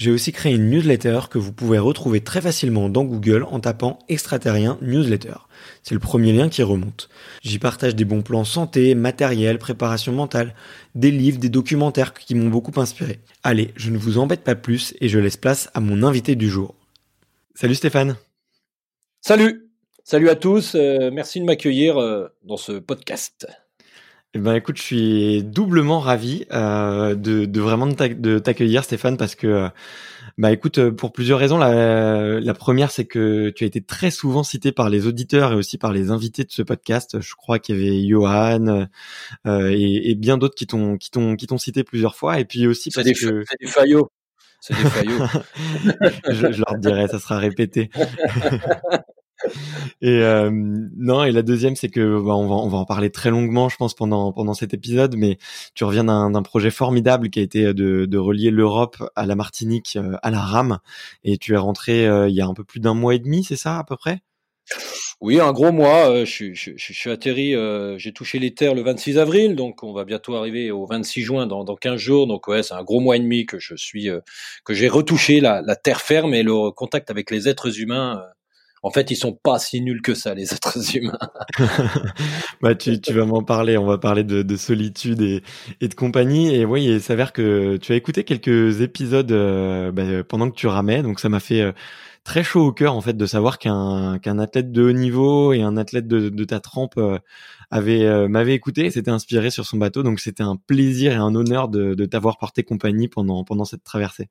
j'ai aussi créé une newsletter que vous pouvez retrouver très facilement dans Google en tapant extraterrien newsletter. C'est le premier lien qui remonte. J'y partage des bons plans santé, matériel, préparation mentale, des livres, des documentaires qui m'ont beaucoup inspiré. Allez, je ne vous embête pas plus et je laisse place à mon invité du jour. Salut Stéphane. Salut. Salut à tous. Euh, merci de m'accueillir euh, dans ce podcast. Eh ben écoute, je suis doublement ravi euh, de, de, vraiment de t'accueillir Stéphane parce que euh, bah écoute euh, pour plusieurs raisons. La, la première c'est que tu as été très souvent cité par les auditeurs et aussi par les invités de ce podcast. Je crois qu'il y avait Johan euh, et, et, bien d'autres qui t'ont qui t'ont qui t'ont cité plusieurs fois et puis aussi parce des, que c'est des faillots. C'est des faillots. je, je leur dirai, ça sera répété. et euh, non, et la deuxième, c'est que bah, on va on va en parler très longuement, je pense pendant pendant cet épisode, mais tu reviens d'un projet formidable qui a été de, de relier l'Europe à la Martinique euh, à la rame, et tu es rentré euh, il y a un peu plus d'un mois et demi, c'est ça à peu près? Oui, un gros mois. je, je, je, suis atterri, j'ai touché les terres le 26 avril, donc on va bientôt arriver au 26 juin dans, dans 15 jours. Donc ouais, c'est un gros mois et demi que je suis, que j'ai retouché la, la, terre ferme et le contact avec les êtres humains en fait, ils sont pas si nuls que ça, les êtres humains. bah, tu, vas m'en parler. On va parler de, de solitude et, et, de compagnie. Et oui, il s'avère que tu as écouté quelques épisodes euh, bah, pendant que tu ramais. Donc, ça m'a fait euh, très chaud au cœur, en fait, de savoir qu'un qu'un athlète de haut niveau et un athlète de, de ta trempe euh, avait m'avait écouté et s'était inspiré sur son bateau. Donc, c'était un plaisir et un honneur de, de t'avoir porté compagnie pendant pendant cette traversée.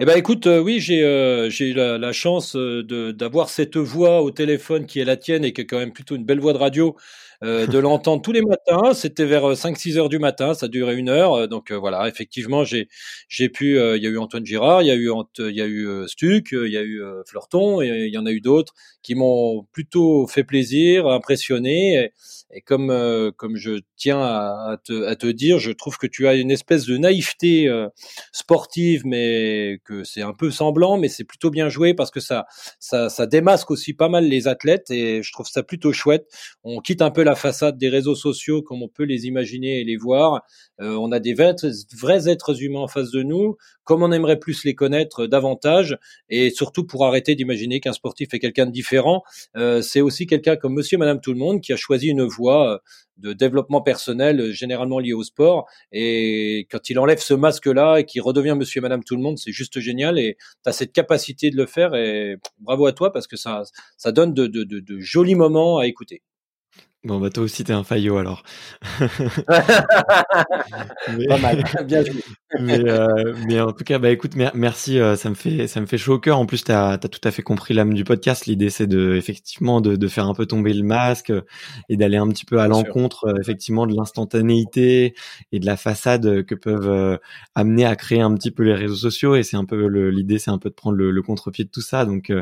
Eh ben écoute, euh, oui, j'ai euh, la, chance euh, d'avoir cette voix au téléphone qui est la tienne et qui est quand même plutôt une belle voix de radio, euh, de l'entendre tous les matins. C'était vers 5-6 heures du matin, ça durait une heure. Donc voilà, effectivement, j'ai j'ai pu. Il y a eu Antoine Girard, il y a eu y a eu Stuck, il y a eu Fleurton, et il y en a eu d'autres qui m'ont plutôt fait plaisir, impressionné. Et, comme euh, comme je tiens à, te, à, te, dire, je trouve que tu as une espèce de naïveté euh, sportive, mais que c'est un peu semblant, mais c'est plutôt bien joué parce que ça, ça ça démasque aussi pas mal les athlètes et je trouve ça plutôt chouette. On quitte un peu la façade des réseaux sociaux comme on peut les imaginer et les voir. Euh, on a des vrais, êtres humains en face de nous, comme on aimerait plus les connaître davantage, et surtout pour arrêter d'imaginer qu'un sportif est quelqu'un de différent. Euh, c'est aussi quelqu'un comme Monsieur, Madame, tout le monde qui a choisi une voie euh, de développement personnel euh, généralement lié au sport. Et quand il enlève ce masque-là et qu'il redevient Monsieur, Madame, tout le monde, c'est juste génial. Et tu as cette capacité de le faire. Et bravo à toi parce que ça, donne de jolis moments à écouter. Bon, bah toi aussi, t'es un faillot alors. Pas mal, bien joué. mais, euh, mais, en tout cas, bah écoute, merci, euh, ça me fait ça me fait chaud au cœur. En plus, t'as as tout à fait compris l'âme du podcast. L'idée, c'est de effectivement de, de, faire un peu tomber le masque et d'aller un petit peu à l'encontre, euh, effectivement, de l'instantanéité et de la façade que peuvent euh, amener à créer un petit peu les réseaux sociaux. Et c'est un peu l'idée, c'est un peu de prendre le, le contre-pied de tout ça. Donc,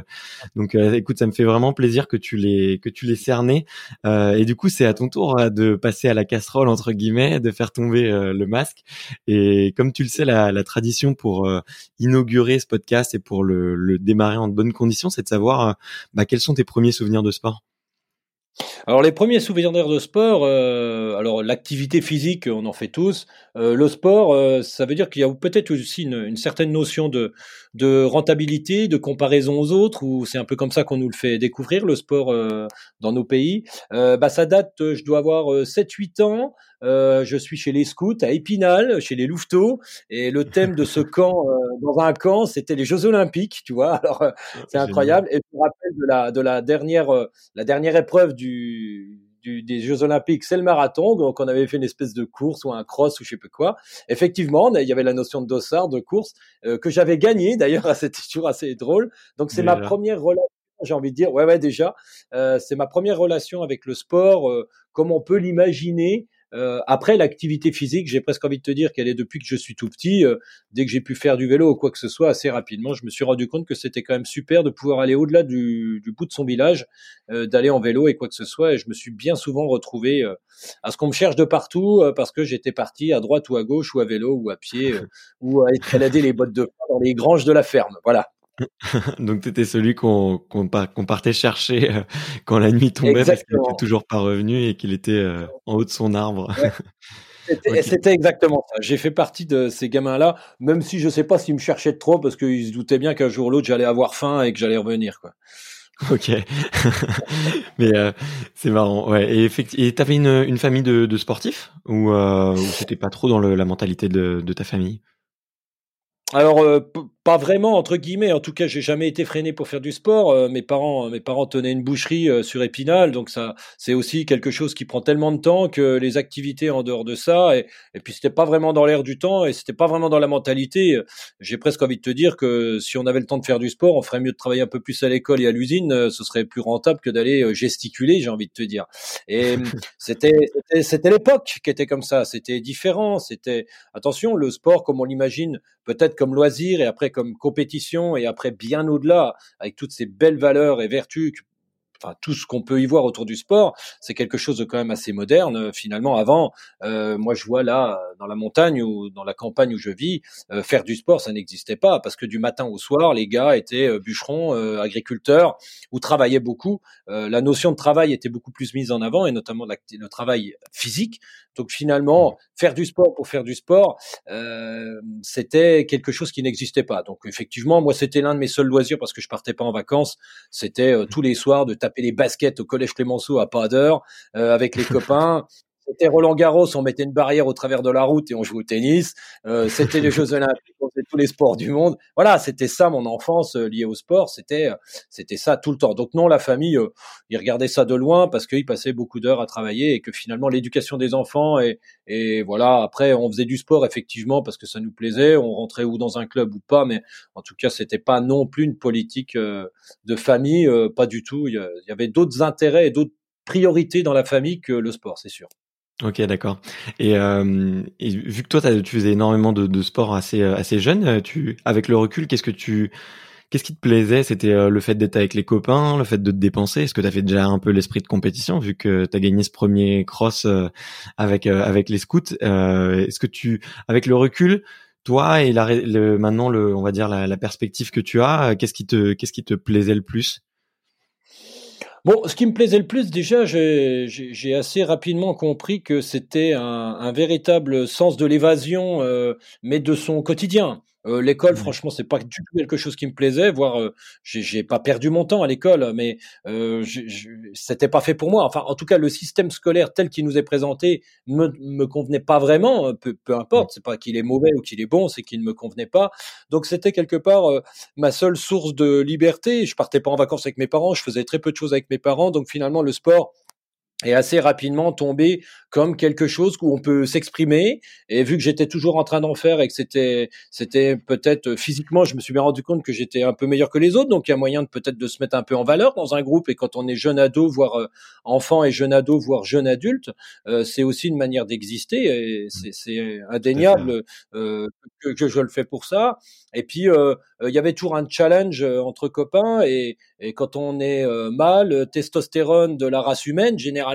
donc, écoute, ça me fait vraiment plaisir que tu les que tu les cerné. et du du coup, c'est à ton tour euh, de passer à la casserole entre guillemets, de faire tomber euh, le masque. Et comme tu le sais, la, tradition pour euh, inaugurer ce podcast et pour le, démarrer en de bonnes conditions, c'est de savoir bah, quels sont tes premiers souvenirs de sport? Alors les premiers souvenirs de sport, alors l'activité physique, on en fait tous. le sport, ça veut dire qu'il y a peut-être aussi une, certaine notion de, de rentabilité, de comparaison aux autres, ou c'est un peu comme ça qu'on nous le fait découvrir, le sport dans nos pays. bah, ça date, je dois avoir 7-8 ans. Euh, je suis chez les scouts à Épinal, chez les Louveteaux, et le thème de ce camp, euh, dans un camp, c'était les Jeux Olympiques, tu vois. Alors, euh, c'est incroyable. Et je me rappelle de la, de la dernière, la dernière épreuve du, du, des Jeux Olympiques, c'est le marathon. Donc, on avait fait une espèce de course ou un cross ou je sais pas quoi. Effectivement, il y avait la notion de dossard, de course, que j'avais gagné. D'ailleurs, c'était toujours assez drôle. Donc, c'est ma première relation j'ai envie de dire, ouais, ouais, déjà, euh, c'est ma première relation avec le sport, euh, comme on peut l'imaginer, euh, après, l'activité physique, j'ai presque envie de te dire qu'elle est depuis que je suis tout petit. Euh, dès que j'ai pu faire du vélo ou quoi que ce soit, assez rapidement, je me suis rendu compte que c'était quand même super de pouvoir aller au-delà du, du, bout de son village, euh, d'aller en vélo et quoi que ce soit. Et je me suis bien souvent retrouvé à ce qu'on me cherche de partout parce que j'étais parti à droite ou à gauche ou à vélo ou à pied ou à escalader les bottes de dans les granges de la ferme. Voilà. Donc tu étais celui qu'on partait chercher euh, quand la nuit tombait parce qu'il n'était toujours pas revenu et qu'il était euh, en haut de son arbre. C'était exactement ça. J'ai fait partie de ces gamins-là, même si je ne sais pas s'ils me cherchaient de trop parce qu'ils se doutaient bien qu'un jour ou l'autre j'allais avoir faim et que j'allais revenir. Quoi. Ok, mais euh, c'est marrant. Ouais. Et effectivement, t'avais une, une famille de, sportifs ou, ou c'était pas trop dans la mentalité de, de ta famille? Alors, euh, pas vraiment entre guillemets. En tout cas, j'ai jamais été freiné pour faire du sport. Euh, mes parents, mes parents tenaient une boucherie euh, sur Épinal, donc ça, c'est aussi quelque chose qui prend tellement de temps que les activités en dehors de ça, et, et puis c'était pas vraiment dans l'air du temps, et c'était pas vraiment dans la mentalité. J'ai presque envie de te dire que si on avait le temps de faire du sport, on ferait mieux de travailler un peu plus à l'école et à l'usine. Ce serait plus rentable que d'aller gesticuler, j'ai envie de te dire. Et c'était, c'était l'époque qui était comme ça. C'était différent. C'était attention, le sport comme on l'imagine, peut-être comme loisir et après comme compétition et après bien au-delà, avec toutes ces belles valeurs et vertus enfin tout ce qu'on peut y voir autour du sport, c'est quelque chose de quand même assez moderne. Euh, finalement, avant, euh, moi je vois là dans la montagne ou dans la campagne où je vis, euh, faire du sport, ça n'existait pas parce que du matin au soir, les gars étaient bûcherons, agriculteurs ou travaillaient beaucoup. la notion de travail était beaucoup plus mise en avant et notamment le travail physique. Donc finalement, mmh. faire du sport pour faire du sport, c'était quelque chose qui n'existait pas. Donc effectivement, moi c'était l'un de mes seuls loisirs parce que je partais pas en vacances. C'était tous les soirs de taper les baskets au collège Clémenceau à pas d'heure euh, avec les copains. C'était Roland Garros, on mettait une barrière au travers de la route et on jouait au tennis. Euh, c'était les Jeux Olympiques, on faisait tous les sports du monde. Voilà, c'était ça mon enfance euh, liée au sport. C'était, euh, c'était ça tout le temps. Donc non, la famille, euh, ils regardaient ça de loin parce qu'ils passaient beaucoup d'heures à travailler et que finalement l'éducation des enfants et, et voilà. Après, on faisait du sport effectivement parce que ça nous plaisait. On rentrait ou dans un club ou pas, mais en tout cas, c'était pas non plus une politique de famille, pas du tout. Il y avait d'autres intérêts et d'autres priorités dans la famille que le sport, c'est sûr. Ok, d'accord. Et, euh, vu que toi, tu faisais énormément de, de sport assez euh, assez jeune, euh, tu, avec le recul, qu'est-ce que tu, qu'est-ce qui te plaisait? C'était euh, le fait d'être avec les copains, le fait de te dépenser? Est-ce que tu as fait déjà un peu l'esprit de compétition vu que tu as gagné ce premier cross avec avec les scouts Est-ce que tu, avec le recul, toi et maintenant le, on va dire la, la perspective que tu as, qu'est-ce qui te, qu'est-ce qui te plaisait le plus? Bon, ce qui me plaisait le plus, déjà, j'ai assez rapidement compris que c'était un, véritable sens de l'évasion, euh, mais de son quotidien. Euh, l'école, franchement, c'est pas du tout quelque chose qui me plaisait. Voire, euh, j'ai pas perdu mon temps à l'école, mais euh, c'était pas fait pour moi. Enfin, en tout cas, le système scolaire tel qu'il nous est présenté me, me convenait pas vraiment. Euh, peu, peu importe, c'est pas qu'il est mauvais ou qu'il est bon, c'est qu'il ne me convenait pas. Donc, c'était quelque part euh, ma seule source de liberté. Je partais pas en vacances avec mes parents, je faisais très peu de choses avec mes parents. Donc, finalement, le sport et assez rapidement tombé comme quelque chose où on peut s'exprimer. Et vu que j'étais toujours en train d'en faire et que c'était, c'était peut-être physiquement, je me suis bien rendu compte que j'étais un peu meilleur que les autres. Donc il y a moyen de peut-être de se mettre un peu en valeur dans un groupe. Et quand on est jeune ado, voire euh, enfant et jeune ado, voire jeune adulte, euh, c'est aussi une manière d'exister. Et c'est, c'est indéniable euh, que, que, je le fais pour ça. Et puis euh, il y avait toujours un challenge entre copains. Et, et quand on est mâle, testostérone de la race humaine, généralement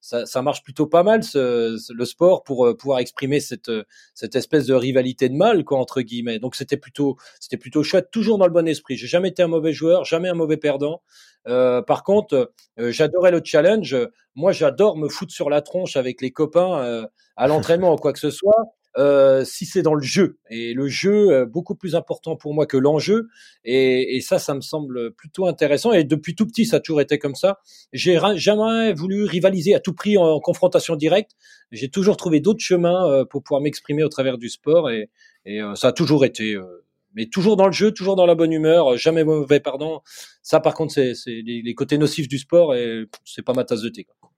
ça, ça, marche plutôt pas mal ce, le sport pour euh, pouvoir exprimer cette euh, cette espèce de rivalité de mal quoi entre guillemets. Donc c'était plutôt c'était plutôt chouette, toujours dans le bon esprit. J'ai jamais été un mauvais joueur, jamais un mauvais perdant. Euh, par contre, euh, j'adorais le challenge. Moi, j'adore me foutre sur la tronche avec les copains à l'entraînement ou quoi que ce soit. Euh, si c'est dans le jeu. Et le jeu, euh, beaucoup plus important pour moi que l'enjeu. Et, et, ça, ça me semble plutôt intéressant. Et depuis tout petit, ça a toujours été comme ça. J'ai jamais voulu rivaliser à tout prix en, confrontation directe. J'ai toujours trouvé d'autres chemins euh, pour pouvoir m'exprimer au travers du sport. Et, et ça a toujours été mais toujours dans le jeu, toujours dans la bonne humeur, jamais mauvais pardon. Ça, par contre, c'est les, les, côtés nocifs du sport et c'est pas ma tasse de thé. Quoi.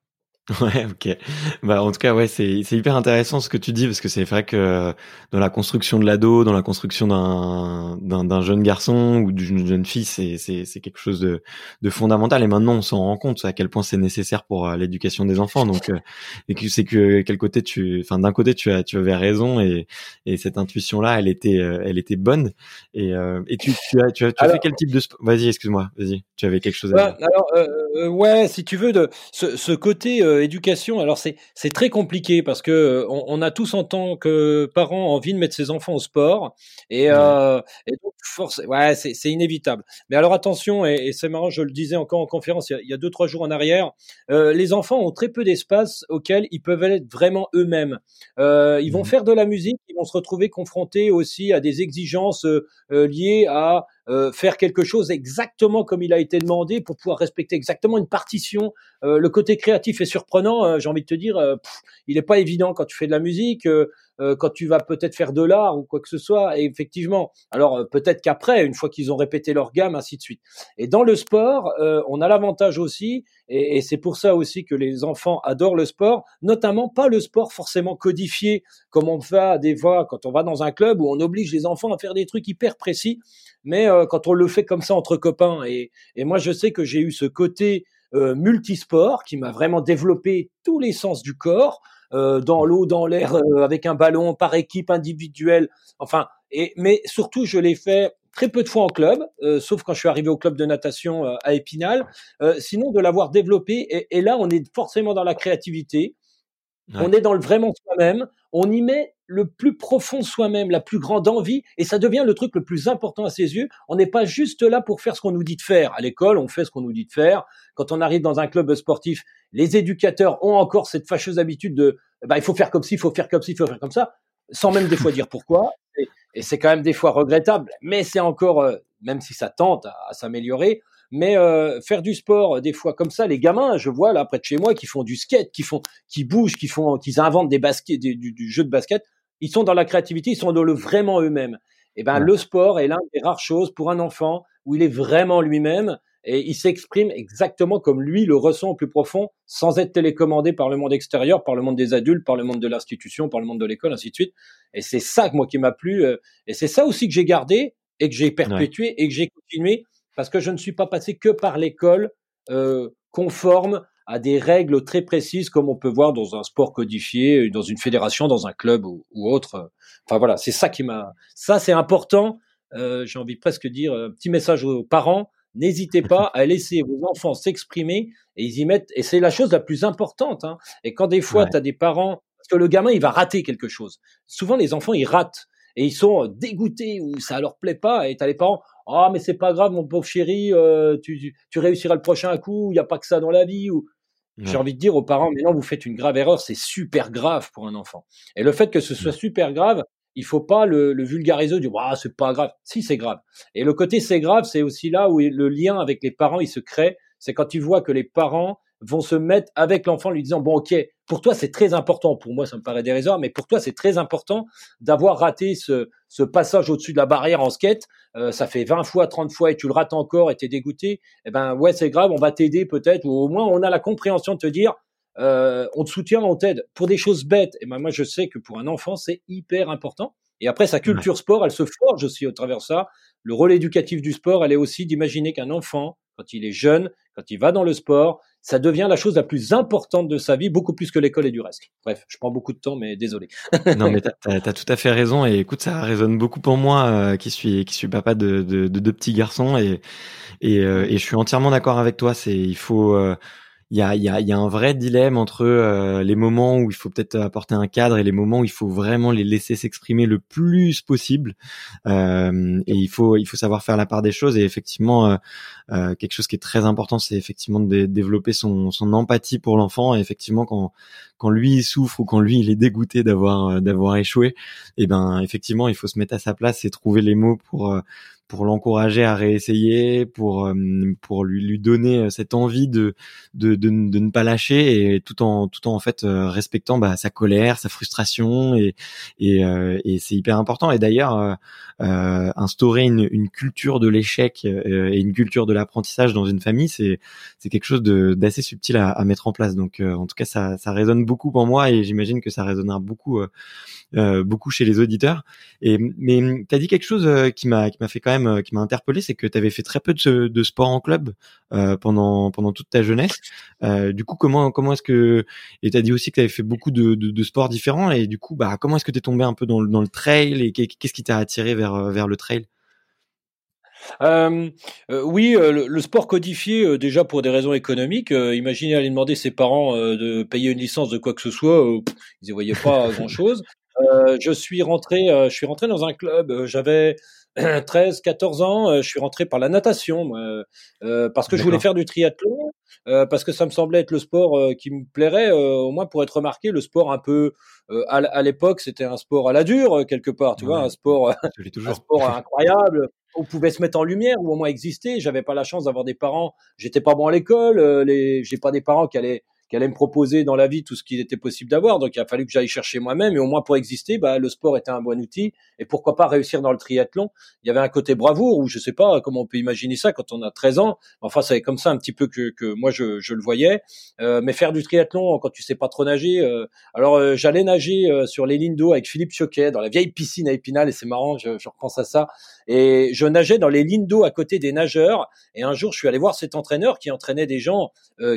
Ouais, ok. Bah, en tout cas, ouais, c'est c'est hyper intéressant ce que tu dis parce que c'est vrai que dans la construction de l'ado, dans la construction d'un d'un d'un jeune garçon ou d'une jeune fille, c'est c'est c'est quelque chose de de fondamental. Et maintenant, on s'en rend compte à quel point c'est nécessaire pour euh, l'éducation des enfants. Donc, euh, et que c'est que quel côté tu, enfin, d'un côté tu as tu avais raison et et cette intuition là, elle était euh, elle était bonne. Et et tu tu as tu as, tu as fait quel type de Vas-y, excuse-moi. Vas-y. Tu avais quelque chose à dire. Alors, ouais, si tu veux de ce ce côté euh, éducation, alors c'est c'est très compliqué parce que euh, on, on, a tous en tant que parents envie de mettre ses enfants au sport et, euh, et donc force, ouais, c'est c'est inévitable. Mais alors attention et, et c'est marrant, je le disais encore en conférence il y a, il y a deux trois jours en arrière, euh, les enfants ont très peu d'espace auquel ils peuvent être vraiment eux-mêmes. Euh, ils vont mmh. faire de la musique, ils vont se retrouver confrontés aussi à des exigences euh, liées à euh, faire quelque chose exactement comme il a été demandé pour pouvoir respecter exactement une partition. Euh, le côté créatif est surprenant, euh, j'ai envie de te dire, il n'est pas évident quand tu fais de la musique, quand tu vas peut-être faire de l'art ou quoi que ce soit. Et effectivement, alors peut-être qu'après, une fois qu'ils ont répété leur gamme, ainsi de suite. Et dans le sport, on a l'avantage aussi, et, c'est pour ça aussi que les enfants adorent le sport, notamment pas le sport forcément codifié comme on fait des fois quand on va dans un club où on oblige les enfants à faire des trucs hyper précis mais euh, quand on le fait comme ça entre copains, et, et moi je sais que j'ai eu ce côté euh, multisport qui m'a vraiment développé tous les sens du corps, euh, dans l'eau, dans l'air, euh, avec un ballon, par équipe individuelle, enfin, et, mais surtout je l'ai fait très peu de fois en club, euh, sauf quand je suis arrivé au club de natation à Épinal. sinon, de l'avoir développé, et, et, là, on est forcément dans la créativité. On est dans le vraiment soi-même. On y met le plus profond soi-même, la plus grande envie, et ça devient le truc le plus important à ses yeux. On n'est pas juste là pour faire ce qu'on nous dit de faire. À l'école, on fait ce qu'on nous dit de faire. Quand on arrive dans un club sportif, les éducateurs ont encore cette fâcheuse habitude de, bah, il faut faire comme ci, il faut faire comme ci, il faut faire comme ça, sans même des fois dire pourquoi. Et, c'est quand même des fois regrettable, mais c'est encore, euh, même si ça tente à s'améliorer, mais euh, faire du sport, euh, des fois comme ça, les gamins, je vois là près de chez moi, qui font du skate, qui font, qui bougent, qui font, qui inventent des baskets, du, du, jeu de basket. Ils sont dans la créativité, ils sont dans le vraiment eux-mêmes. Et eh ben le sport est l'un des rares choses pour un enfant où il est vraiment lui-même et il s'exprime exactement comme lui le ressent au plus profond, sans être télécommandé par le monde extérieur, par le monde des adultes, par le monde de l'institution, par le monde de l'école, ainsi de suite. Et c'est ça moi qui m'a plu, euh, et c'est ça aussi que j'ai gardé et que j'ai perpétué et que j'ai continué parce que je ne suis pas passé que par l'école euh, conforme à des règles très précises comme on peut voir dans un sport codifié, dans une fédération, dans un club ou, autre. Enfin voilà, c'est ça qui m'a. Ça c'est important. Euh, J'ai envie presque de dire un petit message aux parents. N'hésitez pas à laisser vos enfants s'exprimer et ils y mettent. Et c'est la chose la plus importante. Hein. Et quand des fois tu as des parents, parce que le gamin il va rater quelque chose. Souvent les enfants ils ratent et ils sont dégoûtés ou ça leur plaît pas. Et t'as les parents, ah mais c'est pas grave mon pauvre chéri, euh, tu, tu, réussiras le prochain coup, il n'y a pas que ça dans la vie. Ou j'ai envie de dire aux parents, mais non, vous faites une grave erreur, c'est super grave pour un enfant. Et le fait que ce soit super grave, il faut pas le, le vulgariser, dire ah c'est pas grave. Si c'est grave. Et le côté c'est grave, c'est aussi là où le lien avec les parents il se crée. C'est quand tu vois que les parents vont se mettre avec l'enfant lui disant bon ok pour toi c'est très important pour moi ça me paraît dérisoire mais pour toi c'est très important d'avoir raté ce, ce passage au-dessus de la barrière en skate euh, ça fait 20 fois 30 fois et tu le rates encore et t'es dégoûté eh ben ouais c'est grave on va t'aider peut-être ou au moins on a la compréhension de te dire on te soutient, on t'aide pour des choses bêtes. Et ben moi, je sais que pour un enfant, c'est hyper important. Et après, sa culture sport, elle se forge aussi au travers de ça. Le rôle éducatif du sport, elle est aussi d'imaginer qu'un enfant, quand il est jeune, quand il va dans le sport, ça devient la chose la plus importante de sa vie, beaucoup plus que l'école et du reste. Bref, je prends beaucoup de temps, mais désolé. non, mais t'as as, tout à fait raison. Et écoute, ça résonne beaucoup pour moi, euh, qui suis qui suis papa de, de, de deux petits garçons, et et, euh, et je suis entièrement d'accord avec toi. C'est il faut euh, il y a, y, a, y a, un vrai dilemme entre euh, les moments où il faut peut-être apporter un cadre et les moments où il faut vraiment les laisser s'exprimer le plus possible. Euh, et il faut, il faut savoir faire la part des choses. Et effectivement, euh, euh quelque chose qui est très important, c'est effectivement de développer son, son empathie pour l'enfant. Et effectivement, quand, quand lui il souffre ou quand lui il est dégoûté d'avoir d'avoir échoué, et eh ben effectivement, il faut se mettre à sa place et trouver les mots pour pour l'encourager à réessayer, pour euh, pour lui lui donner euh, cette envie de de, de, de ne pas lâcher et tout en tout en, en fait euh, respectant bah, sa colère, sa frustration et et, et c'est hyper important. Et d'ailleurs, euh, instaurer une, une culture de l'échec et une culture de l'apprentissage dans une famille, c'est c'est quelque chose d'assez subtil à, à, mettre en place. Donc en tout cas, ça ça résonne beaucoup pour moi et j'imagine que ça résonnera beaucoup beaucoup chez les auditeurs. Et mais tu as dit quelque chose qui m'a qui m'a fait quand même euh, qui m'a interpellé, c'est que tu avais fait très peu de, de sport en club euh, pendant toute ta jeunesse. Euh, du coup, comment est-ce que et tu as dit aussi que tu avais fait beaucoup de, sports différents et du coup, bah comment est-ce que tu es tombé un peu dans le, trail et qu'est-ce qui t'a attiré vers le trail? Oui, le, sport codifié, déjà pour des raisons économiques. imaginez aller demander ses parents de payer une licence de quoi que ce soit, ils ne voyaient pas grand-chose. je suis rentré, je suis rentré dans un club. J'avais 13, 14 ans, euh, je suis rentré par la natation, euh, parce que je voulais faire du triathlon, euh, parce que ça me semblait être le sport qui me plairait, au moins pour être remarqué, le sport un peu à, l'époque, c'était un sport à la dure quelque part, tu vois, un sport, un sport incroyable. On pouvait se mettre en lumière ou au moins exister. J'avais pas la chance d'avoir des parents. J'étais pas bon à l'école. les, j'ai pas des parents qui allaient qui allait me proposer dans la vie tout ce qu'il était possible d'avoir. Donc il a fallu que j'aille chercher moi-même. Et au moins pour exister, bah, le sport était un bon outil. Et pourquoi pas réussir dans le triathlon? Il y avait un côté bravoure, ou je sais pas comment on peut imaginer ça quand on a 13 ans. Enfin, c'est comme ça un petit peu que, que moi je, je le voyais. Euh, mais faire du triathlon quand tu sais pas trop nager. Euh, alors euh, j'allais nager sur les lignes d'eau avec Philippe Choquet dans la vieille piscine à Épinal. Et c'est marrant, je, je repense à ça. Et je nageais dans les lignes d'eau à côté des nageurs. Et un jour, je suis allé voir cet entraîneur qui entraînait des gens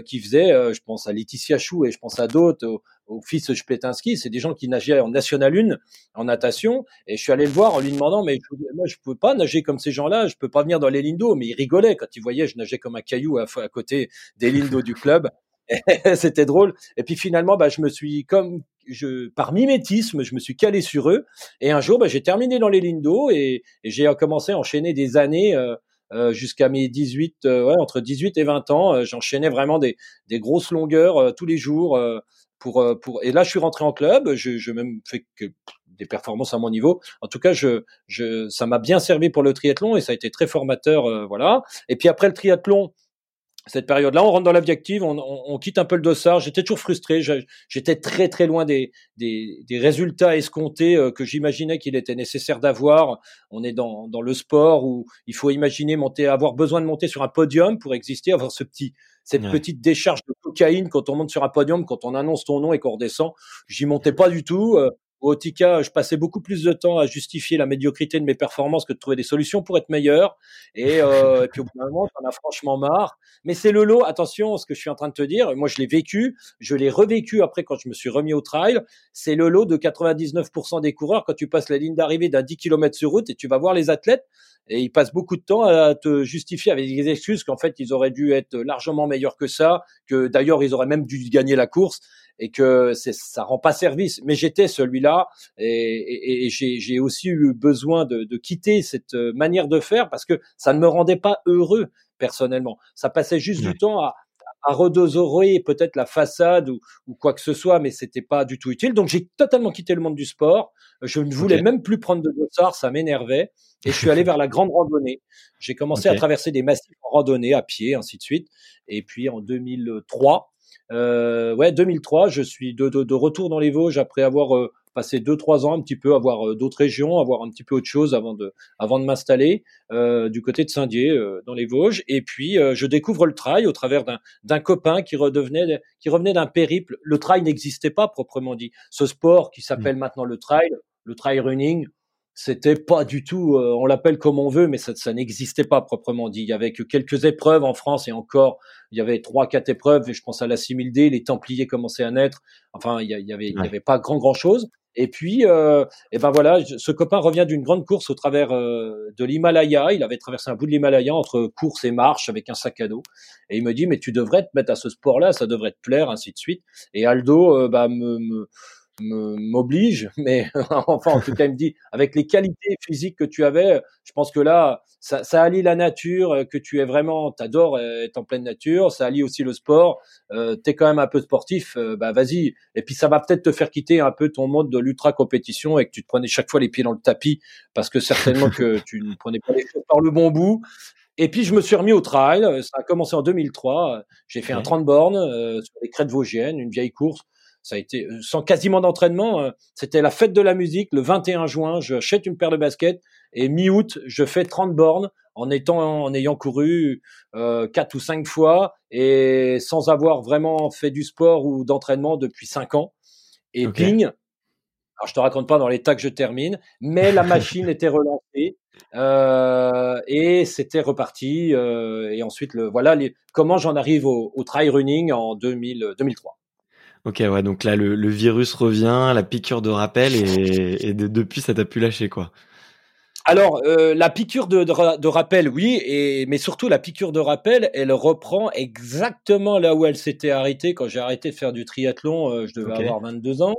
qui faisaient, je pense à Laetitia Chou et je pense à d'autres, au, au fils Spletinski, c'est des gens qui nageaient en National 1 en natation. Et je suis allé le voir en lui demandant, mais moi je pouvais pas nager comme ces gens-là, je peux pas venir dans les d'eau. Mais il rigolait quand il voyait, je nageais comme un caillou à, côté des d'eau du club. C'était drôle. Et puis finalement, bah, je me suis comme je, par mimétisme, je me suis calé sur eux. Et un jour, bah, j'ai terminé dans les lignes et, j'ai commencé à enchaîner des années. Euh, jusqu'à mes 18, euh, ouais, entre 18 et 20 ans, euh, j'enchaînais vraiment des, des grosses longueurs tous les jours. pour, pour, et là, je suis rentré en club. Je, je même fait que des performances à mon niveau. En tout cas, je, je, ça m'a bien servi pour le triathlon et ça a été très formateur, voilà. Et puis après le triathlon, cette période-là, on rentre dans la vie active, on, on, on, quitte un peu le dossard. J'étais toujours frustré. J'étais très très loin des, des, des résultats escomptés euh, que j'imaginais qu'il était nécessaire d'avoir. On est dans, dans le sport où il faut imaginer monter, avoir besoin de monter sur un podium pour exister, avoir ce petit cette petite décharge de cocaïne quand on monte sur un podium, quand on annonce ton nom et qu'on redescend. J'y montais pas du tout. Euh, au Otika, je passais beaucoup plus de temps à justifier la médiocrité de mes performances que de trouver des solutions pour être meilleur. Et, euh, et puis au bout d'un moment, as franchement marre. Mais c'est le lot. Attention, ce que je suis en train de te dire. Moi, je l'ai vécu. Je l'ai revécu après quand je me suis remis au trail. C'est le lot de 99% des coureurs quand tu passes la ligne d'arrivée d'un 10 km sur route et tu vas voir les athlètes et ils passent beaucoup de temps à te justifier avec des excuses qu'en fait ils auraient dû être largement meilleurs que ça, que d'ailleurs ils auraient même dû gagner la course et que ça rend pas service. Mais j'étais celui-là et, et, j'ai, aussi eu besoin de, de, quitter cette manière de faire parce que ça ne me rendait pas heureux personnellement. Ça passait juste du temps à, à redosorer peut-être la façade ou, ou, quoi que ce soit, mais c'était pas du tout utile. Donc j'ai totalement quitté le monde du sport. Je ne voulais même plus prendre de dossard, ça m'énervait. Et je suis allé vers la grande randonnée. J'ai commencé à traverser des massifs en randonnée à pied, ainsi de suite. Et puis en 2003, euh, ouais, 2003, je suis de, de, de, retour dans les Vosges après avoir euh, passer deux trois ans un petit peu à voir euh, d'autres régions, à voir un petit peu autre chose avant de avant de m'installer euh, du côté de Saint-Dié euh, dans les Vosges. Et puis je découvre le trail au travers d'un d'un copain qui redevenait qui revenait d'un périple. Le trail n'existait pas proprement dit. Ce sport qui s'appelle mmh. maintenant le trail, le trail running, c'était pas du tout, euh, on l'appelle comme on veut, mais ça, ça n'existait pas proprement dit. Il y avait que quelques épreuves en France et encore, il y avait trois, quatre épreuves. Et je pense à la 6000D, les Templiers commençaient à naître. Enfin, il y, avait, il y avait pas grand grand chose. Et puis, euh, et ben voilà, ce copain revient d'une grande course au travers euh, de l'Himalaya. Il avait traversé un bout de l'Himalaya entre course et marche avec un sac à dos. Et il me dit, mais tu devrais te mettre à ce sport-là, ça devrait te plaire, ainsi de suite. Et Aldo, euh, bah, me m'oblige, mais enfin en tout cas il me dit avec les qualités physiques que tu avais, je pense que là ça, ça allie la nature, euh, que tu es vraiment, t'adores être en pleine nature, ça allie aussi le sport, euh, t'es quand même un peu sportif, euh, bah vas-y. Et puis ça va peut-être te faire quitter un peu ton mode de l'ultra compétition et que tu te prenais chaque fois les pieds dans le tapis parce que certainement que tu ne prenais pas les choses par le bon bout. Et puis je me suis remis au trail, ça a commencé en 2003, j'ai fait un 30 bornes sur les crêtes vosgiennes, une vieille course ça a été euh, sans quasiment d'entraînement. Euh, c'était la fête de la musique le 21 juin. Je achète une paire de baskets et mi-août, je fais 30 bornes en étant en ayant couru euh, quatre ou cinq fois et sans avoir vraiment fait du sport ou d'entraînement depuis cinq ans. Et ping, alors je te raconte pas dans l'état que je termine, mais la machine était relancée euh, et c'était reparti. Euh, et ensuite, le, voilà les, comment j'en arrive au, au trail running en 2000, 2003. Ok, ouais, donc là, le, le, virus revient, la piqûre de rappel, et, et depuis, ça t'a pu lâcher, quoi. Alors, euh, la piqûre de, de, de, rappel, oui, et, mais surtout la piqûre de rappel, elle reprend exactement là où elle s'était arrêtée quand j'ai arrêté de faire du triathlon, euh, je devais avoir 22 ans.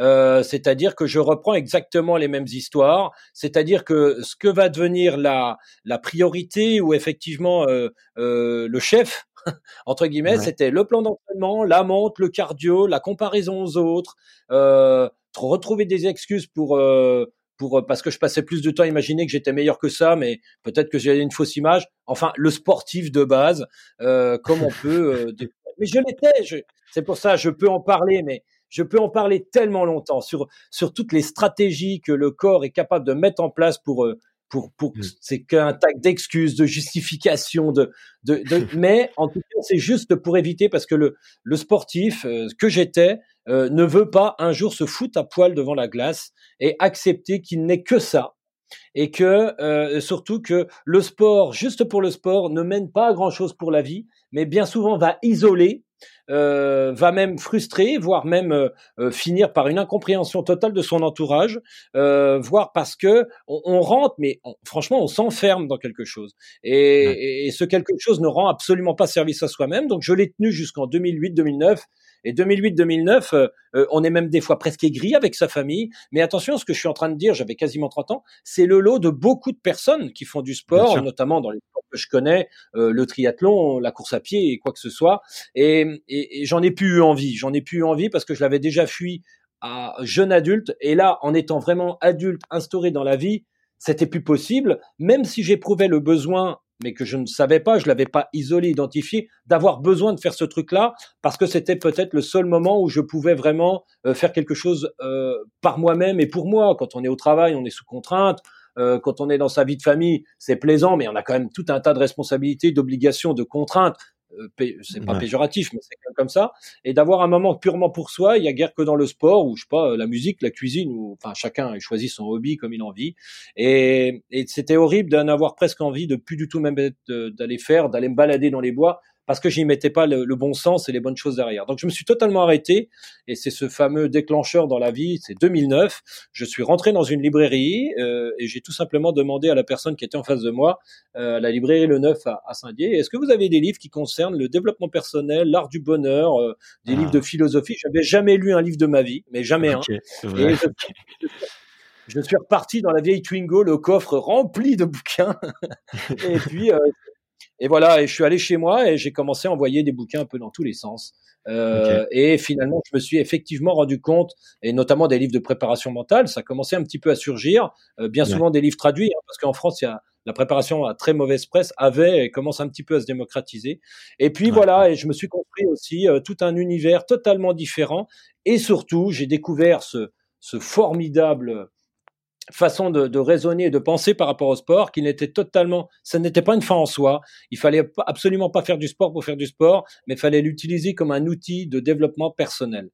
Euh, c'est-à-dire que je reprends exactement les mêmes histoires, c'est-à-dire que ce que va devenir la, la priorité ou effectivement euh, euh, le chef entre guillemets, c'était le plan d'entraînement, la monte, le cardio, la comparaison aux autres, euh, retrouver des excuses pour euh, pour parce que je passais plus de temps à imaginer que j'étais meilleur que ça, mais peut-être que j'avais une fausse image. Enfin, le sportif de base, euh, comme on peut. Euh, mais je l'étais. C'est pour ça, je peux en parler, mais je peux en parler tellement longtemps sur sur toutes les stratégies que le corps est capable de mettre en place pour euh, pour pour mmh. c'est qu'un tas d'excuses, de justifications, de, de, de mais en tout cas c'est juste pour éviter parce que le le sportif euh, que j'étais euh, ne veut pas un jour se foutre à poil devant la glace et accepter qu'il n'est que ça et que euh, surtout que le sport juste pour le sport ne mène pas à grand chose pour la vie mais bien souvent va isoler euh, va même frustrer, voire même euh, euh, finir par une incompréhension totale de son entourage, voire parce que on, rentre, mais franchement, on s'enferme dans quelque chose. Et, et, ce quelque chose ne rend absolument pas service à soi-même. Donc, je l'ai tenu jusqu'en 2008-2009. Et 2008-2009, euh, euh, on est même des fois presque aigri avec sa famille. Mais attention, ce que je suis en train de dire, j'avais quasiment 30 ans, c'est le lot de beaucoup de personnes qui font du sport, notamment dans les sports que je connais, euh, le triathlon, la course à pied et quoi que ce soit. Et, et, j'en ai plus eu envie. J'en ai plus eu envie parce que je l'avais déjà fui à jeune adulte. Et là, en étant vraiment adulte, instauré dans la vie, c'était plus possible, même si j'éprouvais le besoin mais que je ne savais pas, je l'avais pas isolé, identifié, d'avoir besoin de faire ce truc-là, parce que c'était peut-être le seul moment où je pouvais vraiment euh, faire quelque chose euh, par moi-même et pour moi. Quand on est au travail, on est sous contrainte. Euh, quand on est dans sa vie de famille, c'est plaisant, mais on a quand même tout un tas de responsabilités, d'obligations, de contraintes. Euh, c'est pas péjoratif, mais c'est comme ça. Et d'avoir un moment purement pour soi, il y a guère que dans le sport ou je sais pas la musique, la cuisine, ou enfin chacun choisit son hobby comme il en vit. Et, et c'était horrible d'en avoir presque envie de plus du tout même d'aller faire, d'aller me balader dans les bois parce que j'y mettais pas le, bon sens et les bonnes choses derrière. Donc je me suis totalement arrêté et c'est ce fameux déclencheur dans la vie, c'est 2009. Je suis rentré dans une librairie euh, et j'ai tout simplement demandé à la personne qui était en face de moi, euh, la librairie Le Neuf à, Saint-Dié, est-ce que vous avez des livres qui concernent le développement personnel, l'art du bonheur, euh, des livres de ah. philosophie? J'avais jamais lu un livre de ma vie, mais jamais un. Et je, suis reparti dans la vieille Twingo, le coffre rempli de bouquins. et puis, euh, et voilà, et je suis allé chez moi et j'ai commencé à envoyer des bouquins un peu dans tous les sens. Euh, Et finalement, je me suis effectivement rendu compte, et notamment des livres de préparation mentale, ça commençait un petit peu à surgir. Euh, bien souvent des livres traduits, hein, parce qu'en France, il y a la préparation à très mauvaise presse avait et commence un petit peu à se démocratiser. Et puis voilà, et je me suis construit aussi euh, tout un univers totalement différent. Et surtout, j'ai découvert ce, ce formidable façon de, de, raisonner et de penser par rapport au sport qui n'était totalement, ça n'était pas une fin en soi. Il fallait absolument pas faire du sport pour faire du sport, mais il fallait l'utiliser comme un outil de développement personnel.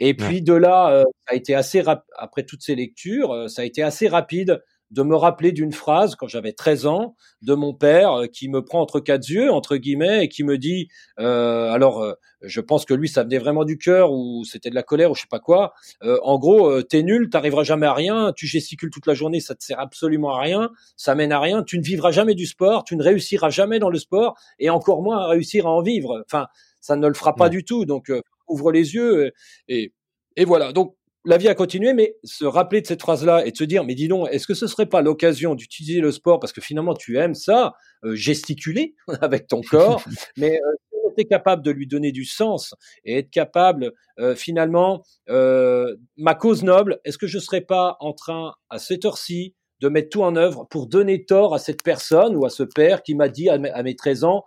Et puis de là, euh, ça a été assez après toutes ces lectures, euh, ça a été assez rapide de me rappeler d'une phrase quand j'avais 13 ans de mon père euh, qui me prend entre quatre yeux entre guillemets et qui me dit euh, alors euh, je pense que lui ça venait vraiment du cœur ou c'était de la colère ou je sais pas quoi en gros t'es nul t'arriveras jamais à rien tu gesticules toute la journée ça te sert absolument à rien ça mène à rien tu ne vivras jamais du sport tu ne réussiras jamais dans le sport et encore moins à réussir à en vivre. Enfin ça ne le fera pas du tout donc ouvre les yeux et et voilà. Donc la vie a continué, mais se rappeler de cette phrase-là et de se dire, mais dis donc, est-ce que ce serait pas l'occasion d'utiliser le sport parce que finalement tu aimes ça, euh, gesticuler avec ton corps, mais euh, tu es capable de lui donner du sens et être capable euh, finalement, euh, ma cause noble, est-ce que je serais pas en train à cette heure-ci de mettre tout en œuvre pour donner tort à cette personne ou à ce père qui m'a dit à mes, à mes 13 ans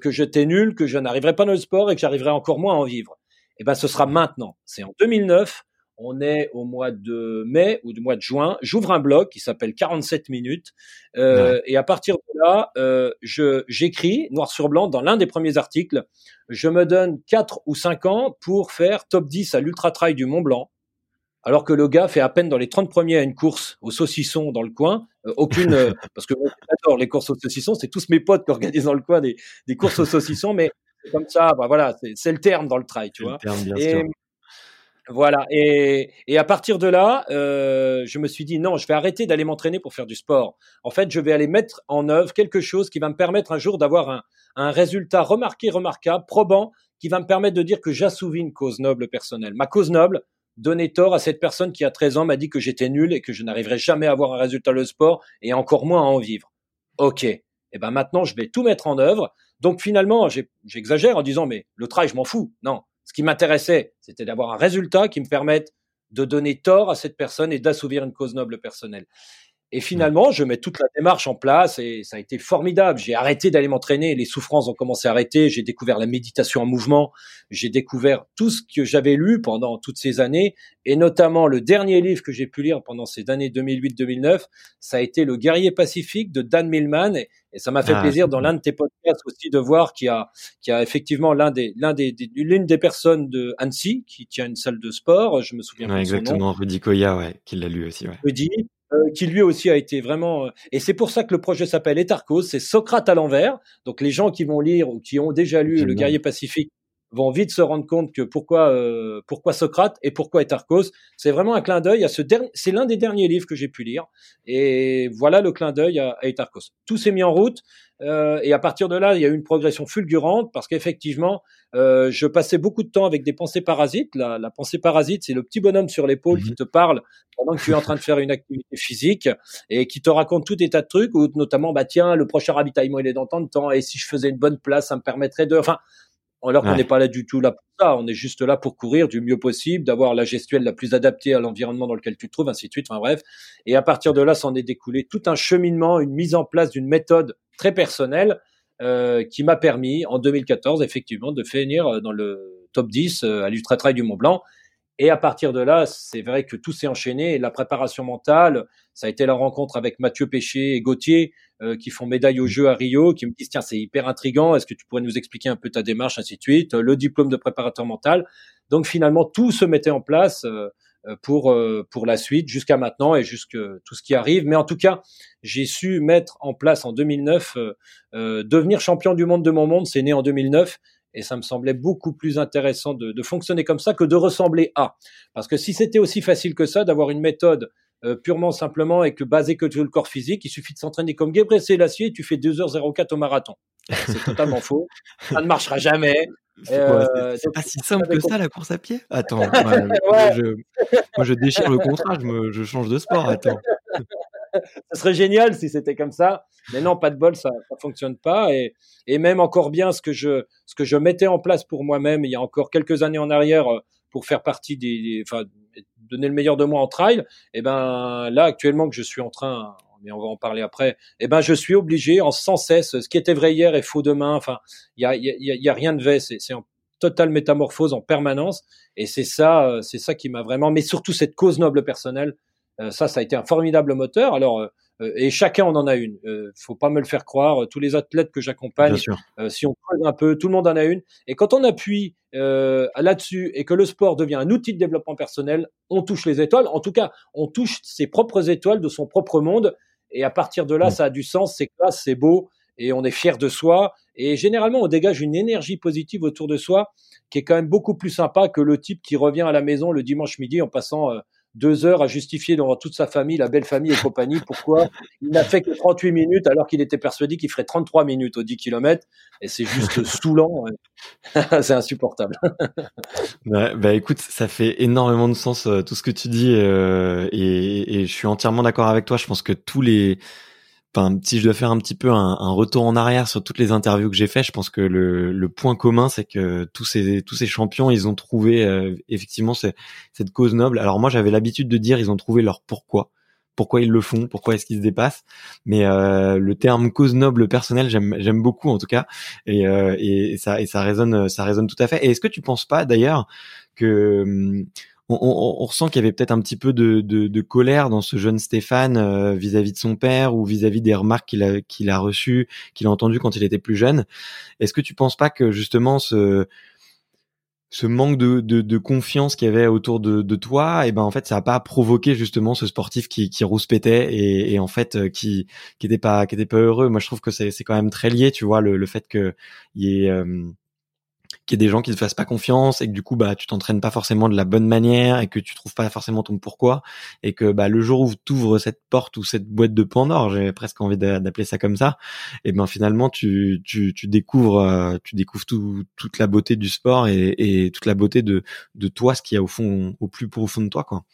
que j'étais nul, que je n'arriverais pas dans le sport et que j'arriverais encore moins à en vivre? Eh ben, ce sera maintenant. C'est en 2009 on est au mois de mai ou du mois de juin. J'ouvre un blog qui s'appelle 47 minutes euh, et à partir de là, euh, je j'écris noir sur blanc dans l'un des premiers articles. Je me donne 4 ou 5 ans pour faire top 10 à l'ultra trail du Mont Blanc. Alors que le gars fait à peine dans les 30 premiers à une course au saucisson dans le coin, euh, aucune parce que moi j'adore les courses au saucisson, c'est tous mes potes qui organisent dans le coin des, des courses au saucisson, mais comme ça, bah voilà, c'est le terme dans le trail, tu vois. Terme, bien sûr. Voilà. Et, et à partir de là, euh, je me suis dit non, je vais arrêter d'aller m'entraîner pour faire du sport. En fait, je vais aller mettre en œuvre quelque chose qui va me permettre un jour d'avoir un, un résultat remarqué, remarquable, probant, qui va me permettre de dire que j'assouvis une cause noble personnelle. Ma cause noble, donner tort à cette personne qui a 13 ans m'a dit que j'étais nul et que je n'arriverais jamais à avoir un résultat le sport et encore moins à en vivre. Ok. Et eh ben maintenant, je vais tout mettre en œuvre. Donc finalement, j'exagère en disant mais le travail, je m'en fous. Non, ce qui m'intéressait, c'était d'avoir un résultat qui me permette de donner tort à cette personne et d'assouvir une cause noble personnelle. Et finalement, je mets toute la démarche en place et ça a été formidable. J'ai arrêté d'aller m'entraîner, les souffrances ont commencé à arrêter, j'ai découvert la méditation en mouvement, j'ai découvert tout ce que j'avais lu pendant toutes ces années. Et notamment le dernier livre que j'ai pu lire pendant ces années 2008-2009, ça a été Le guerrier pacifique de Dan Millman. Et, ça m'a fait ah, plaisir dans l'un de tes podcasts aussi de voir qu'il y a, qu'il y a effectivement l'un des, l'un des, l'une des personnes de Annecy qui tient une salle de sport, je me souviens ouais, exactement, Rudy Koya, ouais, qui l'a lu aussi, ouais. Rudy, euh, qui lui aussi a été vraiment. Euh, et c'est pour ça que le projet s'appelle Etarchos, c'est Socrate à l'envers. Donc les gens qui vont lire ou qui ont déjà lu Le guerrier pacifique vont vite se rendre compte que pourquoi euh, pourquoi Socrate et pourquoi Etarchos, c'est vraiment un clin d'œil à ce dernier. C'est l'un des derniers livres que j'ai pu lire. Et voilà le clin d'œil à, à. Tout s'est mis en route. Euh, et à partir de là, il y a eu une progression fulgurante parce qu'effectivement, euh, je passais beaucoup de temps avec des pensées parasites. La, la pensée parasite, c'est le petit bonhomme sur l'épaule qui mhm. te parle pendant que tu es en train de faire une activité physique et qui te raconte tout des tas de trucs, ou notamment, bah tiens, le prochain ravitaillement il est dans tant de temps, et si je faisais une bonne place, ça me permettrait de. Enfin, alors qu'on n'est pas là du tout là pour ça. On est juste là pour courir du mieux possible, d'avoir la gestuelle la plus adaptée à l'environnement dans lequel tu te trouves, ainsi de suite. Enfin bref. Et à partir de là, s'en est découlé tout un cheminement, une mise en place d'une méthode très personnelle euh, qui m'a permis, en 2014, effectivement, de finir euh, dans le top 10 euh, à l'Ultra Trail du Mont Blanc. Et à partir de là, c'est vrai que tout s'est enchaîné. la préparation mentale, ça a été la rencontre avec Mathieu Péché et Gauthier, euh, qui font médaille au jeu à Rio, qui me disent tiens c'est hyper intrigant, est-ce que tu pourrais nous expliquer un peu ta démarche, ainsi de suite, le diplôme de préparateur mental? Donc finalement tout se mettait en place euh, pour euh, pour la suite jusqu'à maintenant et jusque tout ce qui arrive. Mais en tout cas, j'ai su mettre en place en 2009 devenir champion du monde de mon monde. C'est né en 2009 et ça me semblait beaucoup plus intéressant de, de, fonctionner comme ça que de ressembler à. Parce que si c'était aussi facile que ça, d'avoir une méthode euh, purement simplement et que basée que sur le corps physique, il suffit de s'entraîner comme Gebre Selassie et tu fais 2h04 au marathon. C'est totalement faux. Ça ne marchera jamais. C'est euh, pas si simple que ça la course à pied? Attends, moi, je, moi, je, déchire le contrat, je, me, je change de sport. Attends. Ça serait génial si c'était comme ça. Mais non, pas de bol, ça ne fonctionne pas. Et, même encore bien, ce que, je, ce que je mettais en place pour moi-même il y a encore quelques années en arrière euh, pour faire partie des, enfin, donner le meilleur de moi en trail, et eh ben là actuellement que je suis en train, mais on va en parler après, et eh ben je suis obligé en sans cesse, ce qui était vrai hier est faux demain. Enfin, il y a, y, a, a rien de vrai. C'est totale métamorphose en permanence. Et c'est ça, c'est ça qui m'a vraiment, mais surtout cette cause noble personnelle. Ça, ça a été un formidable moteur. Alors, euh, et chacun on en a une. Euh, faut pas me le faire croire. Tous les athlètes que j'accompagne, euh, si on creuse un peu, tout le monde en a une. Et quand on appuie euh, là-dessus et que le sport devient un outil de développement personnel, on touche les étoiles. En tout cas, on touche ses propres étoiles de son propre monde. Et à partir de là, mm. ça a du sens, c'est classe, c'est beau, et on est fier de soi. Et généralement, on dégage une énergie positive autour de soi qui est quand même beaucoup plus sympa que le type qui revient à la maison le dimanche midi en passant deux heures à justifier devant toute sa famille, la belle famille et compagnie, pourquoi il n'a fait que 38 minutes alors qu'il était persuadé qu'il ferait 33 minutes au 10 km. Et c'est juste saoulant. c'est insupportable. bah écoute, ça fait énormément de sens euh, tout ce que tu dis euh, et, et, je suis entièrement d'accord avec toi. Je pense que tous les enfin, si je dois faire un petit peu un, retour en arrière sur toutes les interviews que j'ai fait, je pense que le, le point commun, c'est que tous ces tous ces champions, ils ont trouvé euh, effectivement cette cause noble. Alors moi, j'avais l'habitude de dire, ils ont trouvé leur pourquoi, pourquoi ils le font, pourquoi est-ce qu'ils se dépassent. Mais euh, le terme cause noble personnelle, j'aime j'aime beaucoup en tout cas, et, euh, et ça et ça résonne ça résonne tout à fait. Et est-ce que tu penses pas d'ailleurs que hum, on, ressent qu'il y avait peut-être un petit peu de, colère dans ce jeune Stéphane euh, vis-à-vis de son père ou vis-à-vis des remarques qu'il a, a reçues, qu'il a entendues quand il était plus jeune. Est-ce que tu penses pas que justement ce, ce manque de, confiance qu'il y avait autour de, toi, et eh ben en fait ça a pas provoqué justement ce sportif qui, qui rouspétait et, en fait euh, qui qui était pas qui pas heureux? Moi je trouve que c'est quand même très lié, tu vois, le, fait que il y ait euh, qu'il y des gens qui te fassent pas confiance et que du coup bah tu t'entraînes pas forcément de la bonne manière et que tu trouves pas forcément ton pourquoi et que bah le jour où tu ouvres cette porte ou cette boîte de Pandore, j'ai presque envie d'appeler ça comme ça, et ben finalement tu tu, découvres euh, tu découvres tout, toute la beauté du sport et, et toute la beauté de de toi ce qu'il y a au fond au plus profond de toi quoi.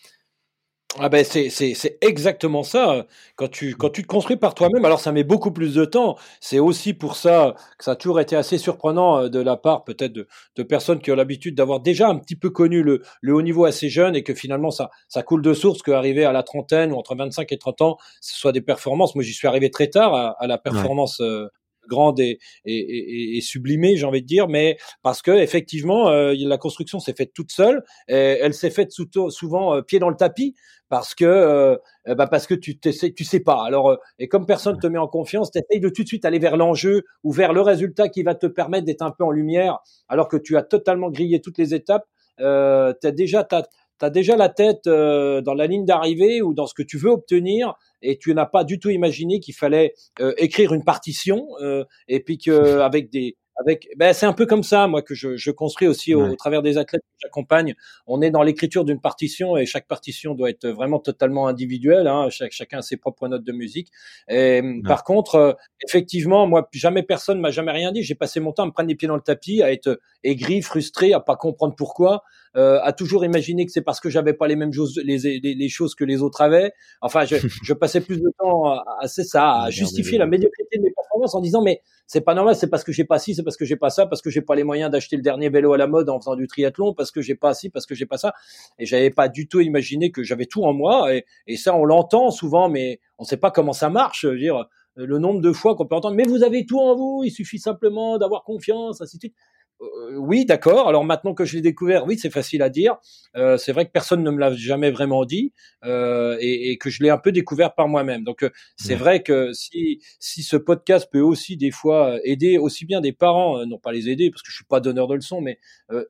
Ah ben c'est, c'est, c'est exactement ça. Quand tu, quand tu te construis par toi-même, alors ça met beaucoup plus de temps. C'est aussi pour ça que ça a toujours été assez surprenant euh, de la part peut-être de, de personnes qui ont l'habitude d'avoir déjà un petit peu connu le, le haut niveau assez jeune et que finalement ça, ça coule de source qu'arriver à la trentaine ou entre 25 et 30 ans, ce soit des performances. Moi j'y suis arrivé très tard à, à la performance euh, grande et, sublimée, j'ai envie de dire, mais parce que effectivement, euh, la construction s'est faite toute seule. Et elle s'est faite souvent pied dans le tapis parce que euh, ben, parce que tu sais tu sais pas. Alors euh, et comme personne te met en confiance, tu essayes de tout de suite aller vers l'enjeu ou vers le résultat qui va te permettre d'être un peu en lumière, alors que tu as totalement grillé toutes les étapes. Euh, tu as déjà t'as as déjà la tête euh, dans la ligne d'arrivée ou dans ce que tu veux obtenir et tu n'as pas du tout imaginé qu'il fallait écrire une partition et puis que avec des avec ben c'est un peu comme ça moi que je, je construis aussi au, travers des athlètes que j'accompagne. On est dans l'écriture d'une partition et chaque partition doit être vraiment totalement individuelle hein, chaque, chacun a ses propres notes de musique. Et par contre euh, effectivement moi jamais personne m'a jamais rien dit. J'ai passé mon temps à me prendre les pieds dans le tapis à être aigri frustré à pas comprendre pourquoi euh, à toujours imaginer que c'est parce que j'avais pas les mêmes choses les, les, les, choses que les autres avaient enfin je, je passais plus de temps à, à c'est ça à justifier la médiocrité de mes performances en disant mais c'est pas normal, c'est parce que j'ai pas ci, c'est parce que j'ai pas ça, parce que j'ai pas les moyens d'acheter le dernier vélo à la mode en faisant du triathlon, parce que j'ai pas ci, parce que j'ai pas ça. Et j'avais pas du tout imaginé que j'avais tout en moi. Et, et ça, on l'entend souvent, mais on sait pas comment ça marche. Je veux dire, le nombre de fois qu'on peut entendre, mais vous avez tout en vous, il suffit simplement d'avoir confiance, ainsi de suite. Euh, oui, d'accord. Alors maintenant que je l'ai découvert, oui, c'est facile à dire. Euh, c'est vrai que personne ne me l'a jamais vraiment dit euh, et, et, que je l'ai un peu découvert par moi-même. Donc euh, c'est vrai que si si ce podcast peut aussi des fois aider aussi bien des parents, non pas les aider parce que je suis pas donneur de leçons, mais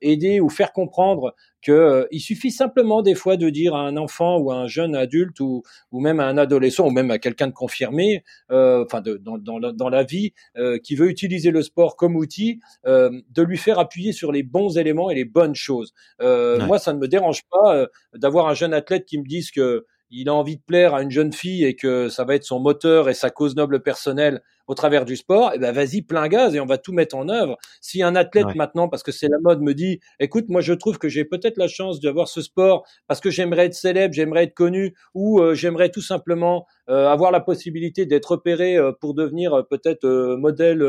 aider ou faire comprendre que euh, il suffit simplement des fois de dire à un enfant ou à un jeune adulte ou, ou même à un adolescent ou même à quelqu'un de confirmé, euh, enfin dans, dans, dans, la vie, euh, qui veut utiliser le sport comme outil, de lui faire appuyer sur les bons éléments et les bonnes choses. Moi, ça ne me dérange pas d'avoir un jeune athlète qui me dise que il a envie de plaire à une jeune fille et que ça va être son moteur et sa cause noble personnelle au travers du sport, eh ben vas-y plein gaz et on va tout mettre en œuvre. Si un athlète maintenant, parce que c'est la mode, me dit, écoute, moi je trouve que j'ai peut-être la chance d'avoir ce sport parce que j'aimerais être célèbre, j'aimerais être connu, ou euh, j'aimerais tout simplement euh, avoir la possibilité d'être opéré euh, pour devenir peut-être modèle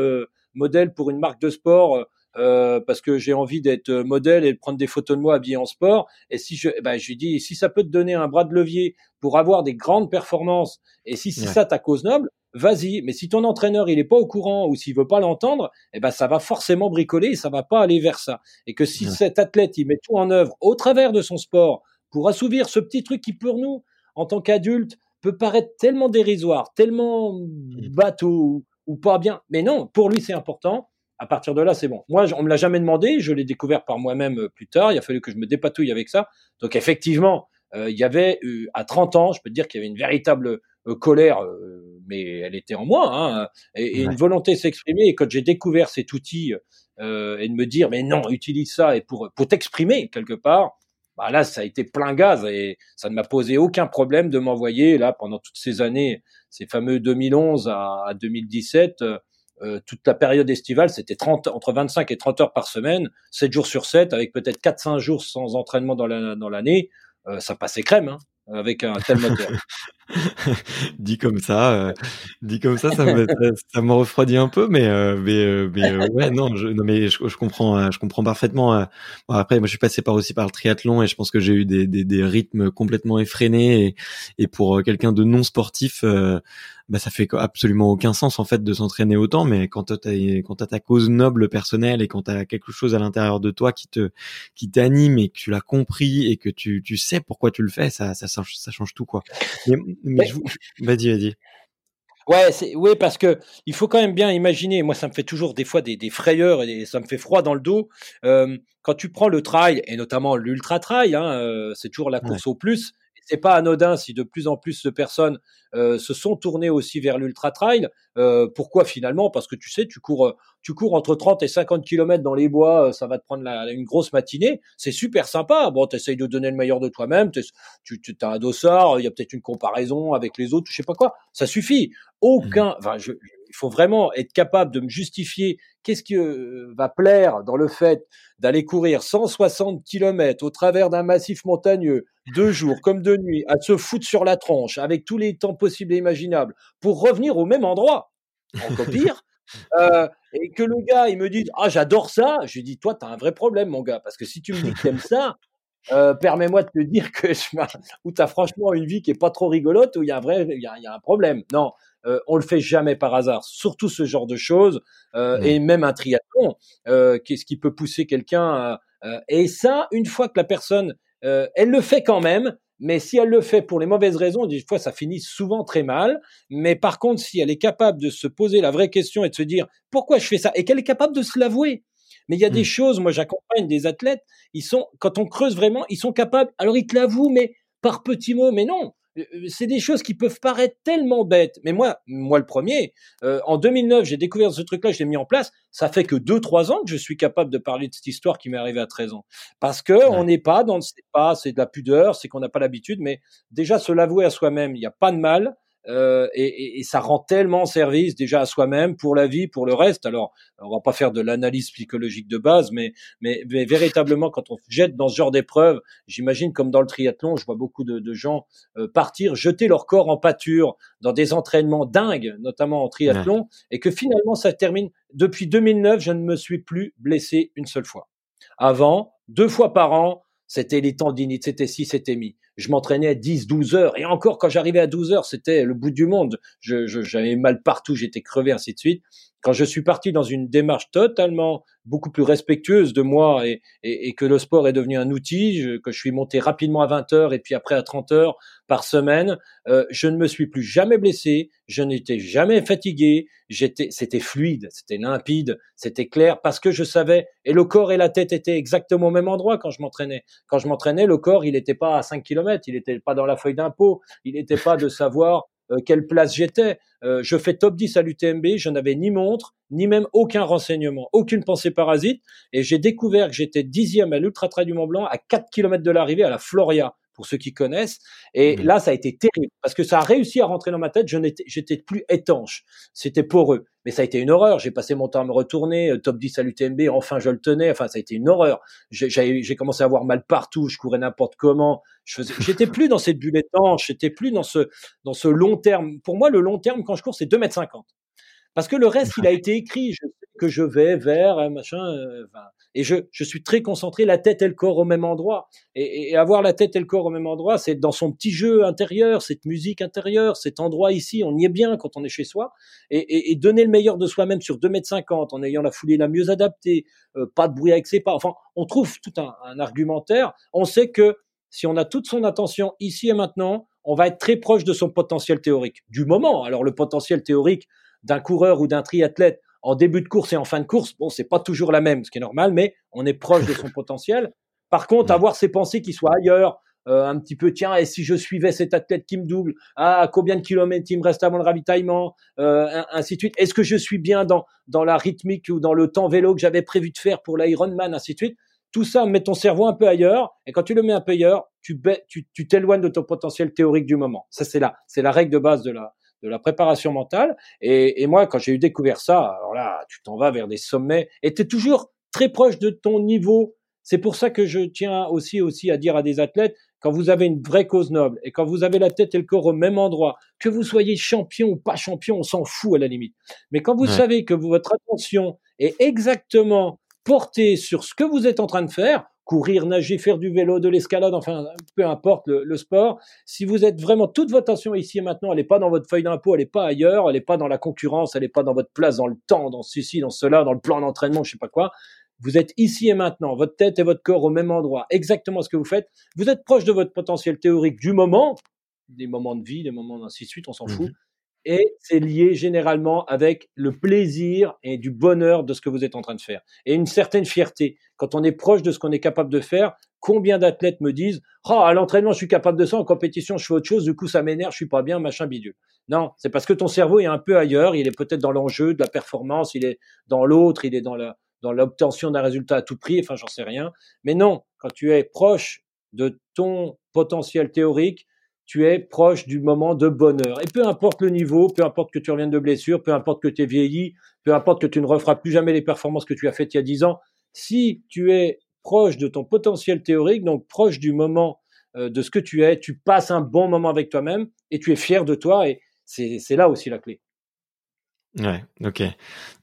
modèle pour une marque de sport. Euh, parce que j'ai envie d'être modèle et de prendre des photos de moi habillé en sport. Et si je, eh ben, je lui dis, si ça peut te donner un bras de levier pour avoir des grandes performances, et si c'est ça ta cause noble, vas-y. Mais si ton entraîneur il est pas au courant ou s'il veut pas l'entendre, eh ben ça va forcément bricoler et ça va pas aller vers ça. Et que si cet athlète il met tout en œuvre au travers de son sport pour assouvir ce petit truc qui pour nous en tant qu'adulte peut paraître tellement dérisoire, tellement mmh. bateau ou pas bien, mais non, pour lui c'est important. À partir de là, c'est bon. Moi, on me l'a jamais demandé. Je l'ai découvert par moi-même euh, plus tard. Il a fallu que je me dépatouille avec ça. Donc, effectivement, euh, il y avait à 30 ans, je peux te dire qu'il y avait une véritable euh, colère, euh, mais elle était en moi, hein, et, une volonté de s'exprimer. Et quand j'ai découvert cet outil euh, et de me dire, mais non, utilise ça et pour pour t'exprimer quelque part, bah là, ça a été plein gaz et ça ne m'a posé aucun problème de m'envoyer là pendant toutes ces années, ces fameux 2011 à, à 2017. Euh, toute la période estivale, c'était 30, entre 25 et 30 heures par semaine, 7 jours sur 7, avec peut-être 4-5 jours sans entraînement dans l'année. Dans euh, ça passait crème. Hein avec un tel moteur. dit comme ça, euh, dit comme ça, ça me, ça, me refroidit un peu, mais euh, mais, euh, mais euh, ouais, non, je, non, mais je, comprends, je comprends parfaitement. Bon, après, moi, je suis passé par aussi par le triathlon et je pense que j'ai eu des, des, des, rythmes complètement effrénés et, et pour quelqu'un de non sportif, bah ça fait absolument aucun sens en fait de s'entraîner autant. Mais quand t'as quand t'as ta cause noble personnelle et quand t'as quelque chose à l'intérieur de toi qui te qui t'anime et que tu l'as compris et que tu tu sais pourquoi tu le fais, ça ça ça change tout quoi. Mais je... vas-y vas-y. Ouais, c'est, oui, parce que il faut quand même bien imaginer. Moi, ça me fait toujours des fois des, des frayeurs et ça me fait froid dans le dos. Euh, quand tu prends le trail et notamment l'ultra trail, hein, euh, c'est toujours la course au plus c'est pas anodin si de plus en plus de personnes euh, se sont tournées aussi vers l'ultra trail. Euh, pourquoi finalement? Parce que tu sais, tu cours, tu cours entre 30 et 50 km dans les bois, euh, ça va te prendre une grosse matinée. C'est super sympa. Bon, tu essayes de donner le meilleur de toi-même. Tu, tu un dossard, il y a peut-être une comparaison avec les autres, je sais pas quoi. Ça suffit. Aucun. Enfin, je, il faut vraiment être capable de me justifier qu'est-ce qui euh, va plaire dans le fait d'aller courir 160 km au travers d'un massif montagneux, deux jours comme de nuit, à se foutre sur la tronche avec tous les temps possibles et imaginables pour revenir au même endroit. Encore pire. Euh, et que le gars, il me dit Ah, j'adore ça. Je lui dis Toi, t'as un vrai problème, mon gars, parce que si tu me dis que t'aimes ça, euh, permets-moi de te dire que je, ou t'as franchement une vie qui est pas trop rigolote, ou il y a un vrai, il y a, y a, un problème. Non, euh, on le fait jamais par hasard. Surtout ce genre de choses, euh, et même un triathlon, euh, qu'est-ce qui peut pousser quelqu'un Et ça, une fois que la personne, elle le fait quand même, mais si elle le fait pour les mauvaises raisons, des fois ça finit souvent très mal. Mais par contre, si elle est capable de se poser la vraie question et de se dire pourquoi je fais ça, et qu'elle est capable de se l'avouer, mais il y a des mmh. choses, moi j'accompagne des athlètes, ils sont, quand on creuse vraiment, ils sont capables, alors ils te l'avouent, mais par petits mots, mais non, euh, euh, c'est des choses qui peuvent paraître tellement bêtes. Mais moi, moi le premier, euh, en 2009, j'ai découvert ce truc-là, je l'ai mis en place. Ça fait que 2-3 ans que je suis capable de parler de cette histoire qui m'est arrivée à 13 ans. Parce que on n'est pas dans le c'est pas, c'est de la pudeur, c'est qu'on n'a pas l'habitude. Mais déjà se l'avouer à soi-même, il n'y a pas de mal. Euh, et, et, ça rend tellement service déjà à soi-même, pour la vie, pour le reste. Alors, on va pas faire de l'analyse psychologique de base, mais, mais, véritablement, quand on se jette dans ce genre d'épreuve, j'imagine comme dans le triathlon, je vois beaucoup de, de gens euh, partir, jeter leur corps en pâture dans des entraînements dingues, notamment en triathlon, et que finalement, ça termine. Depuis 2009, je ne me suis plus blessé une seule fois. Avant, deux fois par an, c'était les tendinites, c'était si, c'était mis je m'entraînais à 10, 12 heures. Et encore, quand j'arrivais à 12 heures, c'était le bout du monde. J'avais mal partout, j'étais crevé, ainsi de suite quand je suis parti dans une démarche totalement beaucoup plus respectueuse de moi et, et, et que le sport est devenu un outil, que je suis monté rapidement à 20 heures et puis après à 30 heures par semaine, euh, je ne me suis plus jamais blessé, je n'étais jamais fatigué, j'étais, c'était fluide, c'était limpide, c'était clair parce que je savais et le corps et la tête étaient exactement au même endroit quand je m'entraînais. Quand je m'entraînais, le corps il n'était pas à 5 km, il n'était pas dans la feuille d'impôt, il n'était pas de savoir quelle place j'étais. Euh, je fais top 10 à l'UTMB, je n'avais ni montre, ni même aucun renseignement, aucune pensée parasite, et j'ai découvert que j'étais dixième à l'Ultra Trail du Mont Blanc, à 4 km de l'arrivée, à la Floria pour ceux qui connaissent. Et mmh. là, ça a été terrible parce que ça a réussi à rentrer dans ma tête. Je n'étais, j'étais plus étanche. C'était poreux. Mais ça a été une horreur. J'ai passé mon temps à me retourner, euh, top 10 à l'UTMB. Enfin, je le tenais. Enfin, ça a été une horreur. J'ai, j'ai commencé à avoir mal partout. Je courais n'importe comment. Je faisais, j'étais plus dans cette bulle étanche. J'étais plus dans ce, dans ce long terme. Pour moi, le long terme, quand je cours, c'est 2 mètres 50. Parce que le reste, il a été écrit. Je sais que je vais vers machin. Euh, et je, je suis très concentré, la tête et le corps au même endroit. Et, et avoir la tête et le corps au même endroit, c'est dans son petit jeu intérieur, cette musique intérieure, cet endroit ici, on y est bien quand on est chez soi. Et, et, donner le meilleur de soi-même sur 2 mètres 50 en ayant la foulée la mieux adaptée, euh, pas de bruit avec ses pas. Enfin, on trouve tout un, un argumentaire. On sait que si on a toute son attention ici et maintenant, on va être très proche de son potentiel théorique du moment. Alors le potentiel théorique d'un coureur ou d'un triathlète en début de course et en fin de course, bon, c'est pas toujours la même, ce qui est normal, mais on est proche de son potentiel. Par contre, avoir ses pensées qui soient ailleurs, euh, un petit peu, tiens, et si je suivais cet athlète qui me double, ah, combien de kilomètres il me reste avant le ravitaillement, euh, ainsi de suite. Est-ce que je suis bien dans, dans la rythmique ou dans le temps vélo que j'avais prévu de faire pour l'Ironman, ainsi de suite. Tout ça, met ton cerveau un peu ailleurs, et quand tu le mets un peu ailleurs, tu tu t'éloignes de ton potentiel théorique du moment. Ça, c'est là, c'est la règle de base de la, de la préparation mentale. Et, et moi, quand j'ai eu découvert ça, alors là, tu t'en vas vers des sommets et tu es toujours très proche de ton niveau. C'est pour ça que je tiens aussi, aussi à dire à des athlètes, quand vous avez une vraie cause noble et quand vous avez la tête et le corps au même endroit, que vous soyez champion ou pas champion, on s'en fout à la limite. Mais quand vous savez que votre attention est exactement portée sur ce que vous êtes en train de faire, courir, nager, faire du vélo, de l'escalade, enfin, peu importe le, sport. Si vous êtes vraiment toute votre attention ici et maintenant, elle n'est pas dans votre feuille d'impôt, elle n'est pas ailleurs, elle n'est pas dans la concurrence, elle n'est pas dans votre place, dans le temps, dans ceci, dans cela, dans le plan d'entraînement, je sais pas quoi. Vous êtes ici et maintenant, votre tête et votre corps au même endroit, exactement ce que vous faites. Vous êtes proche de votre potentiel théorique du moment, des moments de vie, des moments ainsi de suite, on s'en mmh fout et c'est lié généralement avec le plaisir et du bonheur de ce que vous êtes en train de faire. Et une certaine fierté. Quand on est proche de ce qu'on est capable de faire, combien d'athlètes me disent "Oh, à l'entraînement, je suis capable de ça, en compétition, je fais autre chose, du coup ça m'énerve, je suis pas bien, machin bidule." Non, c'est parce que ton cerveau est un peu ailleurs, il est peut-être dans l'enjeu de la performance, il est dans l'autre, il est dans la dans l'obtention d'un résultat à tout prix, enfin j'en sais rien. Mais non, quand tu es proche de ton potentiel théorique, tu es proche du moment de bonheur. Et peu importe le niveau, peu importe que tu reviennes de blessure, peu importe que tu es vieilli, peu importe que tu ne referas plus jamais les performances que tu as faites il y a dix ans, si tu es proche de ton potentiel théorique, donc proche du moment euh, de ce que tu es, tu passes un bon moment avec toi-même et tu es fier de toi et c'est là aussi la clé. Ouais, ok.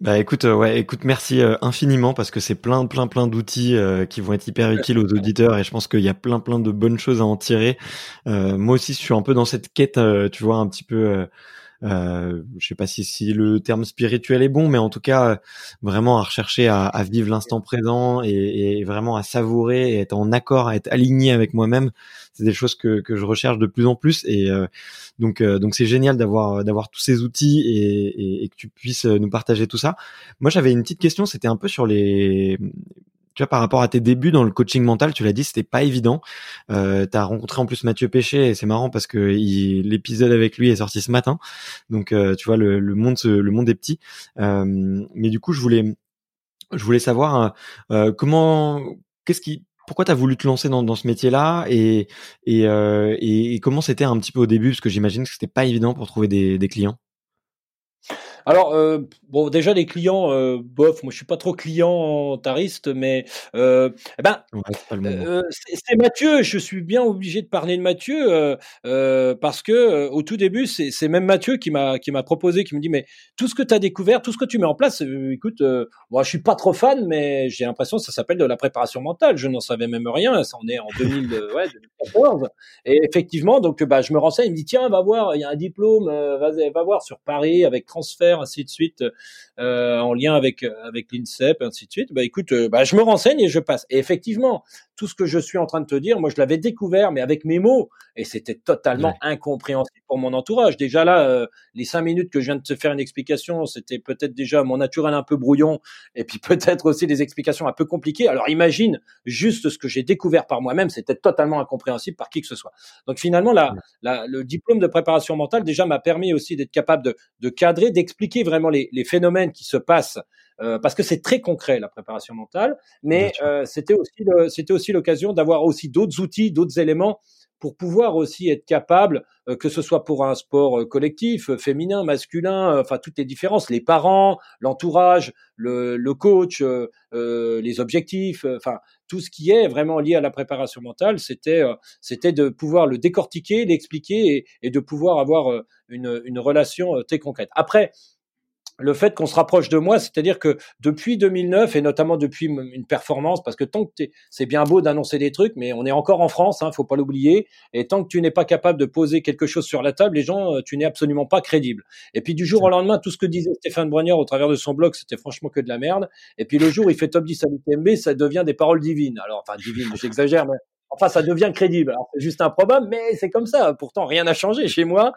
Bah écoute, euh, ouais, écoute, merci euh, infiniment parce que c'est plein, plein, plein d'outils euh, qui vont être hyper utiles aux auditeurs et je pense qu'il y a plein, plein de bonnes choses à en tirer. moi aussi, je suis un peu dans cette quête, tu vois, un petit peu euh, je sais pas si, si le terme spirituel est bon, mais en tout cas vraiment à rechercher à, à vivre l'instant présent et, et, vraiment à savourer et être en accord, à être aligné avec moi-même. C'est des choses que, que je recherche de plus en plus et euh, donc euh, donc c'est génial d'avoir d'avoir tous ces outils et, et, et, que tu puisses nous partager tout ça. Moi j'avais une petite question, c'était un peu sur les tu vois, par rapport à tes débuts dans le coaching mental, tu l'as dit, c'était pas évident. Euh, tu rencontré en plus Mathieu Péché et c'est marrant parce que l'épisode avec lui est sorti ce matin. Donc, euh, tu vois, le, monde, le monde est petit. Euh, mais du coup, je voulais, je voulais savoir euh, comment, qu'est-ce qui, pourquoi tu as voulu te lancer dans, ce métier-là et, comment c'était un petit peu au début? Parce que j'imagine que c'était pas évident pour trouver des clients. Alors, euh, bon, déjà les clients, euh, bof, moi je suis pas trop client tariste, mais euh, eh ben, euh, c'est Mathieu. Je suis bien obligé de parler de Mathieu euh, parce que au tout début, c'est même Mathieu qui m'a qui m'a proposé, qui me dit mais tout ce que tu as découvert, tout ce que tu mets en place, écoute, moi je suis pas trop fan, mais j'ai l'impression que ça s'appelle de la préparation mentale. Je n'en savais même rien. Ça en est en 2000, ouais, 2014. Et effectivement, donc bah je me renseigne. Il me dit tiens, va voir, il y a un diplôme, va, va voir sur Paris avec transfert ainsi de suite, euh, en lien avec avec l'INSEP, ainsi de suite. Bah écoute, euh, bah, je me renseigne et je passe. Et effectivement, tout ce que je suis en train de te dire, moi je l'avais découvert, mais avec mes mots, et c'était totalement incompréhensible pour mon entourage. Déjà là, euh, les cinq minutes que je viens de te faire une explication, c'était peut-être déjà mon naturel un peu brouillon, et puis peut-être aussi des explications un peu compliquées. Alors imagine juste ce que j'ai découvert par moi-même, c'était totalement incompréhensible par qui que ce soit. Donc finalement, là, le diplôme de préparation mentale déjà m'a permis aussi d'être capable de, de cadrer, d'expliquer vraiment les, les phénomènes qui se passent euh, parce que c'est très concret la préparation mentale, mais euh, c'était aussi c'était aussi l'occasion d'avoir aussi d'autres outils, d'autres éléments pour pouvoir aussi être capable, euh, que ce soit pour un sport collectif, féminin, masculin, enfin toutes les différences, les parents, l'entourage, le, le, coach, les objectifs, enfin tout ce qui est vraiment lié à la préparation mentale, c'était c'était de pouvoir le décortiquer, l'expliquer et, et, de pouvoir avoir une, une relation très concrète. Après, le fait qu'on se rapproche de moi, c'est-à-dire que depuis 2009 et notamment depuis une performance, parce que tant que c'est bien beau d'annoncer des trucs, mais on est encore en France, hein, faut pas l'oublier, et tant que tu n'es pas capable de poser quelque chose sur la table, les gens, euh, tu n'es absolument pas crédible. Et puis du jour au lendemain, tout ce que disait Stéphane Brognard au travers de son blog, c'était franchement que de la merde. Et puis le jour il fait top 10 à l'UTMB, ça devient des paroles divines. Alors, enfin divines, j'exagère, mais Enfin, ça devient crédible. C'est juste improbable, mais c'est comme ça. Pourtant, rien n'a changé chez moi.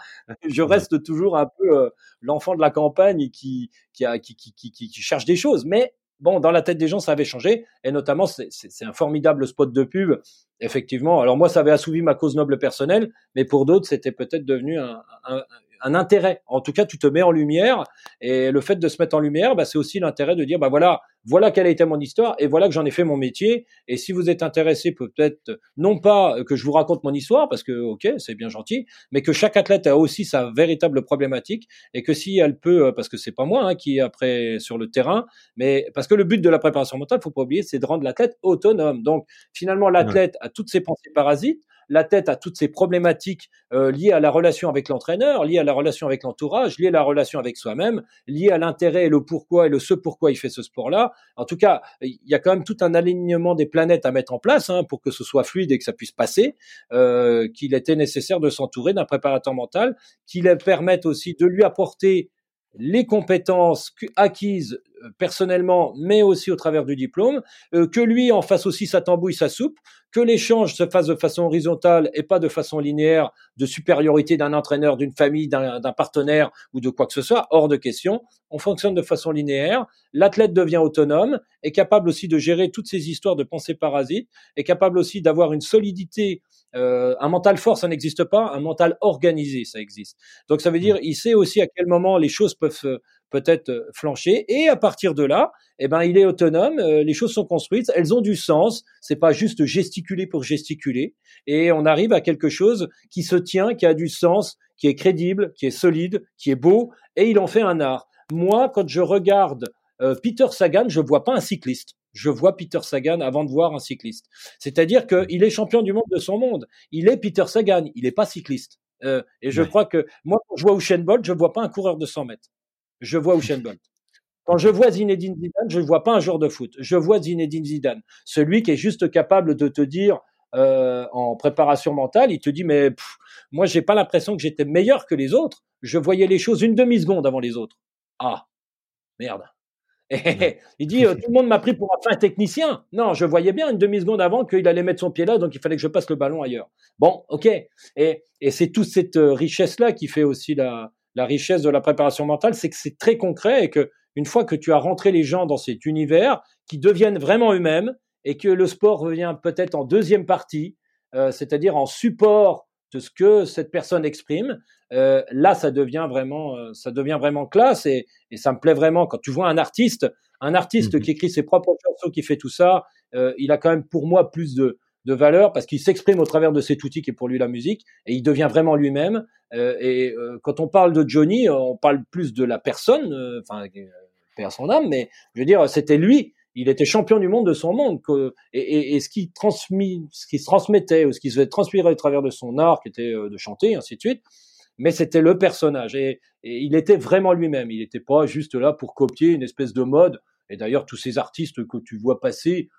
Je reste toujours un peu euh, l'enfant de la campagne qui qui, a, qui, qui, qui, qui, cherche des choses. Mais bon, dans la tête des gens, ça avait changé. Et notamment, c'est un formidable spot de pub. Effectivement. Alors moi, ça avait assouvi ma cause noble personnelle, mais pour d'autres, c'était peut-être devenu un, un, un intérêt. En tout cas, tu te mets en lumière et le fait de se mettre en lumière, bah, c'est aussi l'intérêt de dire, bah voilà, voilà quelle a été mon histoire et voilà que j'en ai fait mon métier. Et si vous êtes intéressé, peut-être non pas que je vous raconte mon histoire parce que ok, c'est bien gentil, mais que chaque athlète a aussi sa véritable problématique et que si elle peut, parce que c'est pas moi hein, qui est après sur le terrain, mais parce que le but de la préparation mentale, faut pas oublier, c'est de rendre l'athlète autonome. Donc finalement, l'athlète a toutes ses pensées parasites la tête à toutes ces problématiques euh, liées à la relation avec l'entraîneur, liées à la relation avec l'entourage, liées à la relation avec soi-même, liées à l'intérêt et le pourquoi et le ce pourquoi il fait ce sport-là. En tout cas, il y a quand même tout un alignement des planètes à mettre en place hein, pour que ce soit fluide et que ça puisse passer, euh, qu'il était nécessaire de s'entourer d'un préparateur mental qui lui permette aussi de lui apporter les compétences acquises euh, personnellement, mais aussi au travers du diplôme, euh, que lui en fasse aussi sa tambouille, sa soupe, que l'échange se fasse de façon horizontale et pas de façon linéaire, de supériorité d'un entraîneur, d'une famille, d'un partenaire ou de quoi que ce soit, hors de question. On fonctionne de façon linéaire. L'athlète devient autonome, est capable aussi de gérer toutes ces histoires de pensée parasite, est capable aussi d'avoir une solidité euh, un mental fort, ça n'existe pas. Un mental organisé, ça existe. Donc ça veut dire, il sait aussi à quel moment les choses peuvent euh, peut-être euh, flancher. Et à partir de là, eh ben, il est autonome. les choses sont construites, elles ont du sens. C'est pas juste gesticuler pour gesticuler. Et on arrive à quelque chose qui se tient, qui a du sens, qui est crédible, qui est solide, qui est beau. Et il en fait un art. Moi, quand je regarde Peter Sagan, je vois pas un cycliste je vois Peter Sagan avant de voir un cycliste. C'est-à-dire qu'il est champion du monde de son monde. Il est Peter Sagan, il n'est pas cycliste. Euh, et je crois que moi, quand je vois Usain Bolt, je vois pas un coureur de 100 mètres. Je vois Usain Bolt. Quand je vois Zinedine Zidane, je ne vois pas un joueur de foot. Je vois Zinedine Zidane, celui qui est juste capable de te dire euh, en préparation mentale, il te dit mais pff, moi j'ai pas l'impression que j'étais meilleur que les autres. Je voyais les choses une demi seconde avant les autres. Ah merde. il dit euh, tout le monde m'a pris pour un fin technicien. Non, je voyais bien une demi seconde avant qu'il allait mettre son pied là, donc il fallait que je passe le ballon ailleurs. Bon, ok. Et, et c'est toute cette euh, richesse là qui fait aussi la, la richesse de la préparation mentale, c'est que c'est très concret et que une fois que tu as rentré les gens dans cet univers, qui deviennent vraiment eux-mêmes et que le sport revient peut-être en deuxième partie, euh, c'est-à-dire en support de ce que cette personne exprime, euh, là, ça devient vraiment, euh, ça devient vraiment classe et, et, ça me plaît vraiment quand tu vois un artiste, un artiste mmh qui écrit ses propres chansons, qui fait tout ça, euh, il a quand même pour moi plus de, de valeur parce qu'il s'exprime au travers de cet outil qui est pour lui la musique et il devient vraiment lui-même. Euh, et euh, quand on parle de Johnny, on parle plus de la personne, enfin, père son âme, mais je veux dire, c'était lui il était champion du monde de son monde. et, et, ce qui transmis, ce qui se transmettait ou ce qui se transpirer au travers de son art, qui était de chanter, ainsi de suite, mais c'était le personnage et, il était vraiment lui-même. Il n'était pas juste là pour copier une espèce de mode. Et d'ailleurs, tous ces artistes que tu vois passer,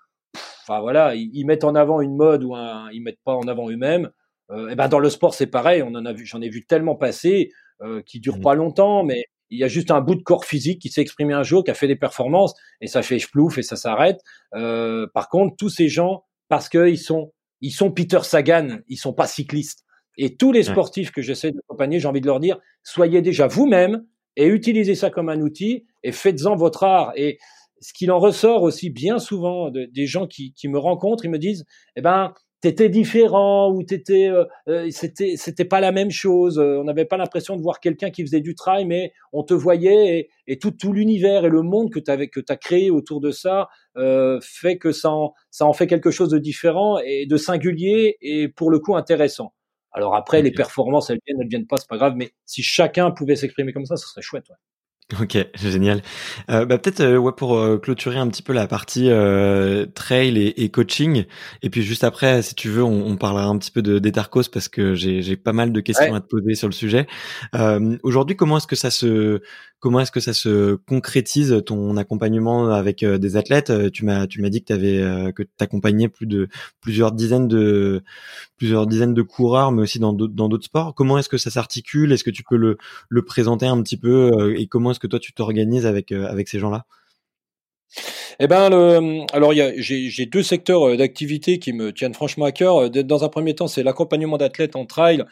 enfin voilà, ils, mettent en avant une mode ou un, ils mettent pas en avant eux-mêmes. Euh, et ben dans le sport, c'est pareil. On en a vu, j'en ai vu tellement passer euh, qui durent mmh. pas longtemps, mais il y a juste un bout de corps physique qui s'est exprimé un jour, qui a fait des performances, et ça fait chplouf et ça s'arrête. Euh, par contre, tous ces gens, parce qu'ils sont, ils sont Peter Sagan, ils sont pas cyclistes. Et tous les sportifs que j'essaie d'accompagner, j'ai envie de leur dire, soyez déjà vous-même et utilisez ça comme un outil et faites-en votre art. Et ce qu'il en ressort aussi bien souvent des gens qui, qui, me rencontrent, ils me disent, eh ben, t'étais différent ou t'étais, euh, euh, c'était, c'était pas la même chose. Euh, on n'avait pas l'impression de voir quelqu'un qui faisait du trail, mais on te voyait et, et tout, tout l'univers et le monde que tu que t'as créé autour de ça euh, fait que ça en, ça en fait quelque chose de différent et de singulier et pour le coup intéressant. Alors après, les performances, elles viennent, elles viennent pas, c'est pas grave, mais si chacun pouvait s'exprimer comme ça, ce serait chouette. Ouais. Ok, génial. Euh, bah, peut-être euh, ouais, pour euh, clôturer un petit peu la partie euh, trail et, et, coaching, et puis juste après, si tu veux, on, on parlera un petit peu de d'Ethercos parce que j'ai pas mal de questions à te poser sur le sujet. Aujourd'hui, comment est-ce que ça se comment est-ce que ça se concrétise ton accompagnement avec des athlètes? Tu m'as tu m'as dit que tu avais que t'accompagnais plus de plusieurs dizaines de plusieurs dizaines de coureurs, mais aussi dans d'autres dans d'autres sports. Comment est-ce que ça s'articule? Est-ce que tu peux le le présenter un petit peu? Et comment est-ce que toi tu t'organises avec euh, ces gens-là? Eh ben, alors j'ai deux secteurs euh, d'activité qui me tiennent franchement à cœur. Dans un premier temps, c'est l'accompagnement d'athlètes en trail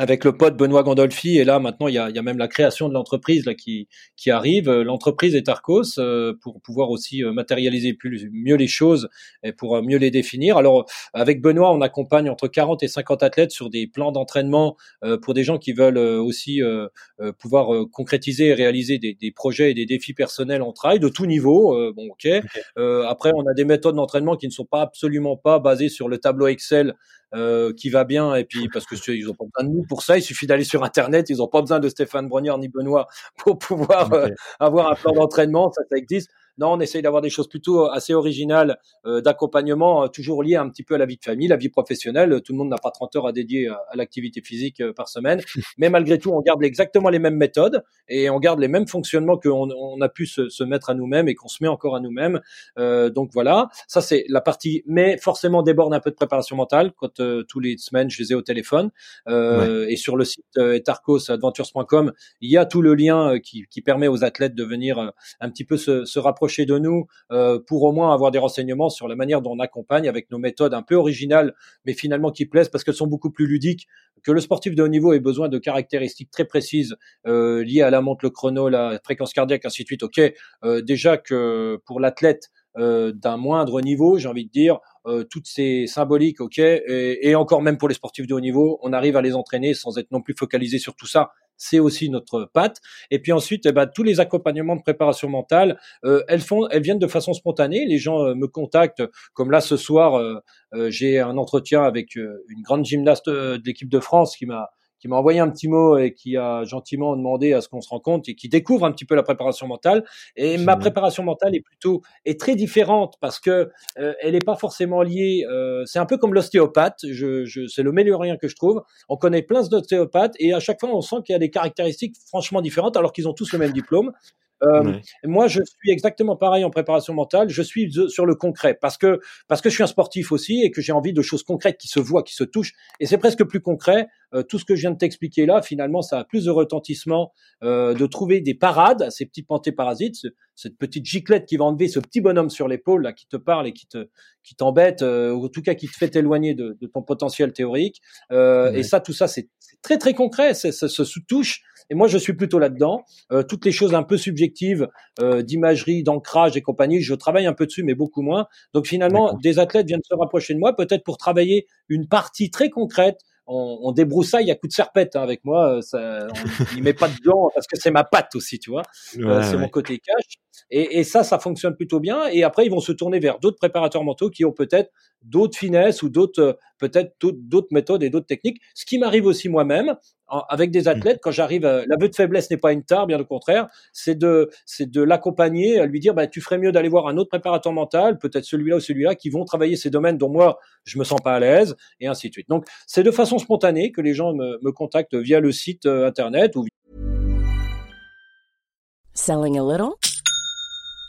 avec le pote Benoît Gandolfi et là maintenant il y a, même la création de l'entreprise là qui qui arrive. L'entreprise est Arcos euh, pour pouvoir aussi euh, matérialiser plus mieux les choses et pour euh, mieux les définir. Alors avec Benoît on accompagne entre 40 et 50 athlètes sur des plans d'entraînement pour des gens qui veulent aussi pouvoir concrétiser et réaliser des, des, projets et des défis personnels en trail de tout niveau bon ok, après on a des méthodes d'entraînement qui ne sont pas absolument pas basées sur le tableau Excel euh, qui va bien. Et puis parce que ils ont pas besoin de nous pour ça, il suffit d'aller sur internet, ils ont pas besoin de Stéphane Brogniard ni Benoît pour pouvoir euh, avoir un plan d'entraînement, ça ça existe. Non, on essaye d'avoir des choses plutôt euh, assez originales euh, d'accompagnement, euh, toujours liées un petit peu à la vie de famille, la vie professionnelle. Tout le monde n'a pas 30 heures à dédier à, l'activité physique par semaine, mais malgré tout, on garde exactement les mêmes méthodes et on garde les mêmes fonctionnements qu'on on a pu se, se mettre à nous-mêmes et qu'on se met encore à nous-mêmes. donc voilà, ça c'est la partie, mais forcément déborde un peu de préparation mentale quand tous les semaines je les ai au téléphone et sur le site etarcosadventures.com, il y a tout le lien qui, qui permet aux athlètes de venir un petit peu se, se rapprocher de nous euh, pour au moins avoir des renseignements sur la manière dont on accompagne avec nos méthodes un peu originales, mais finalement qui plaisent parce qu'elles sont beaucoup plus ludiques, que le sportif de haut niveau ait besoin de caractéristiques très précises euh, liées à la montre, le chrono, la fréquence cardiaque, ainsi de suite. Ok, euh, déjà que pour l'athlète d'un moindre niveau, j'ai envie de dire, toutes ces symboliques, ok, et, et, encore même pour les sportifs de haut niveau, on arrive à les entraîner sans être non plus focalisé sur tout ça c'est aussi notre patte. Et puis ensuite, eh ben, tous les accompagnements de préparation mentale, euh, elles font, elles viennent de façon spontanée. Les gens euh, me contactent, comme là ce soir, euh, j'ai un entretien avec une grande gymnaste de l'équipe de France qui m'a qui m'a envoyé un petit mot et qui a gentiment demandé à ce qu'on se rencontre et qui découvre un petit peu la préparation mentale. Et ma préparation mentale est plutôt est très différente parce que euh, elle n'est pas forcément liée. Euh, c'est un peu comme l'ostéopathe. Je, je, c'est le meilleur lien que je trouve. On connaît plein d'ostéopathes et à chaque fois on sent qu'il y a des caractéristiques franchement différentes alors qu'ils ont tous le même diplôme. Euh, moi, je suis exactement pareil en préparation mentale. Je suis sur le concret parce que parce que je suis un sportif aussi et que j'ai envie de choses concrètes qui se voient, qui se touchent. Et c'est presque plus concret. Euh, tout ce que je viens de t'expliquer là, finalement, ça a plus de retentissement euh, de trouver des parades à ces petits pantés-parasites, cette petite giclette qui va enlever ce petit bonhomme sur l'épaule là qui te parle et qui te qui t'embête, ou en tout cas qui te fait éloigner de, de ton potentiel théorique. Et ça, tout ça, c'est très très concret. Ça se touche et moi, je suis plutôt là-dedans. Euh, toutes les choses un peu subjectives euh, d'imagerie, d'ancrage et compagnie, je travaille un peu dessus, mais beaucoup moins. Donc finalement, des athlètes viennent se rapprocher de moi, peut-être pour travailler une partie très concrète on, on débroussaille à coups de serpette hein, avec moi. Euh, ça, on n'y met pas de gants parce que c'est ma patte aussi, tu vois. Euh, c'est mon côté cash. Et, et, ça, ça fonctionne plutôt bien. Et après, ils vont se tourner vers d'autres préparateurs mentaux qui ont peut-être d'autres finesses ou d'autres, euh, peut-être d'autres méthodes et d'autres techniques. Ce qui m'arrive aussi moi-même avec des athlètes quand j'arrive. L'aveu de faiblesse n'est pas une tare, bien au contraire. C'est de, c'est de l'accompagner, à lui dire, bah, tu ferais mieux d'aller voir un autre préparateur mental, peut-être celui-là ou celui-là, qui vont travailler ces domaines dont moi je me sens pas à l'aise, et ainsi de suite. Donc, c'est de façon spontanée que les gens me, me contactent via le site euh, internet ou. Selling a little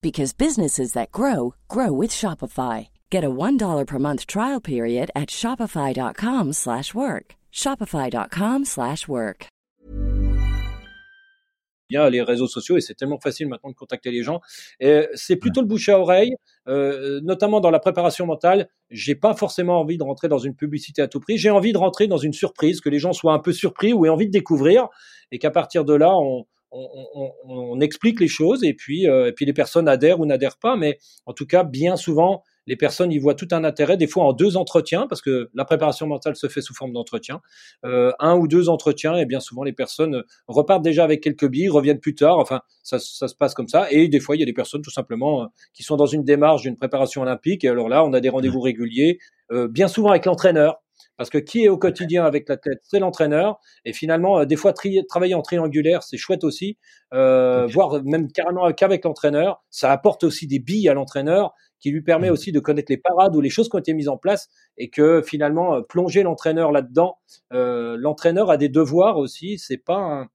because businesses that grow grow with Shopify. Get a $1 per month trial period at shopify.com/work. shopify.com/work. Bien les réseaux sociaux et c'est tellement facile maintenant de contacter les gens. c'est plutôt le bouche à oreille, euh, notamment dans la préparation mentale. J'ai pas forcément envie de rentrer dans une publicité à tout prix. J'ai envie de rentrer dans une surprise, que les gens soient un peu surpris ou aient envie de découvrir, et qu'à partir de là, on on, explique les choses et puis, et puis les personnes adhèrent ou n'adhèrent pas. Mais en tout cas, bien souvent, les personnes y voient tout un intérêt, des fois en deux entretiens, parce que la préparation mentale se fait sous forme d'entretien. Euh, un ou deux entretiens, et bien souvent les personnes repartent déjà avec quelques billes, reviennent plus tard. Enfin, ça, se passe comme ça. Et des fois, il y a des personnes tout simplement euh, qui sont dans une démarche d'une préparation olympique. Et alors là, on a des rendez-vous réguliers, euh, bien souvent avec l'entraîneur. Parce que qui est au quotidien avec l'athlète, c'est l'entraîneur. Et finalement, des fois, travailler en triangulaire, c'est chouette aussi. Euh, Voire même carrément qu'avec l'entraîneur, ça apporte aussi des billes à l'entraîneur qui lui permet mmh. aussi de connaître les parades ou les choses qui ont été mises en place et que finalement euh, plonger l'entraîneur là-dedans, euh, l'entraîneur a des devoirs aussi. C'est pas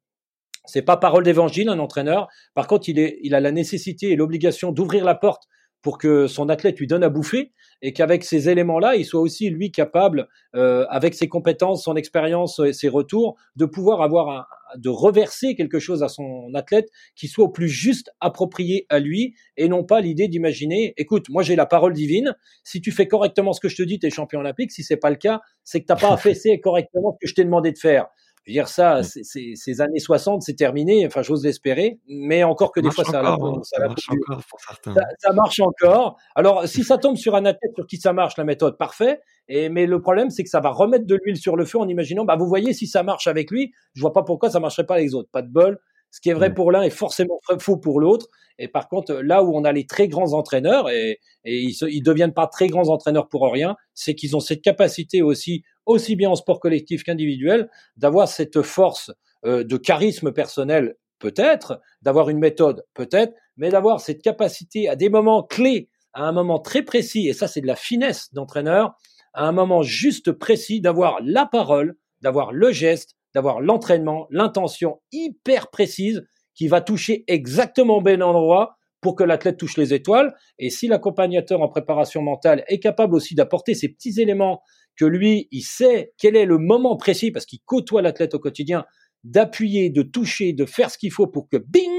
c'est pas parole d'évangile un entraîneur. Par contre, il est, il a la nécessité et l'obligation d'ouvrir la porte pour que son athlète lui donne à bouffer et qu'avec ces éléments-là, il soit aussi lui capable, euh, avec ses compétences, son expérience et ses retours, de pouvoir avoir un, de reverser quelque chose à son athlète qui soit au plus juste approprié à lui et non pas l'idée d'imaginer, écoute, moi j'ai la parole divine, si tu fais correctement ce que je te dis, tu es champion olympique, si c'est pas le cas, c'est que t'as pas affaissé correctement ce que je t'ai demandé de faire. Je veux dire, ça, mmh. ces années 60, c'est terminé. Enfin, j'ose l'espérer. Mais encore que des fois, ça, encore, ça, marche encore pour certains. Ça, marche encore. Alors, si ça tombe sur un athlète sur qui ça marche, la méthode, parfait. Et, mais le problème, c'est que ça va remettre de l'huile sur le feu en imaginant, bah, vous voyez, si ça marche avec lui, je vois pas pourquoi ça marcherait pas avec les autres. Pas de bol. Ce qui est vrai pour l'un est forcément faux pour l'autre. Et par contre, là où on a les très grands entraîneurs, et, et ils, ne deviennent pas très grands entraîneurs pour rien, c'est qu'ils ont cette capacité aussi, aussi bien en sport collectif qu'individuel, d'avoir cette force euh, de charisme personnel, peut-être, d'avoir une méthode, peut-être, mais d'avoir cette capacité à des moments clés, à un moment très précis, et ça c'est de la finesse d'entraîneur, à un moment juste précis, d'avoir la parole, d'avoir le geste, d'avoir l'entraînement, l'intention hyper précise qui va toucher exactement au endroit pour que l'athlète touche les étoiles. Et si l'accompagnateur en préparation mentale est capable aussi d'apporter ces petits éléments que lui, il sait quel est le moment précis parce qu'il côtoie l'athlète au quotidien, d'appuyer, de toucher, de faire ce qu'il faut pour que bing,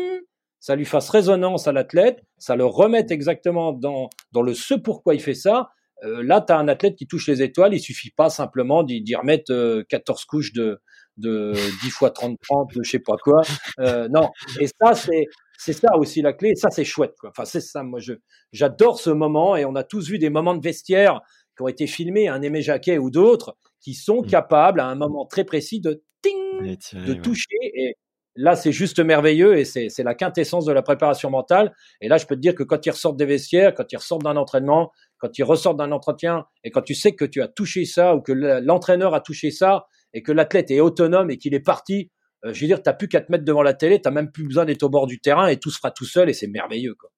ça lui fasse résonance à l'athlète, ça le remette exactement dans, dans le ce pourquoi il fait ça. Euh, là, tu as un athlète qui touche les étoiles, il suffit pas simplement d'y remettre 14 euh, couches de, de 10 fois 30 30 de je sais pas quoi. Euh, non, et ça c'est c'est ça aussi la clé, et ça c'est chouette quoi. Enfin c'est ça moi je j'adore ce moment et on a tous vu des moments de vestiaire qui ont été filmés un Aimé Jacquet ou d'autres qui sont mmh. capables à un moment très précis de ting de toucher et là c'est juste merveilleux et c'est c'est la quintessence de la préparation mentale et là je peux te dire que quand ils ressortent des vestiaires, quand ils ressortent d'un entraînement, quand ils ressortent d'un entretien et quand tu sais que tu as touché ça ou que l'entraîneur a touché ça et que l'athlète est autonome et qu'il est parti, euh, je veux dire, t'as plus qu'à te mettre devant la télé, t'as même plus besoin d'être au bord du terrain et tout se fera tout seul et c'est merveilleux, quoi.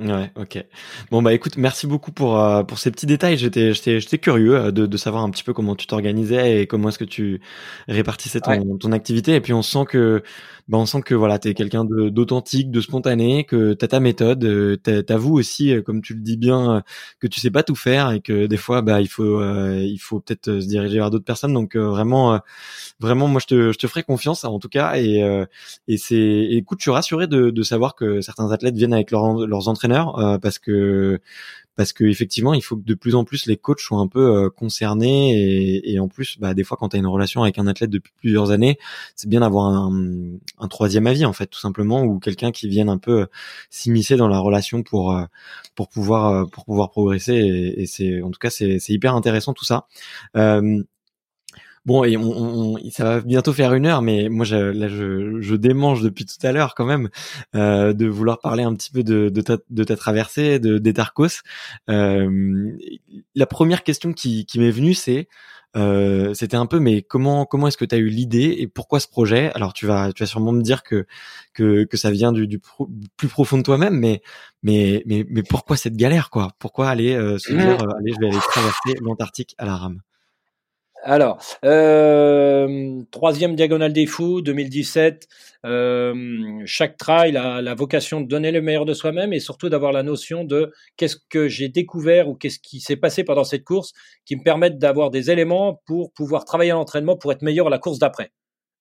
Ouais, ok. Bon bah écoute, merci beaucoup pour euh, pour ces petits détails. J'étais j'étais j'étais curieux euh, de, de savoir un petit peu comment tu t'organisais et comment est-ce que tu répartissais ton ton activité. Et puis on sent que bah on sent que voilà t'es quelqu'un de d'authentique, de spontané, que t'as ta méthode, euh, t'avoues aussi, comme tu le dis bien, que tu sais pas tout faire et que des fois bah il faut il faut peut-être se diriger vers d'autres personnes. Donc vraiment vraiment moi je te je te ferai confiance en tout cas et et c'est écoute, je suis rassuré de de savoir que certains athlètes viennent avec leurs leurs euh, parce que parce que effectivement il faut que de plus en plus les coachs soient un peu euh, concernés et, et, en plus bah, des fois quand tu as une relation avec un athlète depuis plusieurs années c'est bien d'avoir un, un, troisième avis en fait tout simplement ou quelqu'un qui vienne un peu euh, s'immiscer dans la relation pour pour pouvoir pour pouvoir progresser et, et c'est en tout cas c'est hyper intéressant tout ça. Euh, Bon, et on, ça va bientôt faire une heure, mais moi, je, là, je, je démange depuis tout à l'heure quand même euh, de vouloir parler un petit peu de, de, ta, de ta traversée, de d'Etarcos. Euh, la première question qui, qui m'est venue, c'est euh, c'était un peu mais comment comment est-ce que tu as eu l'idée et pourquoi ce projet? Alors tu vas tu vas sûrement me dire que que, que ça vient du, du plus profond de toi-même mais mais mais mais pourquoi cette galère quoi? Pourquoi aller euh, se dire euh, allez je vais aller traverser l'Antarctique à la rame? Alors, euh, troisième diagonale des fous, 2017. Euh, chaque trail a la vocation de donner le meilleur de soi-même et surtout d'avoir la notion de qu'est-ce que j'ai découvert ou qu'est-ce qui s'est passé pendant cette course qui me permettent d'avoir des éléments pour pouvoir travailler à l'entraînement pour être meilleur à la course d'après.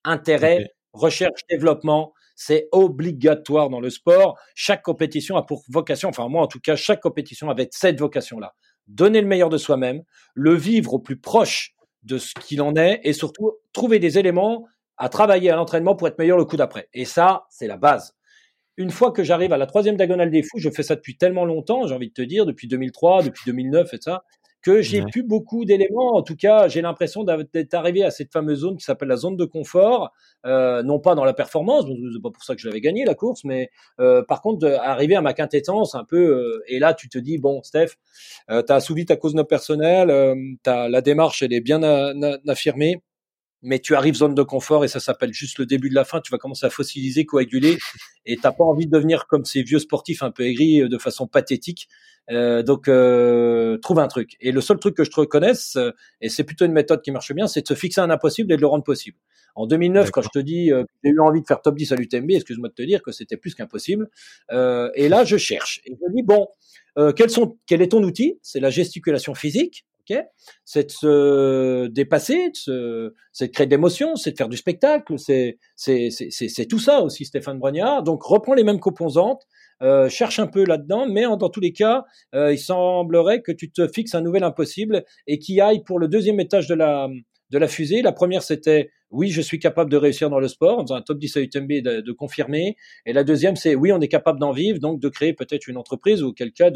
Intérêt, recherche, développement, c'est obligatoire dans le sport. Chaque compétition a pour vocation, enfin moi en tout cas, chaque compétition avait cette vocation-là. Donner le meilleur de soi-même, le vivre au plus proche de ce qu'il en est et surtout trouver des éléments à travailler à l'entraînement pour être meilleur le coup d'après. Et ça, c'est la base. Une fois que j'arrive à la troisième diagonale des fous, je fais ça depuis tellement longtemps, j'ai envie de te dire, depuis 2003, depuis 2009 et ça, que j'ai plus beaucoup d'éléments. En tout cas, j'ai l'impression d'être arrivé à cette fameuse zone qui s'appelle la zone de confort, euh, non pas dans la performance, c'est pas pour ça que je l'avais gagné la course, mais euh, par contre arriver à ma quintessence un peu. Euh, et là, tu te dis bon, Steph, euh, tu as assouvi ta cause non personnelle, euh, la démarche elle est bien affirmée mais tu arrives zone de confort et ça s'appelle juste le début de la fin. Tu vas commencer à fossiliser, coaguler, et t'as pas envie de devenir comme ces vieux sportifs un peu aigris euh, de façon pathétique. Euh, donc euh, trouve un truc. Et le seul truc que je te reconnaisse, euh, et c'est plutôt une méthode qui marche bien, c'est de se fixer un impossible et de le rendre possible. En 2009, quand je te dis que j'ai eu envie de faire top 10 à l'UTMB, excuse-moi de te dire que c'était plus qu'impossible. et là, je cherche. Et je me dis, bon, quels sont, quel est ton outil? C'est la gesticulation physique c'est de se dépasser, c'est de créer de l'émotion, c'est de faire du spectacle, c'est c'est tout ça aussi Stéphane Brognard. Donc reprends les mêmes composantes, euh, cherche un peu là-dedans, mais dans tous les cas, euh, il semblerait que tu te fixes un nouvel impossible et qui aille pour le deuxième étage de la de la fusée. La première, c'était oui, je suis capable de réussir dans le sport, en faisant un top 10 à UTMB, de, de confirmer. Et la deuxième, c'est oui, on est capable d'en vivre, donc de créer peut-être une entreprise ou quelqu'un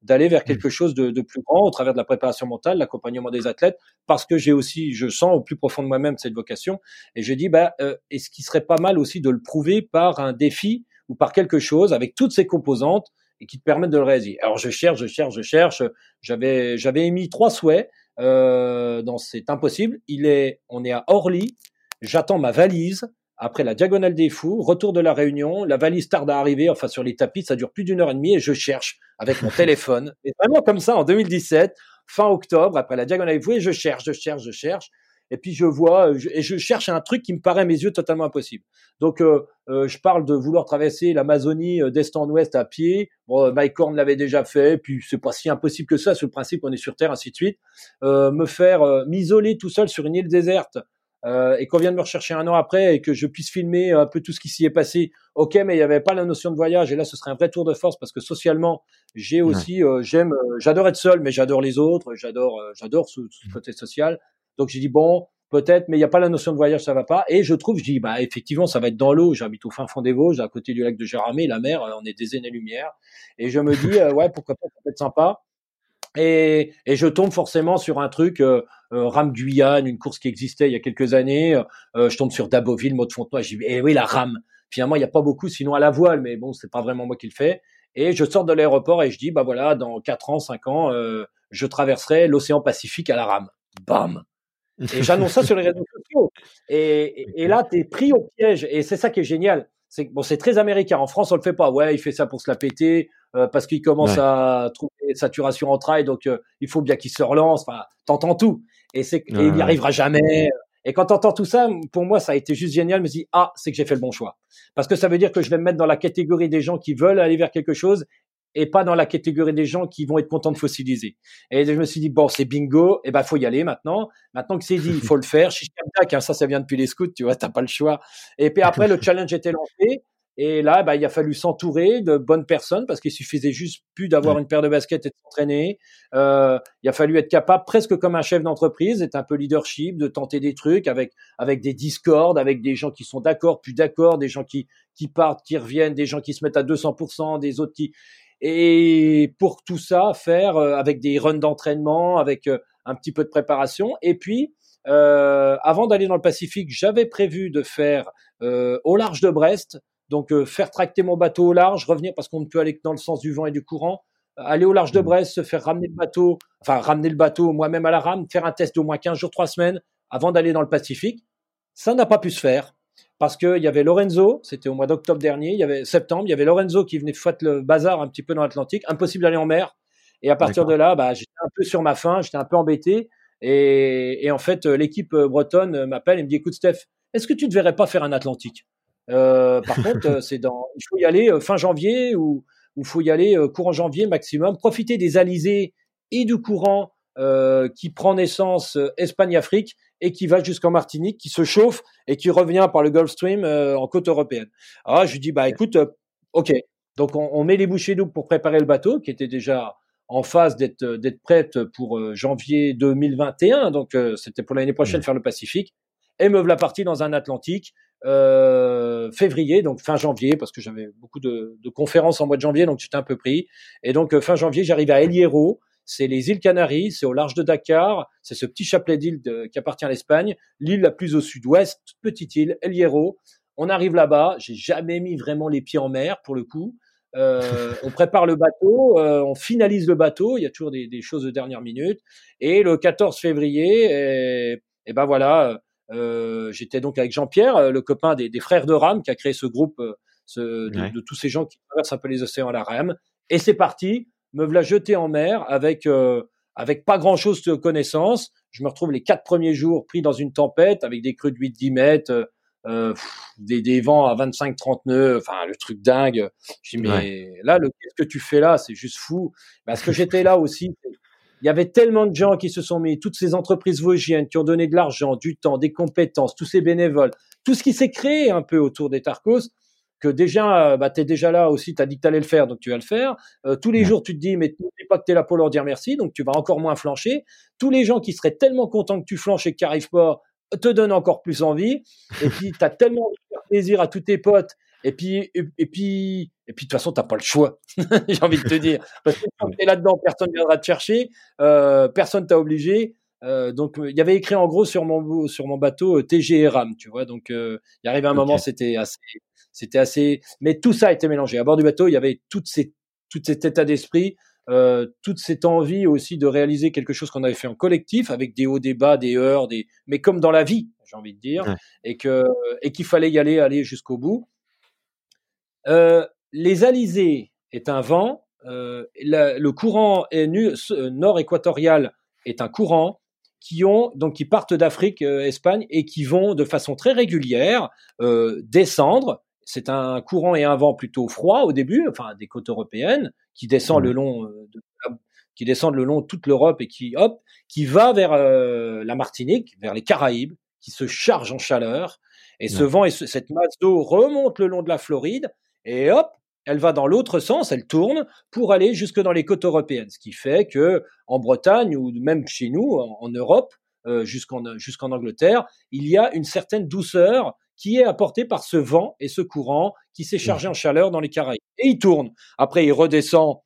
d'aller vers quelque chose de, de, plus grand au travers de la préparation mentale, l'accompagnement des athlètes, parce que j'ai aussi, je sens au plus profond de moi-même cette vocation. Et je dis, bah, euh, est-ce qu'il serait pas mal aussi de le prouver par un défi ou par quelque chose avec toutes ces composantes et qui te permettent de le réaliser? Alors je cherche, je cherche, je cherche. J'avais j'avais émis trois souhaits euh, dans c'est impossible. Il est, on est à Orly. J'attends ma valise après la diagonale des fous, retour de la réunion, la valise tarde à arriver, enfin sur les tapis, ça dure plus d'une heure et demie et je cherche avec mon téléphone. Et vraiment comme ça en 2017, fin octobre, après la diagonale des fous, et je cherche, je cherche, je cherche et puis je vois et je cherche un truc qui me paraît à mes yeux totalement impossible. Donc euh, euh, je parle de vouloir traverser l'Amazonie euh, d'est en ouest à pied. Bon, Mike Horn l'avait déjà fait, puis c'est pas si impossible que ça sur le principe qu'on est sur Terre, ainsi de suite. me faire m'isoler tout seul sur une île déserte et qu'on vienne me rechercher un an après et que je puisse filmer un peu tout ce qui s'y est passé. Ok, mais il n'y avait pas la notion de voyage et là ce serait un vrai tour de force parce que socialement j'ai aussi j'aime j'adore être seul mais j'adore les autres, j'adore j'adore ce, ce côté social. Donc j'ai dit bon, peut-être, mais il n'y a pas la notion de voyage, ça va pas. Et je trouve, je dis, bah effectivement, ça va être dans l'eau. J'habite au fin fond des Vosges, à côté du lac de Géramé, la mer, on est des années-lumière. Et je me dis, euh, ouais, pourquoi pas, ça peut être sympa. Et, et je tombe forcément sur un truc, euh, euh Rame Guyane, une course qui existait il y a quelques années. Euh, je tombe sur Daboville, Maud Fontenoy. Je dis, eh oui, la rame. Finalement, il n'y a pas beaucoup, sinon à la voile, mais bon, c'est pas vraiment moi qui le fais. Et je sors de l'aéroport et je dis, bah voilà, dans 4 ans, 5 ans, je traverserai l'océan Pacifique à la rame. Bam et j'annonce ça sur les réseaux sociaux. Et, et, là, tu es pris au piège. Et c'est ça qui est génial. C'est bon, c'est très américain. En France, on le fait pas. Ouais, il fait ça pour se la péter euh, parce qu'il commence à trouver saturation en trail, donc euh, il faut bien qu'il se relance. Enfin, t'entends tout. Et c'est, il n'y arrivera jamais. Et quand t'entends tout ça, pour moi, ça a été juste génial. Je me dis ah, c'est que j'ai fait le bon choix. Parce que ça veut dire que je vais me mettre dans la catégorie des gens qui veulent aller vers quelque chose et pas dans la catégorie des gens qui vont être contents de fossiliser. Et je me suis dit bon, c'est bingo, et ben faut y aller maintenant. Maintenant que c'est dit, il faut le faire. Hein, ça, ça vient depuis les scouts, tu vois, t'as pas le choix. Et puis après, le challenge était lancé. Et là, bah, il a fallu s'entourer de bonnes personnes parce qu'il suffisait juste plus d'avoir une paire de baskets et de s'entraîner. Euh, il a fallu être capable, presque comme un chef d'entreprise, d'être un peu leadership, de tenter des trucs avec avec des discords, avec des gens qui sont d'accord, plus d'accord, des gens qui qui partent, qui reviennent, des gens qui se mettent à 200%, des autres qui et pour tout ça, faire euh, avec des runs d'entraînement, avec euh, un petit peu de préparation. Et puis, euh, avant d'aller dans le Pacifique, j'avais prévu de faire euh, au large de Brest, donc faire tracter mon bateau au large, revenir parce qu'on ne peut aller que dans le sens du vent et du courant, aller au large de mmh. Brest, se faire ramener le bateau, enfin ramener le bateau moi-même à la rame, faire un test d'au moins 15 jours, 3 semaines avant d'aller dans le Pacifique. Ça n'a pas pu se faire parce qu'il y avait Lorenzo, c'était au mois d'octobre dernier, il y avait septembre, il y avait Lorenzo qui venait faire le bazar un petit peu dans l'Atlantique, impossible d'aller en mer. Et à partir de là, bah, j'étais un peu sur ma faim, j'étais un peu embêté. Et, en fait, l'équipe bretonne m'appelle et me dit, écoute Steph, est-ce que tu ne devrais pas faire un Atlantique? Euh, Par contre, c'est dans, il faut y aller euh, fin janvier ou il faut y aller euh, courant janvier maximum, profiter des alizés et du courant euh, qui prend naissance euh, Espagne-Afrique et qui va jusqu'en Martinique, qui se chauffe et qui revient par le Gulf Stream euh, en côte européenne. Alors je lui dis bah écoute, ok, donc on, on, met les bouchées doubles pour préparer le bateau qui était déjà en phase d'être d'être prête pour janvier 2021, donc c'était pour l'année prochaine faire le Pacifique. et me voilà parti dans un Atlantique euh, février, donc fin janvier, parce que j'avais beaucoup de, de, conférences en mois de janvier, donc j'étais un peu pris. Et donc fin janvier, j'arrive à El Hierro, c'est les îles Canaries, c'est au large de Dakar, c'est ce petit chapelet d'îles qui appartient à l'Espagne, l'île la plus au sud-ouest, petite île, El Hierro. On arrive là-bas, j'ai jamais mis vraiment les pieds en mer pour le coup. Euh, on prépare le bateau, euh, on finalise le bateau, il y a toujours des, des, choses de dernière minute. Et le 14 février, et, et ben voilà, euh, j'étais donc avec Jean-Pierre, le copain des, des, frères de Rame, qui a créé ce groupe ce, de, de, tous ces gens qui traversent un peu les océans à la rame. Et c'est parti, me voilà jeté en mer avec avec pas grand chose de connaissance. Je me retrouve les quatre premiers jours pris dans une tempête avec des crues de 8-10 mètres, euh, des, des, vents à 25-30 nœuds, enfin le truc dingue. Je dis mais là, le qu'est-ce que tu fais là? C'est juste fou. Parce que j'étais là aussi. Il y avait tellement de gens qui se sont mis, toutes ces entreprises vosgiennes qui ont donné de l'argent, du temps, des compétences, tous ces bénévoles, tout ce qui s'est créé un peu autour des Tarkos, que déjà, bah, tu es déjà là aussi, tu as dit que tu allais le faire, donc tu vas le faire. Euh, tous les jours, tu te dis, mais tu n'oublies pas que tu es là pour leur dire merci, donc tu vas encore moins flancher. Tous les gens qui seraient tellement contents que tu flanches et que tu arrives pas, te donnent encore plus envie. Et puis, tu as tellement de faire plaisir à tous tes potes. Et puis, et, puis, et puis, de toute façon, t'as pas le choix. J'ai envie de te dire. Parce que quand t'es là-dedans, personne viendra te chercher. Euh, personne t'a obligé. Euh, donc, il y avait écrit en gros sur mon, sur mon bateau euh, TG et RAM, tu vois. Donc, euh, il arrive un moment, c'était assez, c'était assez, mais tout ça a été mélangé. À bord du bateau, il y avait toutes ces, tout cet état d'esprit euh, toute cette envie aussi de réaliser quelque chose qu'on avait fait en collectif, avec des hauts, des bas, des heures, des... mais comme dans la vie, j'ai envie de dire, et que et qu'il fallait y aller, aller jusqu'au bout. Euh, les alizés est un vent, euh, le courant nord équatorial est un courant qui ont donc qui partent d'Afrique, euh, Espagne et qui vont de façon très régulière descendre c'est un courant et un vent plutôt froid au début, enfin des côtes européennes, qui descend le mmh. long euh, de, qui descendent le long de toute l'Europe et qui hop, qui va vers euh, la Martinique, vers les Caraïbes, qui se charge en chaleur. Et ce vent et cette masse d'eau remonte le long de la Floride et hop, elle va dans l'autre sens, elle tourne pour aller jusque dans les côtes européennes. Ce qui fait que en Bretagne ou même chez nous, en, Europe, euh, jusqu'en jusqu'en Angleterre, il y a une certaine douceur qui est apporté par ce vent et ce courant qui s'est chargé en chaleur dans les Caraïbes. Et il tourne. Après, il redescend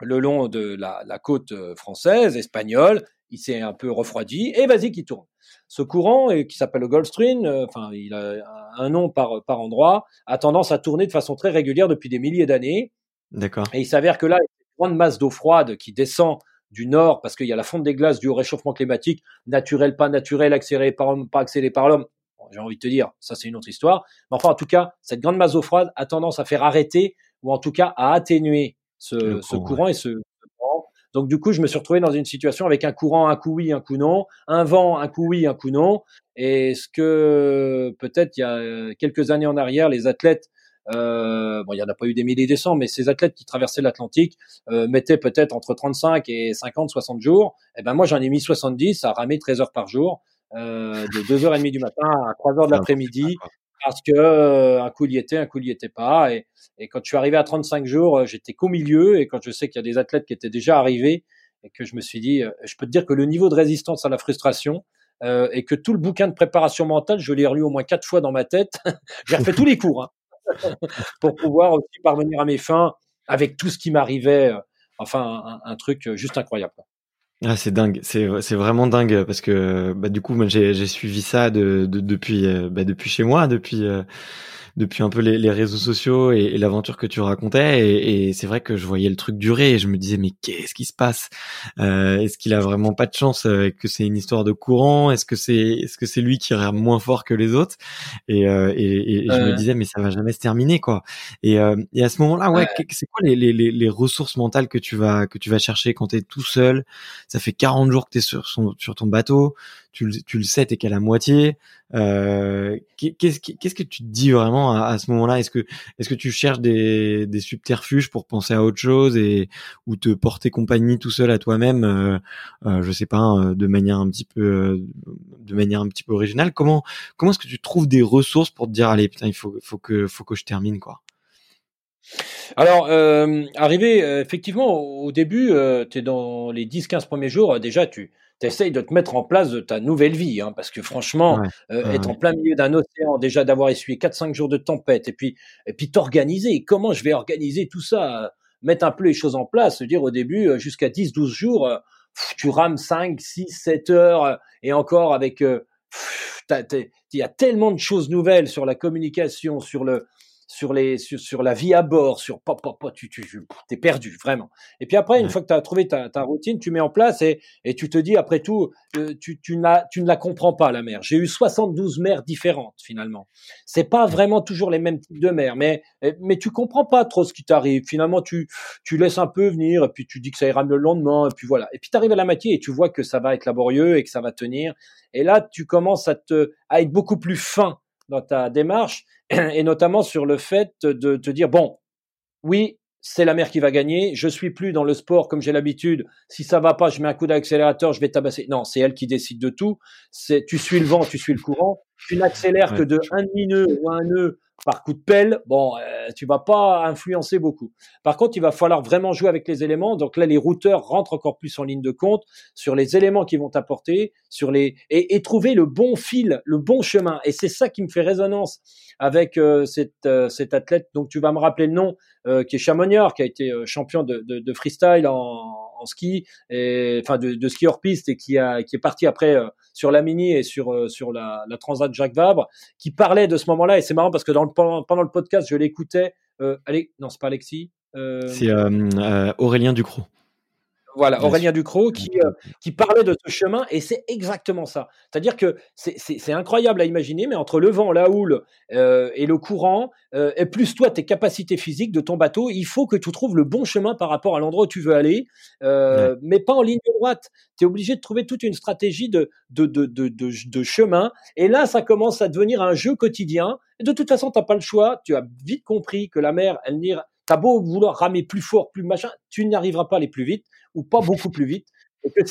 le long de la, la côte euh, française, espagnole. Il s'est un peu refroidi et vas-y qui tourne. Ce courant, qui s'appelle le Gulf Stream, euh, enfin, il a un nom par, par endroit, a tendance à tourner de façon très régulière depuis des milliers d'années. D'accord. Et il s'avère que là, il y a une grande masse d'eau froide qui descend du nord parce qu'il y a la fonte des glaces due au réchauffement climatique, naturel, pas naturel, accéléré par pas accéléré par l'homme j'ai envie de te dire, ça c'est une autre histoire. Mais enfin, en tout cas, cette grande masse d'eau froide a tendance à faire arrêter ou en tout cas à atténuer ce, ce courant et ce, vent. Donc du coup, je me suis retrouvé dans une situation avec un courant, un coup oui, un coup non, un vent, un coup oui, un coup non. Et ce que peut-être il y a quelques années en arrière, les athlètes euh, bon, il n'y en a pas eu des milliers des cents, mais ces athlètes qui traversaient l'Atlantique euh, mettaient peut-être entre 35 et 50, 60 jours. Et eh ben moi, j'en ai mis 70 à ramer 13 heures par jour. Euh, de 2h30 du matin à 3h de l'après-midi parce que euh, un coup il y était, un coup il y était pas. Et, et quand je suis arrivé à 35 jours, euh, j'étais qu'au milieu. Et quand je sais qu'il y a des athlètes qui étaient déjà arrivés et que je me suis dit, je peux te dire que le niveau de résistance à la frustration euh, et que tout le bouquin de préparation mentale, je l'ai relu au moins quatre fois dans ma tête. J'ai refait tous les cours hein, pour pouvoir aussi parvenir à mes fins avec tout ce qui m'arrivait. Enfin, un, un, truc juste incroyable. Ah, c'est dingue, c'est vraiment dingue parce que bah, du coup moi j'ai suivi ça de, de depuis euh, bah, depuis chez moi depuis euh, depuis un peu les, les réseaux sociaux et, et l'aventure que tu racontais. Et, et c'est vrai que je voyais le truc durer et je me disais mais qu'est-ce qui se passe? Euh, Est-ce qu'il a vraiment pas de chance? Euh, que c'est une histoire de courant? Est-ce que c'est est-ce que c'est lui qui est moins fort que les autres? Et, euh, et, et je me disais mais ça va jamais se terminer quoi. Et, euh, et à ce moment-là ouais, c'est quoi les, les, les, ressources mentales que tu vas que tu vas chercher quand tu es tout seul? Ça fait 40 jours que tu es sur son, sur ton bateau tu, tu le sais, t'es qu'à la moitié. Euh, qu'est-ce, qu'est-ce que tu te dis vraiment à, ce moment-là? Est-ce que, est-ce que tu cherches des, des subterfuges pour penser à autre chose et ou te porter compagnie tout seul à toi-même euh, euh, Je sais pas, euh, de manière un petit peu, euh, de manière un petit peu originale? Comment, comment est-ce que tu trouves des ressources pour te dire allez putain, il faut, faut que, faut que je termine quoi? Alors, euh, arrivé, effectivement, au début, euh, tu dans les 10-15 premiers jours, déjà, tu, tu essayes de te mettre en place de ta nouvelle vie, hein, parce que franchement, euh, être en plein milieu d'un océan, déjà d'avoir essuyé 4-5 jours de tempête, et puis et puis t'organiser. Comment je vais organiser tout ça Mettre un peu les choses en place, se dire au début, euh, jusqu'à 10-12 jours, euh, tu rames 5, 6, 7 heures, et encore avec... il y a tellement de choses nouvelles sur la communication, sur le, sur les sur, sur, la vie à bord, sur pop pop pop, tu tu t'es perdu vraiment. Et puis après, une fois que tu as trouvé ta, ta, routine, tu mets en place et, et tu te dis après tout, euh, tu tu, tu ne la comprends pas la mer. J'ai eu 72 mers différentes finalement. C'est pas vraiment toujours les mêmes types de mers, mais mais tu comprends pas trop ce qui t'arrive. Finalement, tu tu laisses un peu venir et puis tu dis que ça ira le lendemain et puis voilà. Et puis tu arrives à la moitié et tu vois que ça va être laborieux et que ça va tenir. Et là, tu commences à te à être beaucoup plus fin dans ta démarche, et notamment sur le fait de te dire, bon, oui, c'est la mer qui va gagner, je suis plus dans le sport comme j'ai l'habitude, si ça va pas, je mets un coup d'accélérateur, je vais tabasser. Non, c'est elle qui décide de tout, c'est tu suis le vent, tu suis le courant, tu n'accélères que de un demi-nœud ou un nœud par coup de pelle, bon, euh, tu vas pas influencer beaucoup. Par contre, il va falloir vraiment jouer avec les éléments. Donc là, les routeurs rentrent encore plus en ligne de compte sur les éléments qui vont t'apporter, sur les et, et, trouver le bon fil, le bon chemin. Et c'est ça qui me fait résonance avec euh, cette, euh, cet athlète. Donc tu vas me rappeler le nom, euh, qui est Chamonnière, qui a été champion de, de, de freestyle en, en, ski, et, enfin de, ski hors piste, et qui, a, qui est parti après sur la mini et sur sur la, Transat Jacques Vabre, qui parlait de ce moment-là. Et c'est marrant parce que dans le, pendant, le podcast, je l'écoutais. Euh, allez, non, c'est pas Alexis. Euh... C'est euh, Aurélien Ducrot. Voilà, Aurélien Ducrot qui, euh, qui parlait de ce chemin et c'est exactement ça. C'est-à-dire que c'est incroyable à imaginer, mais entre le vent, la houle euh, et le courant, euh, et plus toi, tes capacités physiques de ton bateau, il faut que tu trouves le bon chemin par rapport à l'endroit où tu veux aller, euh, mais pas en ligne droite. Tu es obligé de trouver toute une stratégie de, de, de, de, de, chemin. Et là, ça commence à devenir un jeu quotidien. Et de toute façon, tu n'as pas le choix. Tu as vite compris que la mer, elle n'ira T'as beau vouloir ramer plus fort, plus machin, tu n'y arriveras pas aller plus vite ou pas beaucoup plus vite.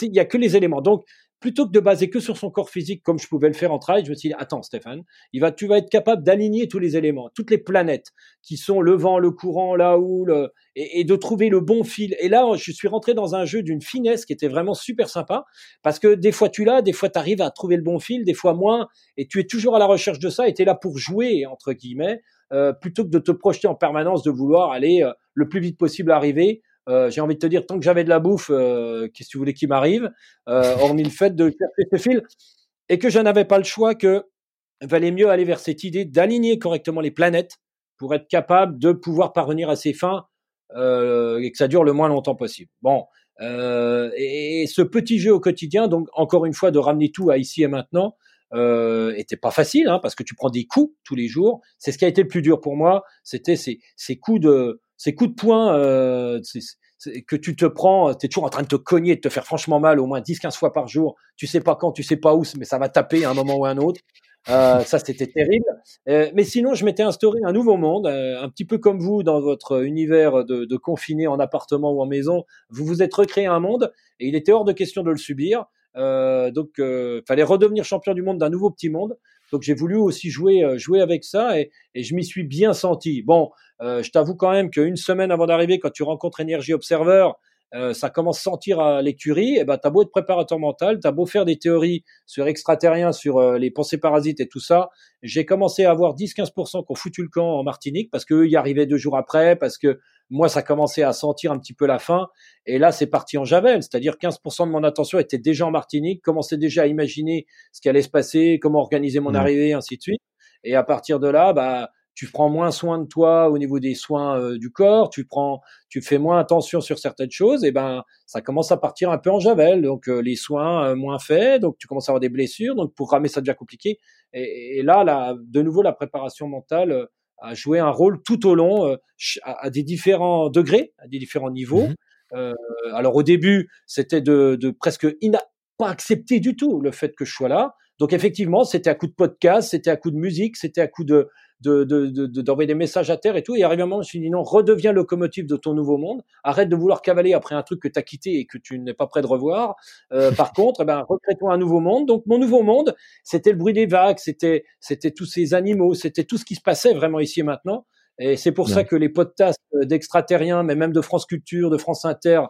Il y a que les éléments. Donc, plutôt que de baser que sur son corps physique comme je pouvais le faire en trail, je me suis dit attends Stéphane, il va, tu vas être capable d'aligner tous les éléments, toutes les planètes qui sont le vent, le courant, la houle, et, et, de trouver le bon fil. Et là, je suis rentré dans un jeu d'une finesse qui était vraiment super sympa parce que des fois tu l'as, des fois tu arrives à trouver le bon fil, des fois moins, et tu es toujours à la recherche de ça. Et tu es là pour jouer entre guillemets euh, plutôt que de te projeter en permanence, de vouloir aller euh, le plus vite possible arriver. Euh, j'ai envie de te dire, tant que j'avais de la bouffe, qu'est-ce que tu voulais qui m'arrive, hormis le fait de chercher ce fil, et que je n'avais pas le choix, que valait mieux aller vers cette idée d'aligner correctement les planètes pour être capable de pouvoir parvenir à ses fins et que ça dure le moins longtemps possible. Bon, et, ce petit jeu au quotidien, donc encore une fois de ramener tout à ici et maintenant, euh, était pas facile hein, parce que tu prends des coups tous les jours. C'est ce qui a été le plus dur pour moi. C'était ces, coups de ces coups de poing euh, que tu te prends. Tu es toujours en train de te cogner, de te faire franchement mal au moins 10-15 fois par jour. Tu sais pas quand, tu sais pas où, mais ça va taper à un moment ou à un autre. Euh, ça, c'était terrible. Euh, mais sinon, je m'étais instauré un nouveau monde, un petit peu comme vous dans votre univers de, de confiné en appartement ou en maison. Vous vous êtes recréé un monde et il était hors de question de le subir. Euh, donc, il euh, fallait redevenir champion du monde d'un nouveau petit monde. Donc, j'ai voulu aussi jouer, euh, jouer avec ça et, et je m'y suis bien senti. Bon, je t'avoue quand même qu'une semaine avant d'arriver, quand tu rencontres Energy Observer, euh, ça commence à sentir à l'écurie, et eh ben t'as beau être préparateur mental, t'as beau faire des théories sur extraterriens, sur euh, les pensées parasites et tout ça, j'ai commencé à avoir 10-15% qu'on foutu le camp en Martinique parce qu'eux y arrivaient deux jours après, parce que moi ça commençait à sentir un petit peu la fin, et là c'est parti en javel, c'est-à-dire 15% de mon attention était déjà en Martinique, commençais déjà à imaginer ce qui allait se passer, comment organiser mon arrivée, ainsi de suite. Et à partir de là, bah tu prends moins soin de toi au niveau des soins euh, du corps, tu prends, tu fais moins attention sur certaines choses, et ben ça commence à partir un peu en javel. Donc euh, les soins euh, moins faits, donc tu commences à avoir des blessures, donc pour ramer ça devient compliqué. Et, là, là, de nouveau, la préparation mentale a joué un rôle tout au long, à, des différents degrés, à des différents niveaux. Mmh alors au début, c'était de, de presque pas accepter du tout le fait que je sois là. Donc effectivement, c'était à coup de podcast, c'était à coup de musique, c'était à coup de d'envoyer de, de, des messages à terre et tout. Et arrive un moment, je me suis dit non, redeviens locomotive de ton nouveau monde. Arrête de vouloir cavaler après un truc que tu as quitté et que tu n'es pas prêt de revoir. Euh, par contre, eh ben, recrée-toi un nouveau monde. Donc mon nouveau monde, c'était le bruit des vagues, c'était c'était tous ces animaux, c'était tout ce qui se passait vraiment ici et maintenant. Et c'est pour ça que les podcasts d'extraterriens, mais même de France Culture, de France Inter,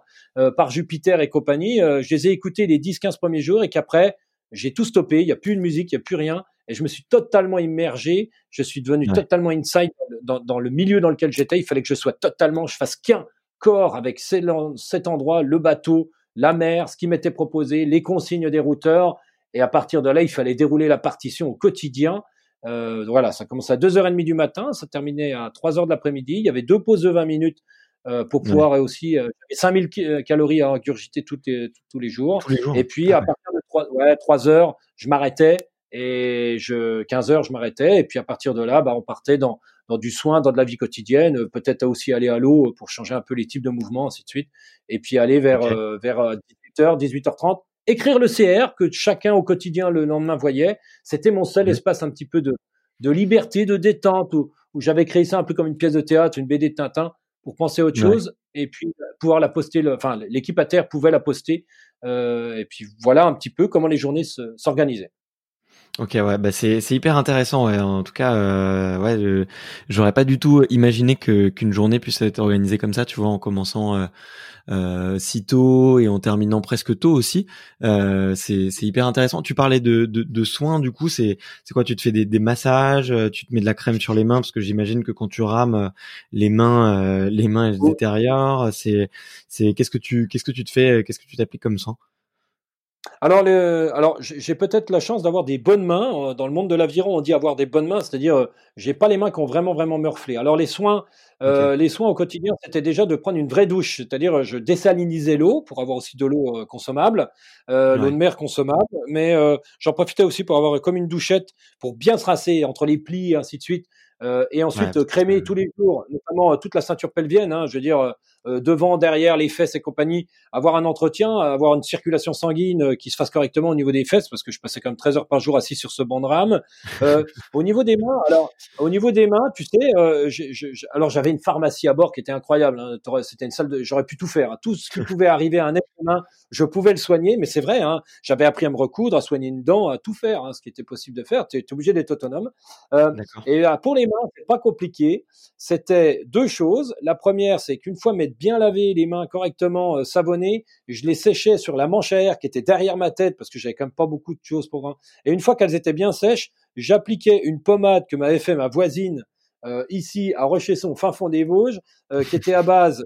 par Jupiter et compagnie, je les ai écoutés les 10-15 premiers jours et qu'après, j'ai tout stoppé, il n'y a plus de musique, il n'y a plus rien, et je me suis totalement immergé, je suis devenu totalement inside dans, dans, le milieu dans lequel j'étais, il fallait que je sois totalement, je fasse qu'un corps avec cet endroit, le bateau, la mer, ce qui m'était proposé, les consignes des routeurs, et à partir de là, il fallait dérouler la partition au quotidien. Euh, voilà, ça commençait à 2h30 du matin, ça terminait à 3h de l'après-midi, il y avait deux pauses de 20 minutes euh, pour pouvoir aussi euh, 5000 euh, calories à ingurgiter tous les, tous les jours. Et puis ah à partir 3, ouais, 3 heures, je m'arrêtais et je 15 heures, je m'arrêtais et puis à partir de là, bah, on partait dans dans du soin, dans de la vie quotidienne, peut-être aussi aller à l'eau pour changer un peu les types de mouvements, ainsi de suite, et puis aller vers euh, vers 18h, 18h30, écrire le CR que chacun au quotidien le lendemain voyait. C'était mon seul espace un petit peu de de liberté, de détente où, où j'avais créé ça un peu comme une pièce de théâtre, une BD de Tintin pour penser à autre chose et puis pouvoir la poster. enfin, l'équipe à terre pouvait la poster. Euh, et puis voilà un petit peu comment les journées s'organisaient. Ok, ouais, bah c'est c'est hyper intéressant. Ouais. En tout cas, euh, ouais, j'aurais pas du tout imaginé que qu'une journée puisse être organisée comme ça. Tu vois, en commençant euh, euh, si tôt et en terminant presque tôt aussi. Euh, c'est c'est hyper intéressant. Tu parlais de de, de soins. Du coup, c'est c'est quoi? Tu te fais des, des massages Tu te mets de la crème sur les mains? Parce que j'imagine que quand tu rames les mains, les mains elles se détériorent. C'est c'est qu'est-ce que tu qu'est-ce que tu te fais? Qu'est-ce que tu t'appliques comme soin? Alors, le, alors j'ai peut-être la chance d'avoir des bonnes mains. Euh, dans le monde de l'aviron, on dit avoir des bonnes mains, c'est-à-dire euh, j'ai pas les mains qui ont vraiment vraiment meurflé. Alors les soins, euh, les soins au quotidien, c'était déjà de prendre une vraie douche, c'est-à-dire je désalinisais l'eau pour avoir aussi de l'eau consommable, l'eau de mer consommable, mais j'en profitais aussi pour avoir comme une douchette pour bien se rincer entre les plis et ainsi de suite. et ensuite crémer tous les jours, notamment toute la ceinture pelvienne. Hein, je veux dire, euh, devant, derrière, les fesses et compagnie, avoir un entretien, avoir une circulation sanguine euh, qui se fasse correctement au niveau des fesses, parce que je passais quand même 13 heures par jour assis sur ce banc de rame. Euh, au niveau des mains, alors au niveau des mains, tu sais, euh, alors j'avais une pharmacie à bord qui était incroyable. Hein, C'était une salle de, j'aurais pu tout faire, hein. tout ce qui pouvait arriver à un être humain, je pouvais le soigner, mais c'est vrai. Hein, J'avais appris à me recoudre, à soigner une dent, à tout faire, ce qui était possible de faire. Tu es, obligé d'être autonome. Euh, et pour les mains, c'est pas compliqué. C'était deux choses. La première, c'est qu'une fois mes bien lavé les mains correctement, euh, savonnées. Je les séchais sur la manche à air qui était derrière ma tête parce que j'avais quand même pas beaucoup de choses pour. Et une fois qu'elles étaient bien sèches, j'appliquais une pommade que m'avait fait ma voisine euh, ici à Rochesson, fin fond des Vosges, euh, qui était à base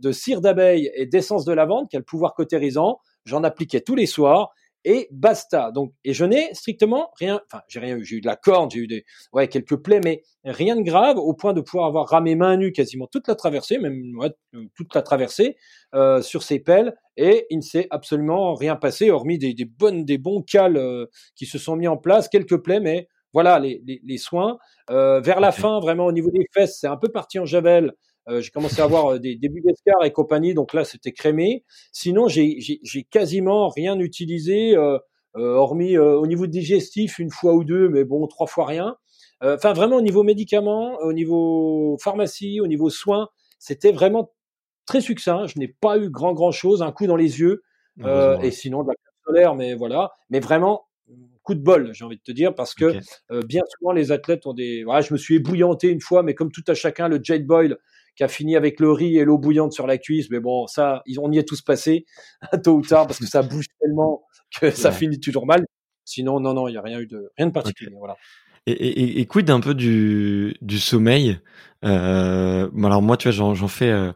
de cire d'abeille et d'essence de lavande, qui a le pouvoir cautérisant. J'en appliquais tous les soirs et basta. Donc, et je n'ai strictement rien, enfin, j'ai rien eu, j'ai eu de la corde, j'ai eu des, ouais, quelques plaies, mais rien de grave au point de pouvoir avoir ramé main nue quasiment toute la traversée, même ouais, toute la traversée euh, sur ces pelles, et il ne s'est absolument rien passé, hormis des, des bonnes, des bons cales euh, qui se sont mis en place, quelques plaies, mais voilà les, les, les soins. Euh, vers la fin, vraiment au niveau des fesses, c'est un peu parti en javel. Euh, j'ai commencé à avoir euh, des débuts d'escar et compagnie, donc là c'était crémé. Sinon, j'ai quasiment rien utilisé, euh, hormis au niveau digestif une fois ou deux, mais bon, trois fois rien. Enfin, vraiment au niveau médicaments, au niveau pharmacie, au niveau soins, c'était vraiment très succinct. Je n'ai pas eu grand grand chose, un coup dans les yeux, et sinon de la crème solaire, mais voilà. Mais vraiment coup de bol, j'ai envie de te dire, parce que bien souvent les athlètes ont des. Voilà, je me suis ébouillanté une fois, mais comme tout à chacun, le Jade Boyle qui a fini avec le riz et l'eau bouillante sur la cuisse. Mais bon, ça, on y est tous passés, tôt ou tard, parce que ça bouge tellement que ça finit toujours mal. Sinon, non, non, il n'y a rien eu de, rien de particulier. Voilà. Et, et, et, quid un peu du, du sommeil? Euh, Alors moi, tu vois, j'en fais. Euh,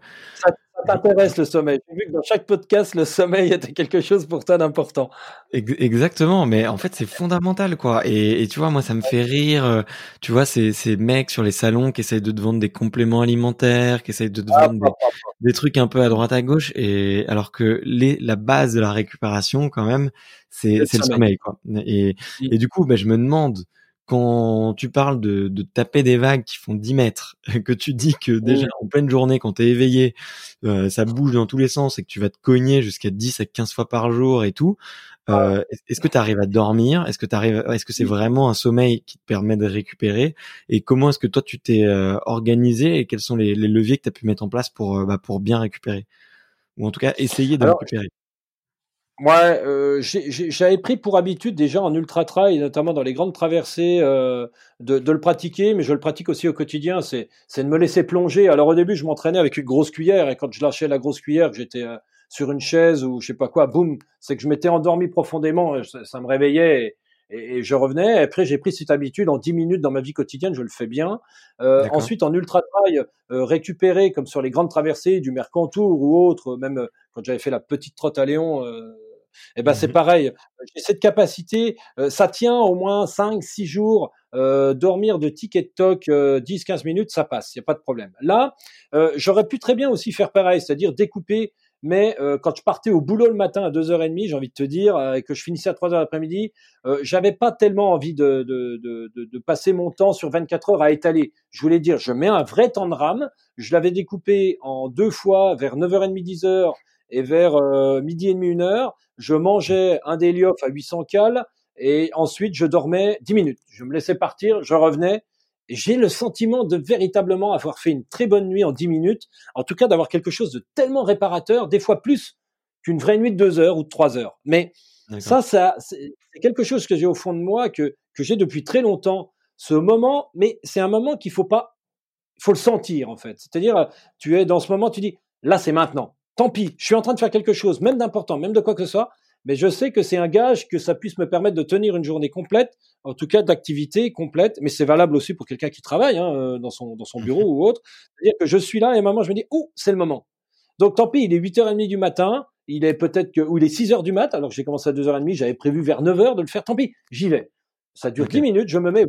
t'intéresse le sommeil. J'ai vu que dans chaque podcast, le sommeil était quelque chose pour toi d'important. Exactement, mais en fait c'est fondamental quoi. Et, et, tu vois, moi ça me fait rire. Euh, tu vois, ces, ces mecs sur les salons qui essayent de te vendre des compléments alimentaires, qui essayent de te ah, vendre des, trucs un peu à droite à gauche. Et alors que les, la base de la récupération quand même, c'est le sommeil quoi. Et, et du coup, bah, je me demande quand tu parles de, de, taper des vagues qui font 10 mètres, que tu dis que déjà en pleine journée, quand tu es éveillé, euh, ça bouge dans tous les sens et que tu vas te cogner jusqu'à 10 à 15 fois par jour et tout, euh, est-ce que tu arrives à dormir? Est-ce que tu arrives Est-ce que c'est vraiment un sommeil qui te permet de récupérer? Et comment est-ce que toi tu t'es euh, organisé et quels sont les, les leviers que tu as pu mettre en place pour bah, pour bien récupérer? Ou en tout cas essayer de récupérer? Ouais, euh, j'avais pris pour habitude déjà en ultra trail, notamment dans les grandes traversées, euh, de, de, le pratiquer, mais je le pratique aussi au quotidien. C'est de me laisser plonger. Alors au début, je m'entraînais avec une grosse cuillère, et quand je lâchais la grosse cuillère, j'étais euh, sur une chaise ou je sais pas quoi, boum, c'est que je m'étais endormi profondément, ça, ça me réveillait et, et, je revenais. Après, j'ai pris cette habitude en 10 minutes dans ma vie quotidienne, je le fais bien. Euh, ensuite, en ultra trail, euh, récupérer comme sur les grandes traversées du Mercantour ou autre, même quand j'avais fait la petite trotte à Léon eh ben c'est mmh pareil. J'ai cette capacité, ça tient au moins 5 6 jours euh, dormir de tic et de toc 10 15 minutes, ça passe, il y a pas de problème. Là, euh, j'aurais pu très bien aussi faire pareil, c'est-à-dire découper mais euh, quand je partais au boulot le matin à 2h30, j'ai envie de te dire, et que je finissais à 3h l'après-midi, euh, j'avais pas tellement envie de, de, de, de, passer mon temps sur 24 heures à étaler. Je voulais dire, je mets un vrai temps de rame. Je l'avais découpé en deux fois vers 9h30, 10h et vers euh, midi et demi, une heure, je mangeais un Deliof à 800 cales et ensuite je dormais 10 minutes. Je me laissais partir, je revenais et j'ai le sentiment de véritablement avoir fait une très bonne nuit en 10 minutes, en tout cas d'avoir quelque chose de tellement réparateur, des fois plus qu'une vraie nuit de 2 heures ou de 3 heures. Mais ça, ça c'est quelque chose que j'ai au fond de moi, que, que j'ai depuis très longtemps, ce moment, mais c'est un moment qu'il faut pas, il faut le sentir en fait. C'est-à-dire, tu es dans ce moment, tu dis, là c'est maintenant tant pis, je suis en train de faire quelque chose, même d'important, même de quoi que ce soit, mais je sais que c'est un gage que ça puisse me permettre de tenir une journée complète, en tout cas d'activité complète, mais c'est valable aussi pour quelqu'un qui travaille hein, euh, dans, son, dans son bureau ou autre. C'est-à-dire que je suis là et à un moment, je me dis, oh, c'est le moment. Donc tant pis, il est 8h30 du matin, il est peut-être que, ou il est 6h du mat, alors que j'ai commencé à 2h30, j'avais prévu vers 9h de le faire, tant pis, j'y vais. Ça dure 10 minutes, je me mets,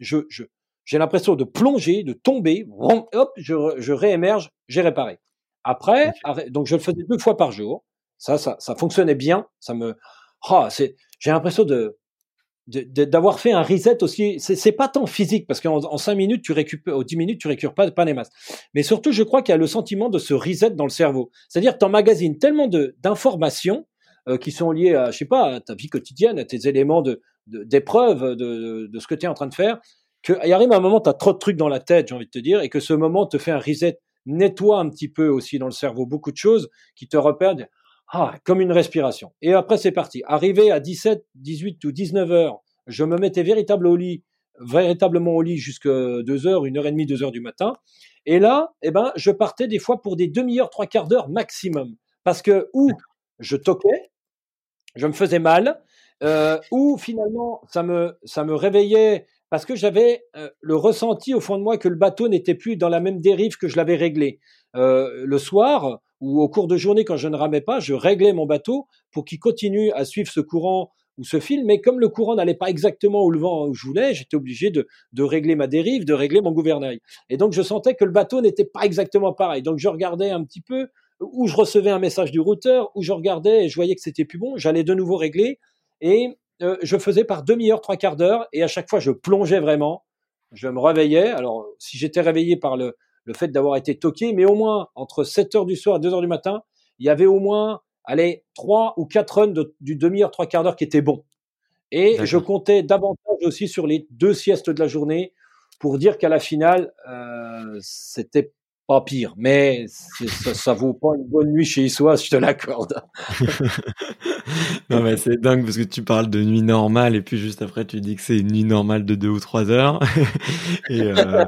je, je, j'ai l'impression de plonger, de tomber, hop, je, je réémerge, j'ai réparé. Après, donc je le faisais deux fois par jour. Ça, ça, ça fonctionnait bien. Ça me, oh, c'est, j'ai l'impression de, d'avoir fait un reset aussi. C'est pas tant physique parce qu'en en cinq minutes tu récupères, aux dix minutes tu récupères pas, pas les masses. Mais surtout, je crois qu'il y a le sentiment de se reset dans le cerveau. C'est-à-dire, que tu emmagasines tellement de d'informations euh, qui sont liées à, je sais pas, à ta vie quotidienne, à tes éléments de d'épreuve de, de, ce que tu es en train de faire, qu'il arrive un moment, tu as trop de trucs dans la tête, j'ai envie de te dire, et que ce moment te fait un reset nettoie un petit peu aussi dans le cerveau beaucoup de choses qui te repèrent ah, comme une respiration. Et après, c'est parti. Arrivé à 17, 18 ou 19 heures, je me mettais véritablement au lit, véritablement au lit jusqu'à 2 heures, une heure et demie, deux heures du matin. Et là, eh ben, je partais des fois pour des demi-heures, trois quarts d'heure maximum. Parce que, ou je toquais, je me faisais mal, euh, ou finalement, ça me, ça me réveillait parce que j'avais euh, le ressenti au fond de moi que le bateau n'était plus dans la même dérive que je l'avais réglé. Euh, le soir ou au cours de journée, quand je ne ramais pas, je réglais mon bateau pour qu'il continue à suivre ce courant ou ce fil, mais comme le courant n'allait pas exactement où le vent où je voulais, j'étais obligé de, de, régler ma dérive, de régler mon gouvernail. Et donc je sentais que le bateau n'était pas exactement pareil. Donc je regardais un petit peu où je recevais un message du routeur, où je regardais et je voyais que c'était plus bon, j'allais de nouveau régler. Et euh, je faisais par demi-heure, trois quarts d'heure, et à chaque fois, je plongeais vraiment. Je me réveillais. Alors, si j'étais réveillé par le, le fait d'avoir été toqué, mais au moins entre 7 heures du soir et 2 heures du matin, il y avait au moins, allez, trois ou quatre runs du demi-heure, trois quarts d'heure qui étaient bons. Et je comptais davantage aussi sur les deux siestes de la journée pour dire qu'à la finale, euh, c'était pas pire, mais ça, ça vaut pas une bonne nuit chez Issois, je te l'accorde. non mais c'est dingue parce que tu parles de nuit normale et puis juste après tu dis que c'est une nuit normale de deux ou trois heures euh,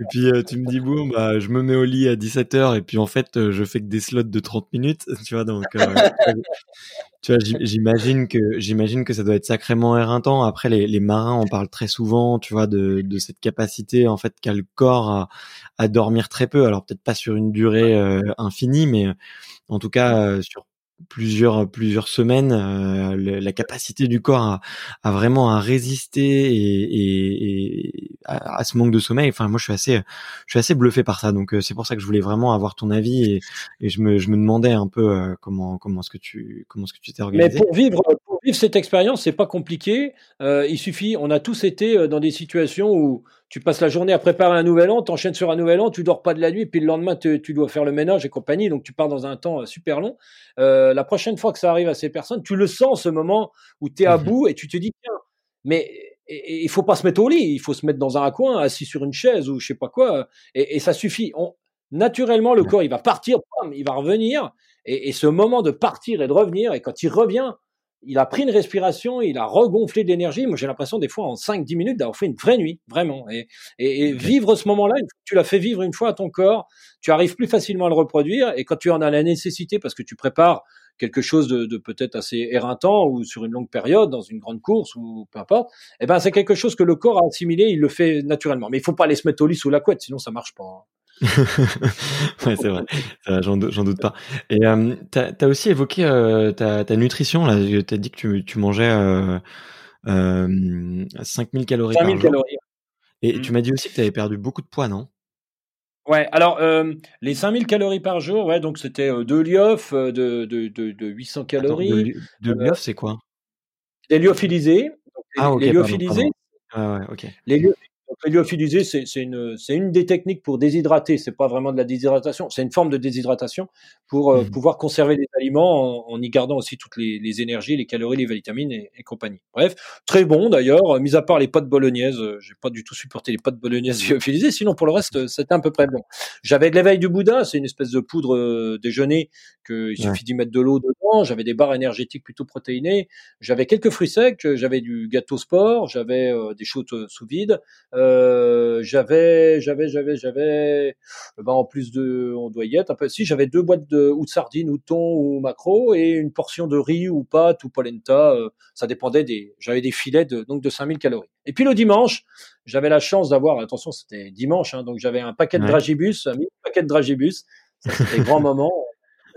et puis euh, tu me dis bon bah je me mets au lit à 17 heures et puis en fait euh, je fais que des slots de 30 minutes tu vois donc euh, tu vois j'imagine que j'imagine que ça doit être sacrément éreintant. Après les, les marins en parlent très souvent tu vois de, de cette capacité en fait qu'a le corps à, à dormir très peu. Alors peut-être pas sur une durée infinie mais en tout cas sur plusieurs plusieurs semaines euh, la capacité du corps à, à, vraiment à résister et, et, et à, ce manque de sommeil. Enfin moi je suis assez je suis assez bluffé par ça. Donc euh, c'est pour ça que je voulais vraiment avoir ton avis et, et je me je me demandais un peu euh, comment comment est-ce que tu comment est-ce que tu t'es organisé. mais pour vivre vivre cette expérience c'est pas compliqué il suffit on a tous été dans des situations où tu passes la journée à préparer un nouvel an, t'enchaînes sur un nouvel an, tu dors pas de la nuit, puis le lendemain tu, dois faire le ménage et compagnie, donc tu pars dans un temps euh, super long. Euh, la prochaine fois que ça arrive à ces personnes, tu le sens ce moment où tu es à mmh bout et tu te dis tiens, mais il faut pas se mettre au lit, il faut se mettre dans un coin, assis sur une chaise ou je sais pas quoi, et, ça suffit. On, naturellement, le corps il va partir, il va revenir, Et, et, ce moment de partir et de revenir, et quand il revient, il a pris une respiration, il a regonflé de l'énergie. Moi, j'ai l'impression des fois en 5-10 minutes d'avoir fait une vraie nuit, vraiment. Et, et, vivre ce moment-là, tu l'as fait vivre une fois à ton corps, tu arrives plus facilement à le reproduire. Et quand tu en as la nécessité, parce que tu prépares quelque chose de, de peut-être assez éreintant ou sur une longue période, dans une grande course ou peu importe, eh ben c'est quelque chose que le corps a assimilé, il le fait naturellement. Mais il faut pas aller se mettre au lit sous la couette, sinon ça marche pas. Ouais, c'est vrai, j'en doute pas. Et euh, tu as, aussi évoqué euh, ta, ta, nutrition, là, tu as dit que tu, tu mangeais euh, euh, 5000 calories 5000 par calories. Et mmh. tu m'as dit aussi que tu avais perdu beaucoup de poids, non? Ouais, alors euh, les 5000 calories par jour, ouais, donc c'était euh, deux lyophs de, de, de, de 800 calories. de, de c'est quoi? Des lyophilisés. ah, ok. Les lyophilisés, ah, ouais, ok. Les, lyophilisé, c'est une, une des techniques pour déshydrater. C'est pas vraiment de la déshydratation, c'est une forme de déshydratation pour euh, mmh. pouvoir conserver les aliments en, y gardant aussi toutes les, les, énergies, les calories, les vitamines et, et compagnie. Bref, très bon d'ailleurs. Mis à part les pâtes bolognaises, euh, j'ai pas du tout supporté les pâtes bolognaises lyophilisées. Sinon, pour le reste, euh, c'était à peu près bon. J'avais de l'éveil du Bouddha, c'est une espèce de poudre déjeuner que il suffit d'y mettre de l'eau dedans. J'avais des barres énergétiques plutôt protéinées. J'avais quelques fruits secs. J'avais du gâteau sport. J'avais des choses sous vide. Euh, j'avais, j'avais, j'avais, j'avais, ben en plus de, on doit y être un peu. Si j'avais deux boîtes de ou de sardines ou de thon ou macro et une portion de riz ou pâte ou polenta. Euh, ça dépendait des. J'avais des filets de donc de 5000 calories. Et puis le dimanche, j'avais la chance d'avoir. Attention, c'était dimanche, hein, donc j'avais un paquet de dragibus, un paquet de dragibus. C'était grand moment.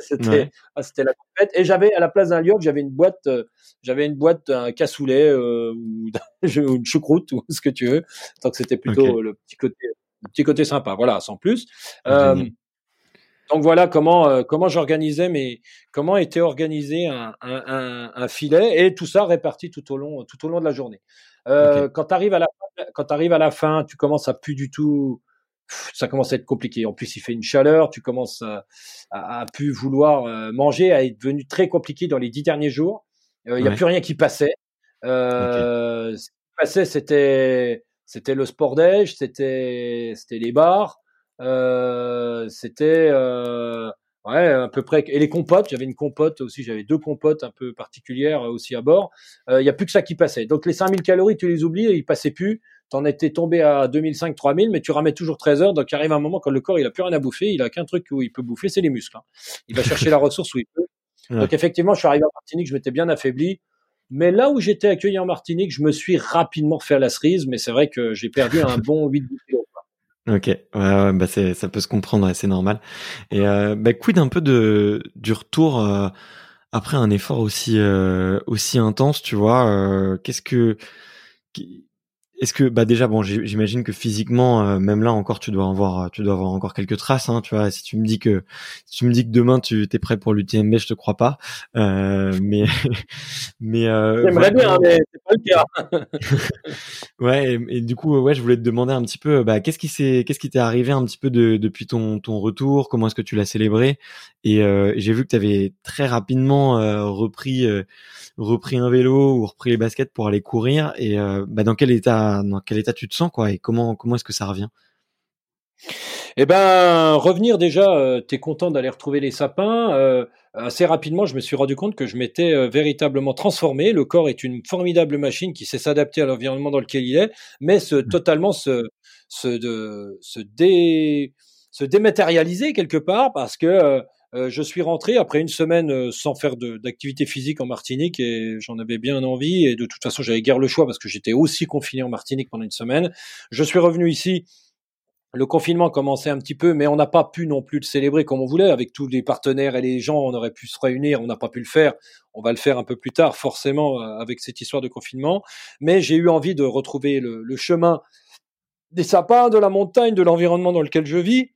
C'était ah, c'était la compète. Et j'avais à la place d'un liop, j'avais une boîte, euh, j'avais une boîte un cassoulet euh, ou une choucroute ou ce que tu veux. Que c'était plutôt le petit côté le petit côté sympa. Voilà, sans plus. Euh, donc voilà comment comment j'organisais mes comment était organisé un, un, un, filet et tout ça réparti tout au long tout au long de la journée. Quand tu arrives à la quand tu arrives à la fin, tu commences à plus du tout ça commence à être compliqué. En plus, il fait une chaleur, tu commences à, à, plus vouloir euh, manger, à être devenu très compliqué dans les dix derniers jours. Euh, il n'y a plus rien qui passait. Euh, Ce qui passait, c'était c'était le sport c'était c'était les bars, euh, c'était euh, ouais à peu près et les compotes. J'avais une compote aussi, j'avais deux compotes un peu particulières aussi à bord. Il n'y a plus que ça qui passait. Donc les 5000 calories, tu les oublies, et ils passaient plus t'en étais tombé à 2005, 3000, mais tu ramais toujours 13 heures. Donc, il arrive un moment quand le corps, il a plus rien à bouffer. Il a qu'un truc où il peut bouffer, c'est les muscles. Hein. Il va chercher la ressource où il peut. Donc, effectivement, je suis arrivé en Martinique, je m'étais bien affaibli. Mais là où j'étais accueilli en Martinique, je me suis rapidement fait la cerise, mais c'est vrai que j'ai perdu un bon 8 kilos. Ok, ouais, ouais bah c'est, ça peut se comprendre, c'est normal. Et euh, bah, quid un peu de du retour euh, après un effort aussi euh, aussi intense, tu vois Qu'est-ce que est-ce que bah déjà bon j'imagine que physiquement euh, même là encore tu dois avoir tu dois avoir encore quelques traces hein, tu vois. Si tu me dis que si tu me dis que demain tu es prêt pour l'UTMB je te crois pas. Euh, mais mais euh, j'aimerais bien mais c'est pas le cas. Ouais et, du coup ouais je voulais te demander un petit peu bah qu'est-ce qui s'est qu'est-ce qui t'est arrivé un petit peu de, depuis ton ton retour? Comment est-ce que tu l'as célébré? Et euh, j'ai vu que tu avais très rapidement euh, repris repris un vélo ou repris les baskets pour aller courir. Et bah dans quel état dans quel état tu te sens quoi et comment comment est-ce que ça revient? Eh ben revenir déjà, euh, tu es content d'aller retrouver les sapins. Euh, assez rapidement, je me suis rendu compte que je m'étais euh, véritablement transformé. Le corps est une formidable machine qui sait s'adapter à l'environnement dans lequel il est, mais se mmh. totalement se se de se dé se dématérialiser quelque part parce que euh, je suis rentré après une semaine euh, sans faire d'activité physique en Martinique et j'en avais bien envie et de toute façon j'avais guère le choix parce que j'étais aussi confiné en Martinique pendant une semaine. Je suis revenu ici. Le confinement commençait un petit peu, mais on n'a pas pu non plus le célébrer comme on voulait avec tous les partenaires et les gens. On aurait pu se réunir, on n'a pas pu le faire. On va le faire un peu plus tard, forcément, euh, avec cette histoire de confinement. Mais j'ai eu envie de retrouver le, le chemin des sapins, de la montagne, de l'environnement dans lequel je vis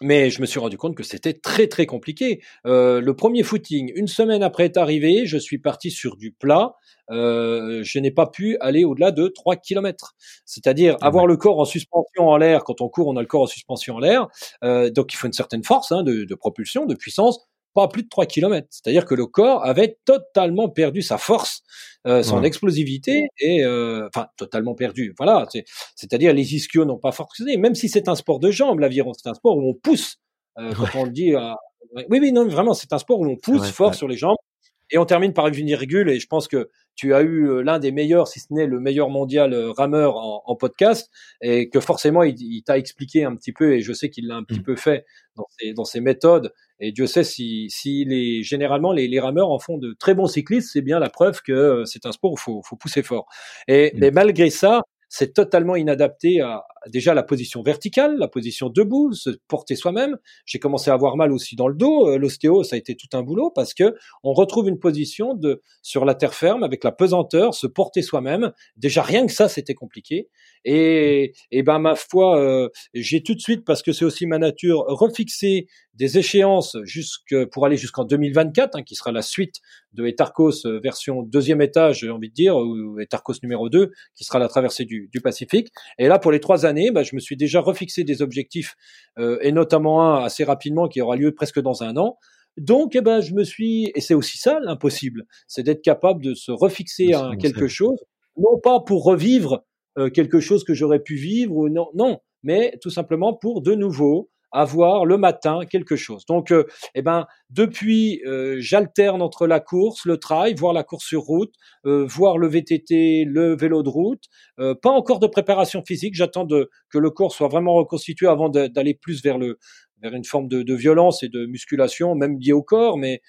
mais je me suis rendu compte que c'était très très compliqué. Euh, le premier footing, une semaine après être arrivé, je suis parti sur du plat. Euh, je n'ai pas pu aller au-delà de 3 km. C'est-à-dire ah avoir le corps en suspension en l'air. Quand on court, on a le corps en suspension en l'air. Euh, donc il faut une certaine force hein, de, de, propulsion, de puissance pas plus de 3 km. C'est-à-dire que le corps avait totalement perdu sa force, euh, son explosivité et euh, enfin totalement perdu. Voilà, c'est-à-dire les ischios n'ont pas forcé. Même si c'est un sport de jambes, l'aviron c'est un sport où on pousse. Euh, quand on le dit Oui, oui, non, vraiment, c'est un sport où on pousse fort sur les jambes et on termine par une virgule. Et je pense que tu as eu euh, l'un des meilleurs, si ce n'est le meilleur mondial euh, rameur en, en podcast, et que forcément il, il t'a expliqué un petit peu, et je sais qu'il l'a un petit mmh. peu fait dans ses, dans ses méthodes. Et Dieu sait si, si les, généralement les, les rameurs en font de très bons cyclistes, c'est bien la preuve que euh, c'est un sport où il faut, faut pousser fort. Et mmh. mais malgré ça, c'est totalement inadapté à déjà la position verticale, la position debout, se porter soi-même. J'ai commencé à avoir mal aussi dans le dos. Euh, l'ostéo, ça a été tout un boulot parce que on retrouve une position de sur la terre ferme avec la pesanteur, se porter soi-même. Déjà rien que ça, c'était compliqué. Et, et ben ma foi, euh, j'ai tout de suite parce que c'est aussi ma nature refixé des échéances jusque pour aller jusqu'en 2024, hein, qui sera la suite de Etarcos euh, version deuxième étage, j'ai envie de dire, ou Etarcos numéro 2, qui sera la traversée du, du Pacifique. Et là, pour les trois années, bah, je me suis déjà refixé des objectifs, euh, et notamment un assez rapidement qui aura lieu presque dans un an. Donc, eh ben, je me suis, et c'est aussi ça l'impossible, c'est d'être capable de se refixer à quelque chose, non pas pour revivre quelque chose que j'aurais pu vivre ou non, non, mais tout simplement pour de nouveau avoir le matin quelque chose. Donc, euh, eh ben, depuis, euh, j'alterne entre la course, le trail, voir la course sur route, euh, voir le VTT, le vélo de route. pas encore de préparation physique. J'attends que le corps soit vraiment reconstitué avant d'aller plus vers le vers une forme de, de, violence et de musculation, même liée au corps. Mais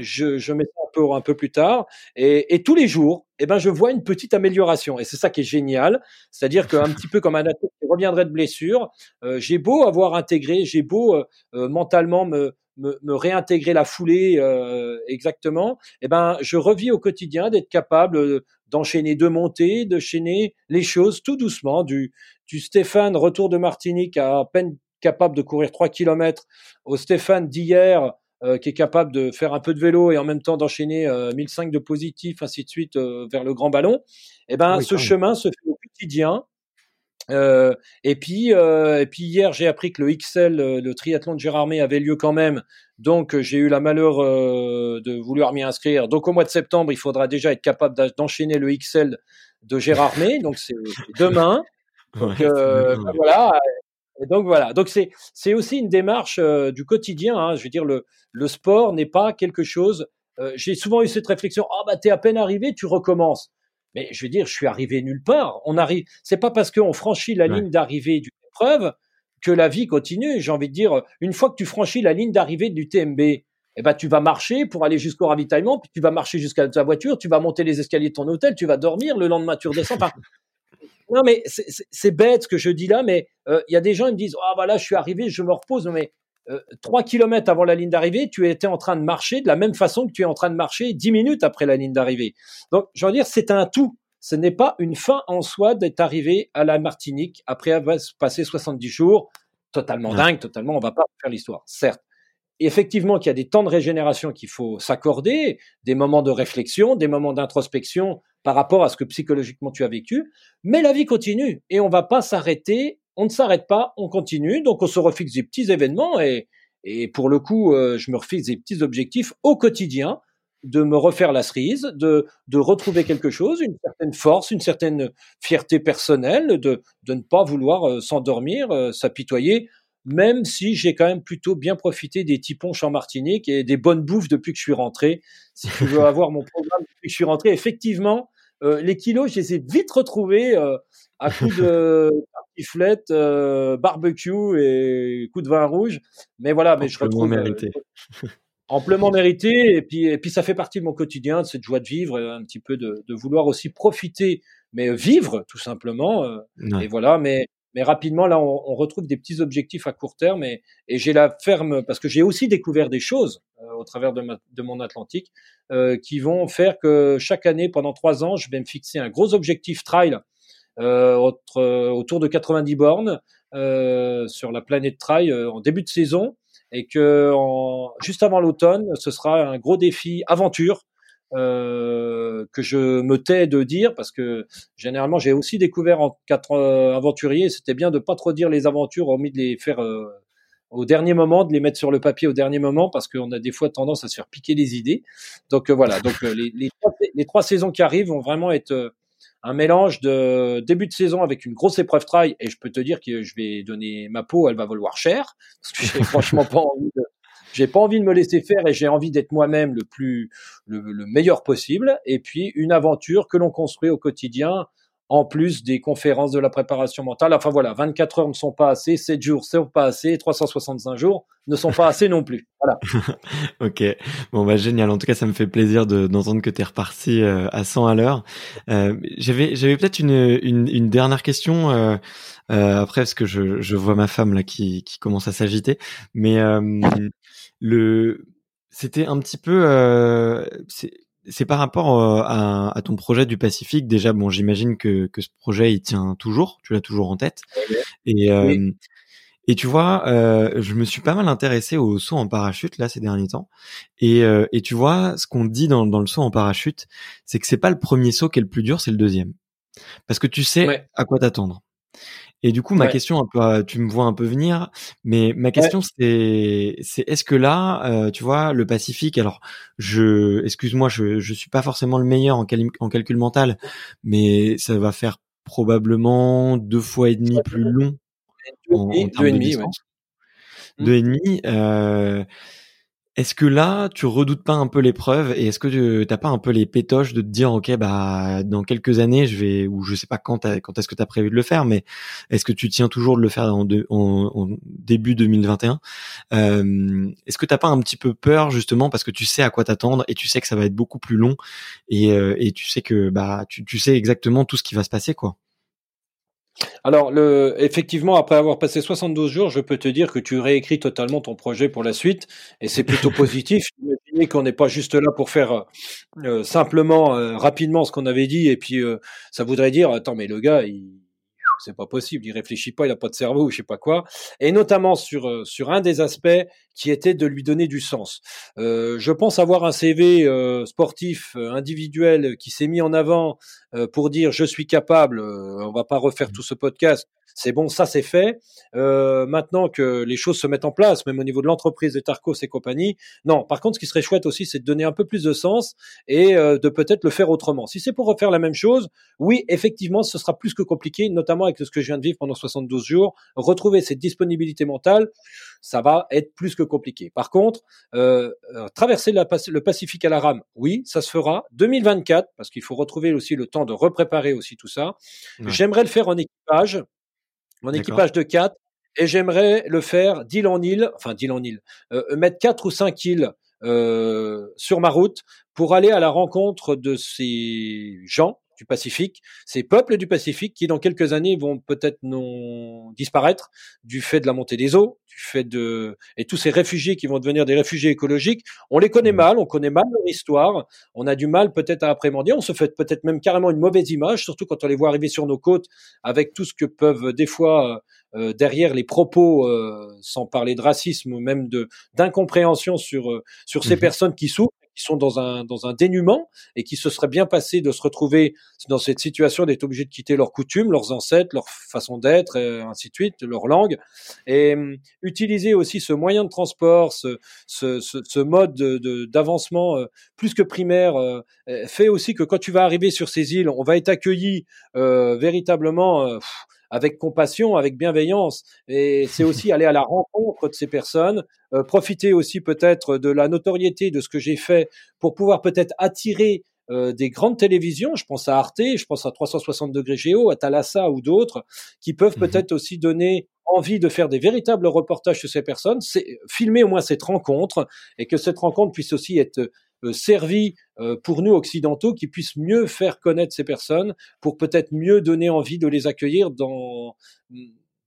je, je mets ça un peu, un peu plus tard. Et, et tous les jours, eh ben, je vois une petite amélioration. Et c'est ça qui est génial. C'est-à-dire qu'un petit peu comme un athlète qui reviendrait de blessure, euh, j'ai beau avoir intégré, j'ai beau euh, euh, mentalement me, me, me, réintégrer la foulée euh, exactement, eh ben, je revis au quotidien d'être capable d'enchaîner deux montées, d'enchaîner les choses tout doucement. Du, du Stéphane, retour de Martinique, à, à peine capable de courir 3 km, au Stéphane d'hier, euh, qui est capable de faire un peu de vélo et en même temps d'enchaîner euh, 1005 de positif, ainsi de suite, euh, vers le grand ballon, eh ben, ce chemin se fait au quotidien. Euh, et puis, et puis hier, j'ai appris que le XL, le triathlon de Gérardmer, avait lieu quand même. Donc, j'ai eu la malheur de vouloir m'y inscrire. Donc, au mois de septembre, il faudra déjà être capable d'enchaîner le XL de Gérardmer. Donc, c'est demain. Donc, ben voilà, et donc voilà. Donc c'est c'est aussi une démarche euh, du quotidien. Hein. Je veux dire le le sport n'est pas quelque chose. Euh, J'ai souvent eu cette réflexion. Ah oh, bah t'es à peine arrivé, tu recommences. Mais je veux dire, je suis arrivé nulle part. On arrive. C'est pas parce qu'on franchit la ligne d'arrivée d'une épreuve que la vie continue. J'ai envie de dire, une fois que tu franchis la ligne d'arrivée du TMB, eh ben, tu vas marcher pour aller jusqu'au ravitaillement, puis tu vas marcher jusqu'à ta voiture, tu vas monter les escaliers de ton hôtel, tu vas dormir, le lendemain tu redescends. Non, mais c'est bête ce que je dis là, mais euh, il y a des gens qui me disent Ah, bah là, je suis arrivé, je me repose. mais euh, trois kilomètres avant la ligne d'arrivée, tu étais en train de marcher de la même façon que tu es en train de marcher dix minutes après la ligne d'arrivée. Donc, je veux dire, c'est un tout. Ce n'est pas une fin en soi d'être arrivé à la Martinique après avoir passé 70 jours. Totalement dingue, totalement, on va pas faire l'histoire, certes effectivement qu'il y a des temps de régénération qu'il faut s'accorder, des moments de réflexion, des moments d'introspection par rapport à ce que psychologiquement tu as vécu, mais la vie continue et on va pas s'arrêter, on ne s'arrête pas, on continue, donc on se refixe des petits événements et, et pour le coup, euh, je me refixe des petits objectifs au quotidien de me refaire la cerise, de, de retrouver quelque chose, une certaine force, une certaine fierté personnelle, de, de ne pas vouloir euh, s'endormir, euh, s'apitoyer même si j'ai quand même plutôt bien profité des tiponches en Martinique et des bonnes bouffes depuis que je suis rentré. Si tu veux avoir mon programme depuis que je suis rentré, effectivement, euh, les kilos, je les ai vite retrouvés euh, à coup de tartiflette, euh, barbecue et coup de vin rouge. Mais voilà, mais je retrouve mérité. amplement mérité. Et puis, et puis, ça fait partie de mon quotidien, de cette joie de vivre, un petit peu de, de vouloir aussi profiter, mais vivre tout simplement. Et voilà, mais mais rapidement, là, on, on, retrouve des petits objectifs à court terme et, et j'ai la ferme, parce que j'ai aussi découvert des choses euh, au travers de, ma, de mon Atlantique euh, qui vont faire que chaque année, pendant trois ans, je vais me fixer un gros objectif trail euh, autour de 90 bornes euh, sur la planète trail euh, en début de saison. Et que en, juste avant l'automne, ce sera un gros défi aventure euh, que je me tais de dire parce que généralement j'ai aussi découvert en quatre euh, aventuriers, c'était bien de pas trop dire les aventures, hormis de les faire euh, au dernier moment, de les mettre sur le papier au dernier moment parce qu'on a des fois tendance à se faire piquer les idées. Donc voilà, donc les, les, trois, les, trois, saisons qui arrivent vont vraiment être un mélange de début de saison avec une grosse épreuve trail et je peux te dire que je vais donner ma peau, elle va valoir cher parce que j'ai franchement pas envie de J'ai pas envie de me laisser faire et j'ai envie d'être moi-même le plus le, le, meilleur possible. Et puis une aventure que l'on construit au quotidien en plus des conférences de la préparation mentale. Enfin voilà, 24 heures ne sont pas assez, 7 jours ne sont pas assez, 365 jours ne sont pas assez non plus. Voilà. ok, bon bah génial. En tout cas, ça me fait plaisir d'entendre que tu es reparti euh, à 100 à l'heure. Euh, j'avais peut-être une, une, une, dernière question euh, euh, après parce que je, je vois ma femme là qui, qui commence à s'agiter, mais euh, le c'était un petit peu c'est par rapport euh, à, à, ton projet du Pacifique. Déjà, bon, j'imagine que, que ce projet il tient toujours, tu l'as toujours en tête. Et euh, et tu vois, euh, je me suis pas mal intéressé au saut en parachute là ces derniers temps. Et et tu vois, ce qu'on dit dans dans le saut en parachute, c'est que c'est pas le premier saut qui est le plus dur, c'est le deuxième, parce que tu sais à quoi t'attendre. Et du coup, ma question, un peu, tu me vois un peu venir, mais ma question c'est, c'est est-ce que là, euh, tu vois, le Pacifique, alors, je, excuse-moi, je, je suis pas forcément le meilleur en, en calcul mental, mais ça va faire probablement deux fois et demi plus long en, en deux et demi, ouais. deux et demi. Euh, est-ce que là, tu redoutes pas un peu l'épreuve et est-ce que tu t'as pas un peu les pétoches de te dire, ok, bah dans quelques années, je vais ou je sais pas quand quand est-ce que tu as prévu de le faire, mais est-ce que tu tiens toujours de le faire en, en, début 2021 euh, Est-ce que t'as pas un petit peu peur justement parce que tu sais à quoi t'attendre et tu sais que ça va être beaucoup plus long et, euh, tu sais que bah tu, tu sais exactement tout ce qui va se passer quoi? Alors, le, effectivement, après avoir passé 72 jours, je peux te dire que tu réécris totalement ton projet pour la suite, et c'est plutôt positif. Imaginez qu'on n'est pas juste là pour faire euh, simplement, euh, rapidement ce qu'on avait dit, et puis euh, ça voudrait dire, attends, mais le gars, il, c'est pas possible, il réfléchit pas, il a pas de cerveau ou je sais pas quoi. Et notamment sur euh, sur un des aspects qui était de lui donner du sens. Euh, je pense avoir un CV euh, sportif individuel qui s'est mis en avant pour dire je suis capable. on va pas refaire mmh. tout ce podcast, c'est bon, ça c'est fait. Euh, maintenant que les choses se mettent en place, même au niveau de l'entreprise de Tarkos et compagnie, non. Par contre, ce qui serait chouette aussi, c'est de donner un peu plus de sens et euh, de peut-être le faire autrement. Si c'est pour refaire la même chose, oui, effectivement, ce sera plus que compliqué, notamment avec ce que je viens de vivre pendant 72 jours. Retrouver cette disponibilité mentale, ça va être plus que compliqué. Par contre, euh, euh traverser la, le Pacifique à la rame, oui, ça se fera. 2024, parce qu'il faut retrouver aussi le temps de repréparer aussi tout ça. J'aimerais le faire en équipage mon équipage de 4, et j'aimerais le faire d'île en île, enfin d'île en île, euh, mettre 4 ou 5 îles euh, sur ma route pour aller à la rencontre de ces gens du Pacifique, ces peuples du Pacifique qui dans quelques années vont peut-être non disparaître du fait de la montée des eaux, du fait de et tous ces réfugiés qui vont devenir des réfugiés écologiques, on les connaît mmh. mal, on connaît mal leur histoire, on a du mal peut-être à appréhender, on se fait peut-être même carrément une mauvaise image, surtout quand on les voit arriver sur nos côtes avec tout ce que peuvent des fois euh, derrière les propos, euh, sans parler de racisme ou même de d'incompréhension sur euh, sur ces mmh personnes qui souffrent qui sont dans un, dans un dénuement et qui se serait bien passé de se retrouver dans cette situation d'être obligés de quitter leurs coutumes, leurs ancêtres, leur façon d'être, et ainsi de suite, leur langue. Et hum, utiliser aussi ce moyen de transport, ce, ce, ce, mode d'avancement de, plus que primaire, euh, fait aussi que quand tu vas arriver sur ces îles, on va être accueilli euh, véritablement. Euh, avec compassion, avec bienveillance. Et c'est aussi aller à la rencontre de ces personnes, euh, profiter aussi peut-être de la notoriété de ce que j'ai fait pour pouvoir peut-être attirer euh, des grandes télévisions, je pense à Arte, je pense à 360 degrés Géo, à Thalassa ou d'autres, qui peuvent mmh peut-être aussi donner envie de faire des véritables reportages sur ces personnes, c'est filmer au moins cette rencontre et que cette rencontre puisse aussi être servi euh, pour nous occidentaux qui puissent mieux faire connaître ces personnes, pour peut-être mieux donner envie de les accueillir dans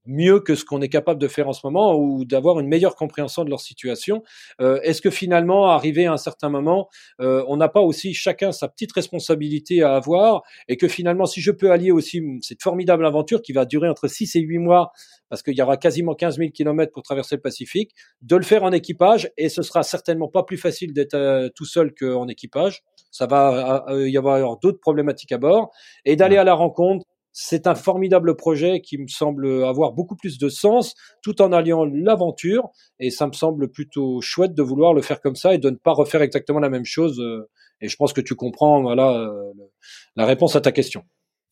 mieux que ce qu'on est capable de faire en ce moment ou d'avoir une meilleure compréhension de leur situation. Euh, Est-ce que finalement, arrivé à un certain moment, euh, on n'a pas aussi chacun sa petite responsabilité à avoir et que finalement, si je peux allier aussi cette formidable aventure qui va durer entre 6 et 8 mois, parce qu'il y aura quasiment 15 000 kilomètres pour traverser le Pacifique, de le faire en équipage et ce sera certainement pas plus facile d'être euh, tout seul qu'en équipage. Ça va euh, y avoir d'autres problématiques à bord et d'aller à la rencontre c'est un formidable projet qui me semble avoir beaucoup plus de sens tout en alliant l'aventure et ça me semble plutôt chouette de vouloir le faire comme ça et de ne pas refaire exactement la même chose. Euh, et je pense que tu comprends voilà euh, la réponse à ta question.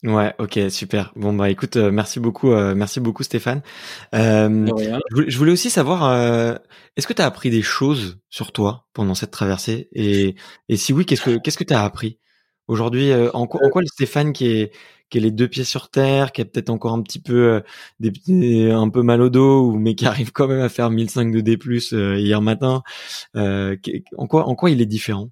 Ouais, ok, super. Bon bah écoute, euh, merci beaucoup, euh, merci beaucoup Stéphane. Euh, je, voulais, aussi savoir, est-ce que tu as appris des choses sur toi pendant cette traversée? Et, et si oui, qu'est-ce que qu'est-ce que tu as appris? Aujourd'hui en, quoi, en quoi le Stéphane qui est qui est les deux pieds sur terre, qui a peut-être encore un petit peu des, un peu mal au dos, mais qui arrive quand même à faire 1005 de D+ hier matin. en quoi en quoi il est différent?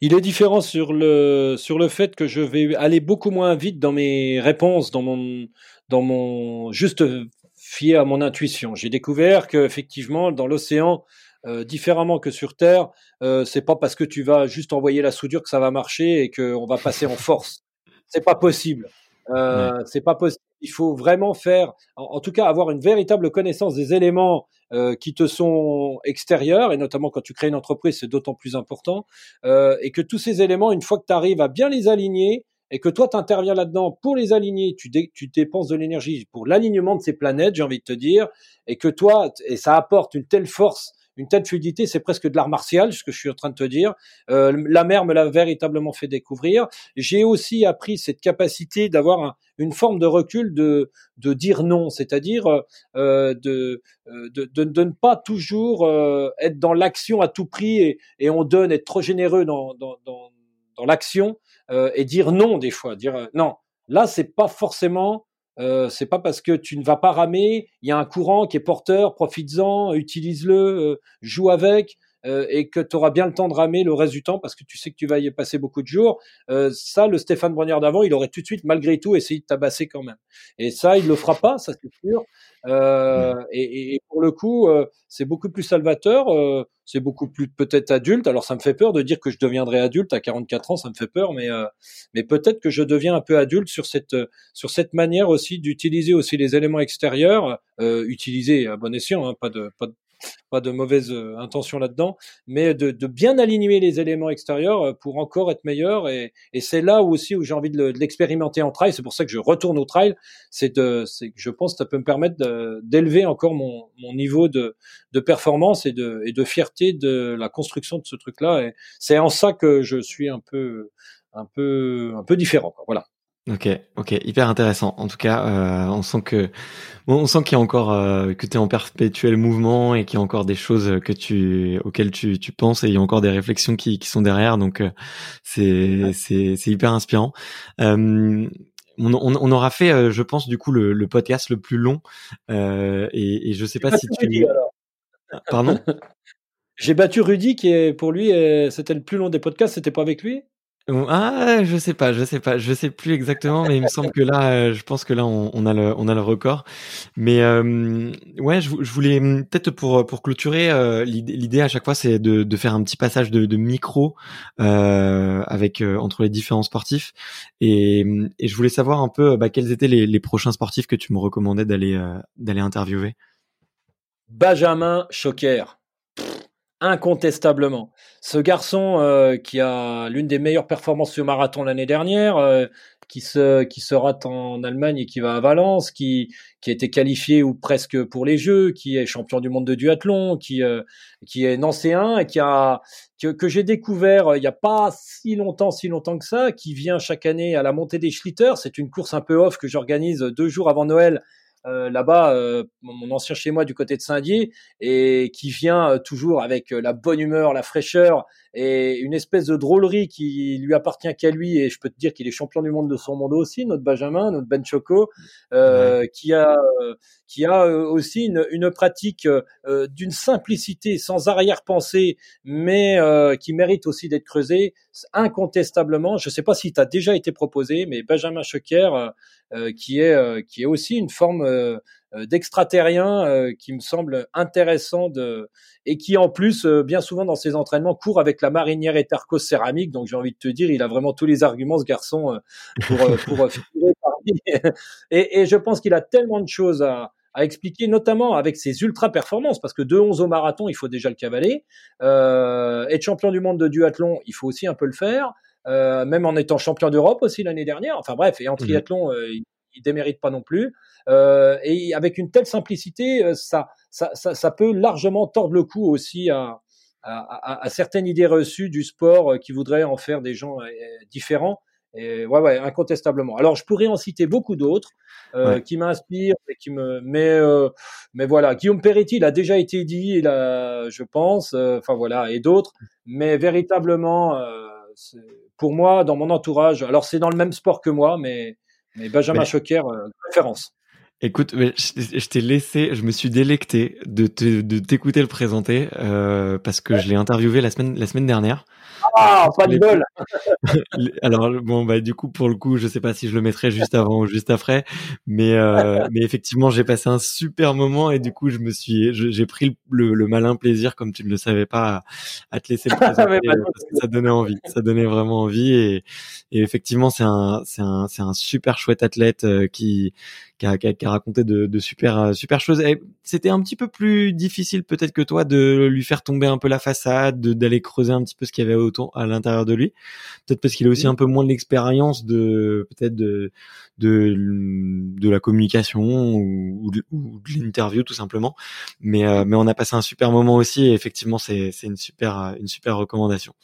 Il est différent sur le, sur le fait que je vais aller beaucoup moins vite dans mes réponses, dans mon, dans mon juste fier à mon intuition. J'ai découvert qu'effectivement, dans l'océan, euh, différemment que sur Terre, euh, c'est pas parce que tu vas juste envoyer la soudure que ça va marcher et qu'on va passer en force. C'est pas possible. Euh, C'est pas possible. Il faut vraiment faire, en, tout cas, avoir une véritable connaissance des éléments euh, qui te sont extérieurs, et notamment quand tu crées une entreprise, c'est d'autant plus important, euh, et que tous ces éléments, une fois que tu arrives à bien les aligner, et que toi, tu interviens là-dedans pour les aligner, tu, tu dépenses de l'énergie pour l'alignement de ces planètes, j'ai envie de te dire, et que toi, et ça apporte une telle force une telle fluidité, c'est presque de l'art martial, ce que je suis en train de te dire. Euh, la mer me l'a véritablement fait découvrir. J'ai aussi appris cette capacité d'avoir une forme de recul, de, de dire non, c'est-à-dire euh, de, de, de, de, ne pas toujours euh, être dans l'action à tout prix et, et, on donne, être trop généreux dans, dans, dans, dans l'action euh, et dire non des fois, dire non. Là, c'est pas forcément euh, c'est pas parce que tu ne vas pas ramer, il y a un courant qui est porteur, profites-en, utilise-le, euh, joue avec. Euh, et que tu auras bien le temps de ramer le reste du temps parce que tu sais que tu vas y passer beaucoup de jours. Euh, ça, le Stéphane Brognard d'avant, il aurait tout de suite, malgré tout, essayé de tabasser quand même. Et ça, il le fera pas, ça c'est sûr. Euh, et, et, pour le coup, euh, c'est beaucoup plus salvateur, euh, c'est beaucoup plus peut-être adulte. Alors ça me fait peur de dire que je deviendrai adulte à 44 ans, ça me fait peur, mais mais peut-être que je deviens un peu adulte sur cette sur cette manière aussi d'utiliser aussi les éléments extérieurs, utiliser à bon escient, hein, pas de pas de pas de mauvaise euh, intention là-dedans, mais de, de, bien aligner les éléments extérieurs euh, pour encore être meilleur. Et, et c'est là aussi où j'ai envie de l'expérimenter en trail. C'est pour ça que je retourne au trail. C'est c'est je pense que ça peut me permettre d'élever encore mon, mon niveau de, de performance et de, et de fierté de la construction de ce truc-là. Et c'est en ça que je suis un peu, un peu, un peu différent. Quoi. Voilà. Ok, ok, hyper intéressant. En tout cas, euh, on sent que on sent qu'il y a encore euh, que tu es en perpétuel mouvement et qu'il y a encore des choses que tu auxquelles tu, tu penses et il y a encore des réflexions qui, qui sont derrière. Donc euh, c'est c'est c'est hyper inspirant. Euh, on, on, on, aura fait, euh, je pense, du coup le, le podcast le plus long et, et je sais pas si tu. Pardon? J'ai battu Rudy qui est pour lui c'était le plus long des podcasts. C'était pas avec lui? Ah, je sais pas, je sais pas, je sais plus exactement, mais il me semble que là, euh, je pense que là, on, a le, on a le record. Mais euh, ouais, je, voulais hum, peut-être pour pour clôturer, euh, l'idée à chaque fois, c'est de, de faire un petit passage de, de micro avec entre les différents sportifs, et, hum, et je voulais savoir un peu bah, quels étaient les, les prochains sportifs que tu me recommandais d'aller d'aller interviewer? Benjamin Choquer incontestablement. Ce garçon euh, qui a l'une des meilleures performances sur marathon l'année dernière, euh, qui se qui se rate en Allemagne et qui va à Valence, qui qui a été qualifié ou presque pour les Jeux, qui est champion du monde de duathlon, qui euh, qui est nancéen et qui a que, que j'ai découvert il n'y a pas si longtemps si longtemps que ça, qui vient chaque année à la montée des Schlitter. C'est une course un peu off que j'organise deux jours avant Noël euh, là-bas, euh, mon ancien chez moi du côté de Saint-Dié, et qui vient euh, toujours avec la bonne humeur, la fraîcheur et une espèce de drôlerie qui lui appartient qu'à lui. Et je peux te dire qu'il est champion du monde de son monde aussi, notre Benjamin, notre Ben Choco, qui a qui a aussi une, une pratique d'une simplicité sans arrière-pensée, mais qui mérite aussi d'être creusée incontestablement. Je ne sais pas si tu as déjà été proposé, mais Benjamin Choquer euh, qui est euh, qui est aussi une forme euh, d'extraterrien qui me semble intéressant de et qui en plus bien souvent dans ses entraînements court avec la marinière Etercos céramique donc j'ai envie de te dire il a vraiment tous les arguments ce garçon pour pour et, et je pense qu'il a tellement de choses à à expliquer, notamment avec ses ultra performances, parce que de 11 au marathon, il faut déjà le cavaler. Euh, être champion du monde de duathlon, il faut aussi un peu le faire. Euh, même en étant champion d'Europe aussi l'année dernière. Enfin bref, et en mhm. triathlon, euh, il, il, démérite pas non plus. Euh, et avec une telle simplicité, ça, ça, ça, ça, peut largement tordre le cou aussi à, à, à, à, certaines idées reçues du sport qui voudraient en faire des gens différents. Et ouais, ouais, incontestablement. Alors, je pourrais en citer beaucoup d'autres euh, qui m'inspirent et qui me, mais, euh, mais voilà, Guillaume Peretti, il a déjà été dit, il a, je pense, euh, enfin voilà, et d'autres. Mais véritablement, euh, pour moi, dans mon entourage, alors c'est dans le même sport que moi, mais, mais Benjamin Choquer, référence. Écoute, je, t'ai laissé, je me suis délecté de, de t'écouter le présenter euh, parce que je l'ai interviewé la semaine la semaine dernière. Ah, pas de bol. Alors bon bah du coup pour le coup je sais pas si je le mettrai juste avant ou juste après, mais euh, mais effectivement j'ai passé un super moment et du coup je me suis j'ai pris le, le, malin plaisir comme tu ne le savais pas à, à te laisser le présenter parce que ça donnait envie, ça donnait vraiment envie et, et effectivement c'est un c'est un c'est un super chouette athlète euh, qui qui a, qui a, raconté de, de, super euh, super choses. C'était un petit peu plus difficile peut-être que toi de lui faire tomber un peu la façade, d'aller creuser un petit peu ce qu'il y avait autour à l'intérieur de lui. Peut-être parce qu'il a aussi un peu moins de l'expérience de peut-être de, de de la communication ou, de, l'interview tout simplement. Mais euh, mais on a passé un super moment aussi et effectivement c'est c'est une super une super recommandation.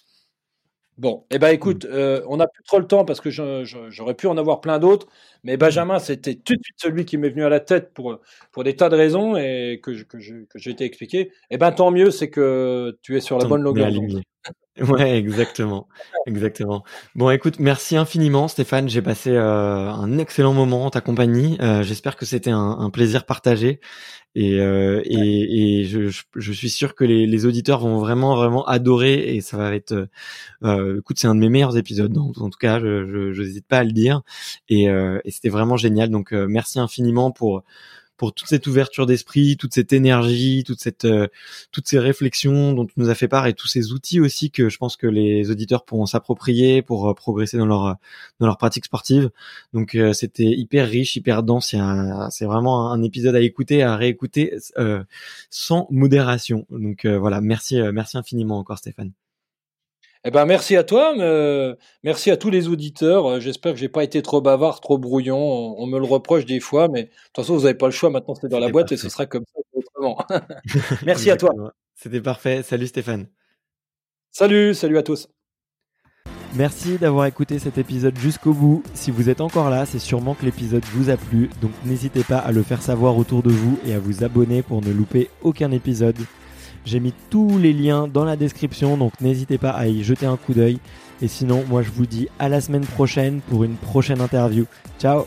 Bon, eh ben écoute, mmh. euh, on n'a plus trop le temps parce que j'aurais pu en avoir plein d'autres, mais Benjamin, c'était tout de suite celui qui m'est venu à la tête pour, pour des tas de raisons et que, que, j'ai été expliqué. Eh ben tant mieux, c'est que tu es sur la bonne longueur Ouais, exactement, exactement. Bon, écoute, merci infiniment, Stéphane. J'ai passé euh, un excellent moment en ta compagnie. Euh, j'espère que c'était un, un, plaisir partagé et, euh, et, et je, je, suis sûr que les, les, auditeurs vont vraiment, vraiment adorer et ça va être. Écoute, c'est un de mes meilleurs épisodes, en, en tout cas, je n'hésite pas à le dire. Et, et c'était vraiment génial. Donc, merci infiniment pour pour toute cette ouverture d'esprit, toute cette énergie, toute cette, euh, toutes ces réflexions dont tu nous as fait part et tous ces outils aussi que je pense que les auditeurs pourront s'approprier pour euh, progresser dans leur dans leur pratique sportive. Donc euh, c'était hyper riche, hyper dense. C'est vraiment un épisode à écouter, à réécouter sans modération. Donc voilà, merci, merci infiniment encore Stéphane. Eh ben, merci à toi, merci à tous les auditeurs. J'espère que j'ai pas été trop bavard, trop brouillon. On, me le reproche des fois, mais de toute façon, vous n'avez pas le choix. Maintenant, c'est dans la boîte et ce sera comme ça autrement. merci à toi. C'était parfait. Salut Stéphane. Salut, salut à tous. Merci d'avoir écouté cet épisode jusqu'au bout. Si vous êtes encore là, c'est sûrement que l'épisode vous a plu, donc n'hésitez pas à le faire savoir autour de vous et à vous abonner pour ne louper aucun épisode. J'ai mis tous les liens dans la description, donc n'hésitez pas à y jeter un coup d'œil. Et sinon, moi je vous dis à la semaine prochaine pour une prochaine interview. Ciao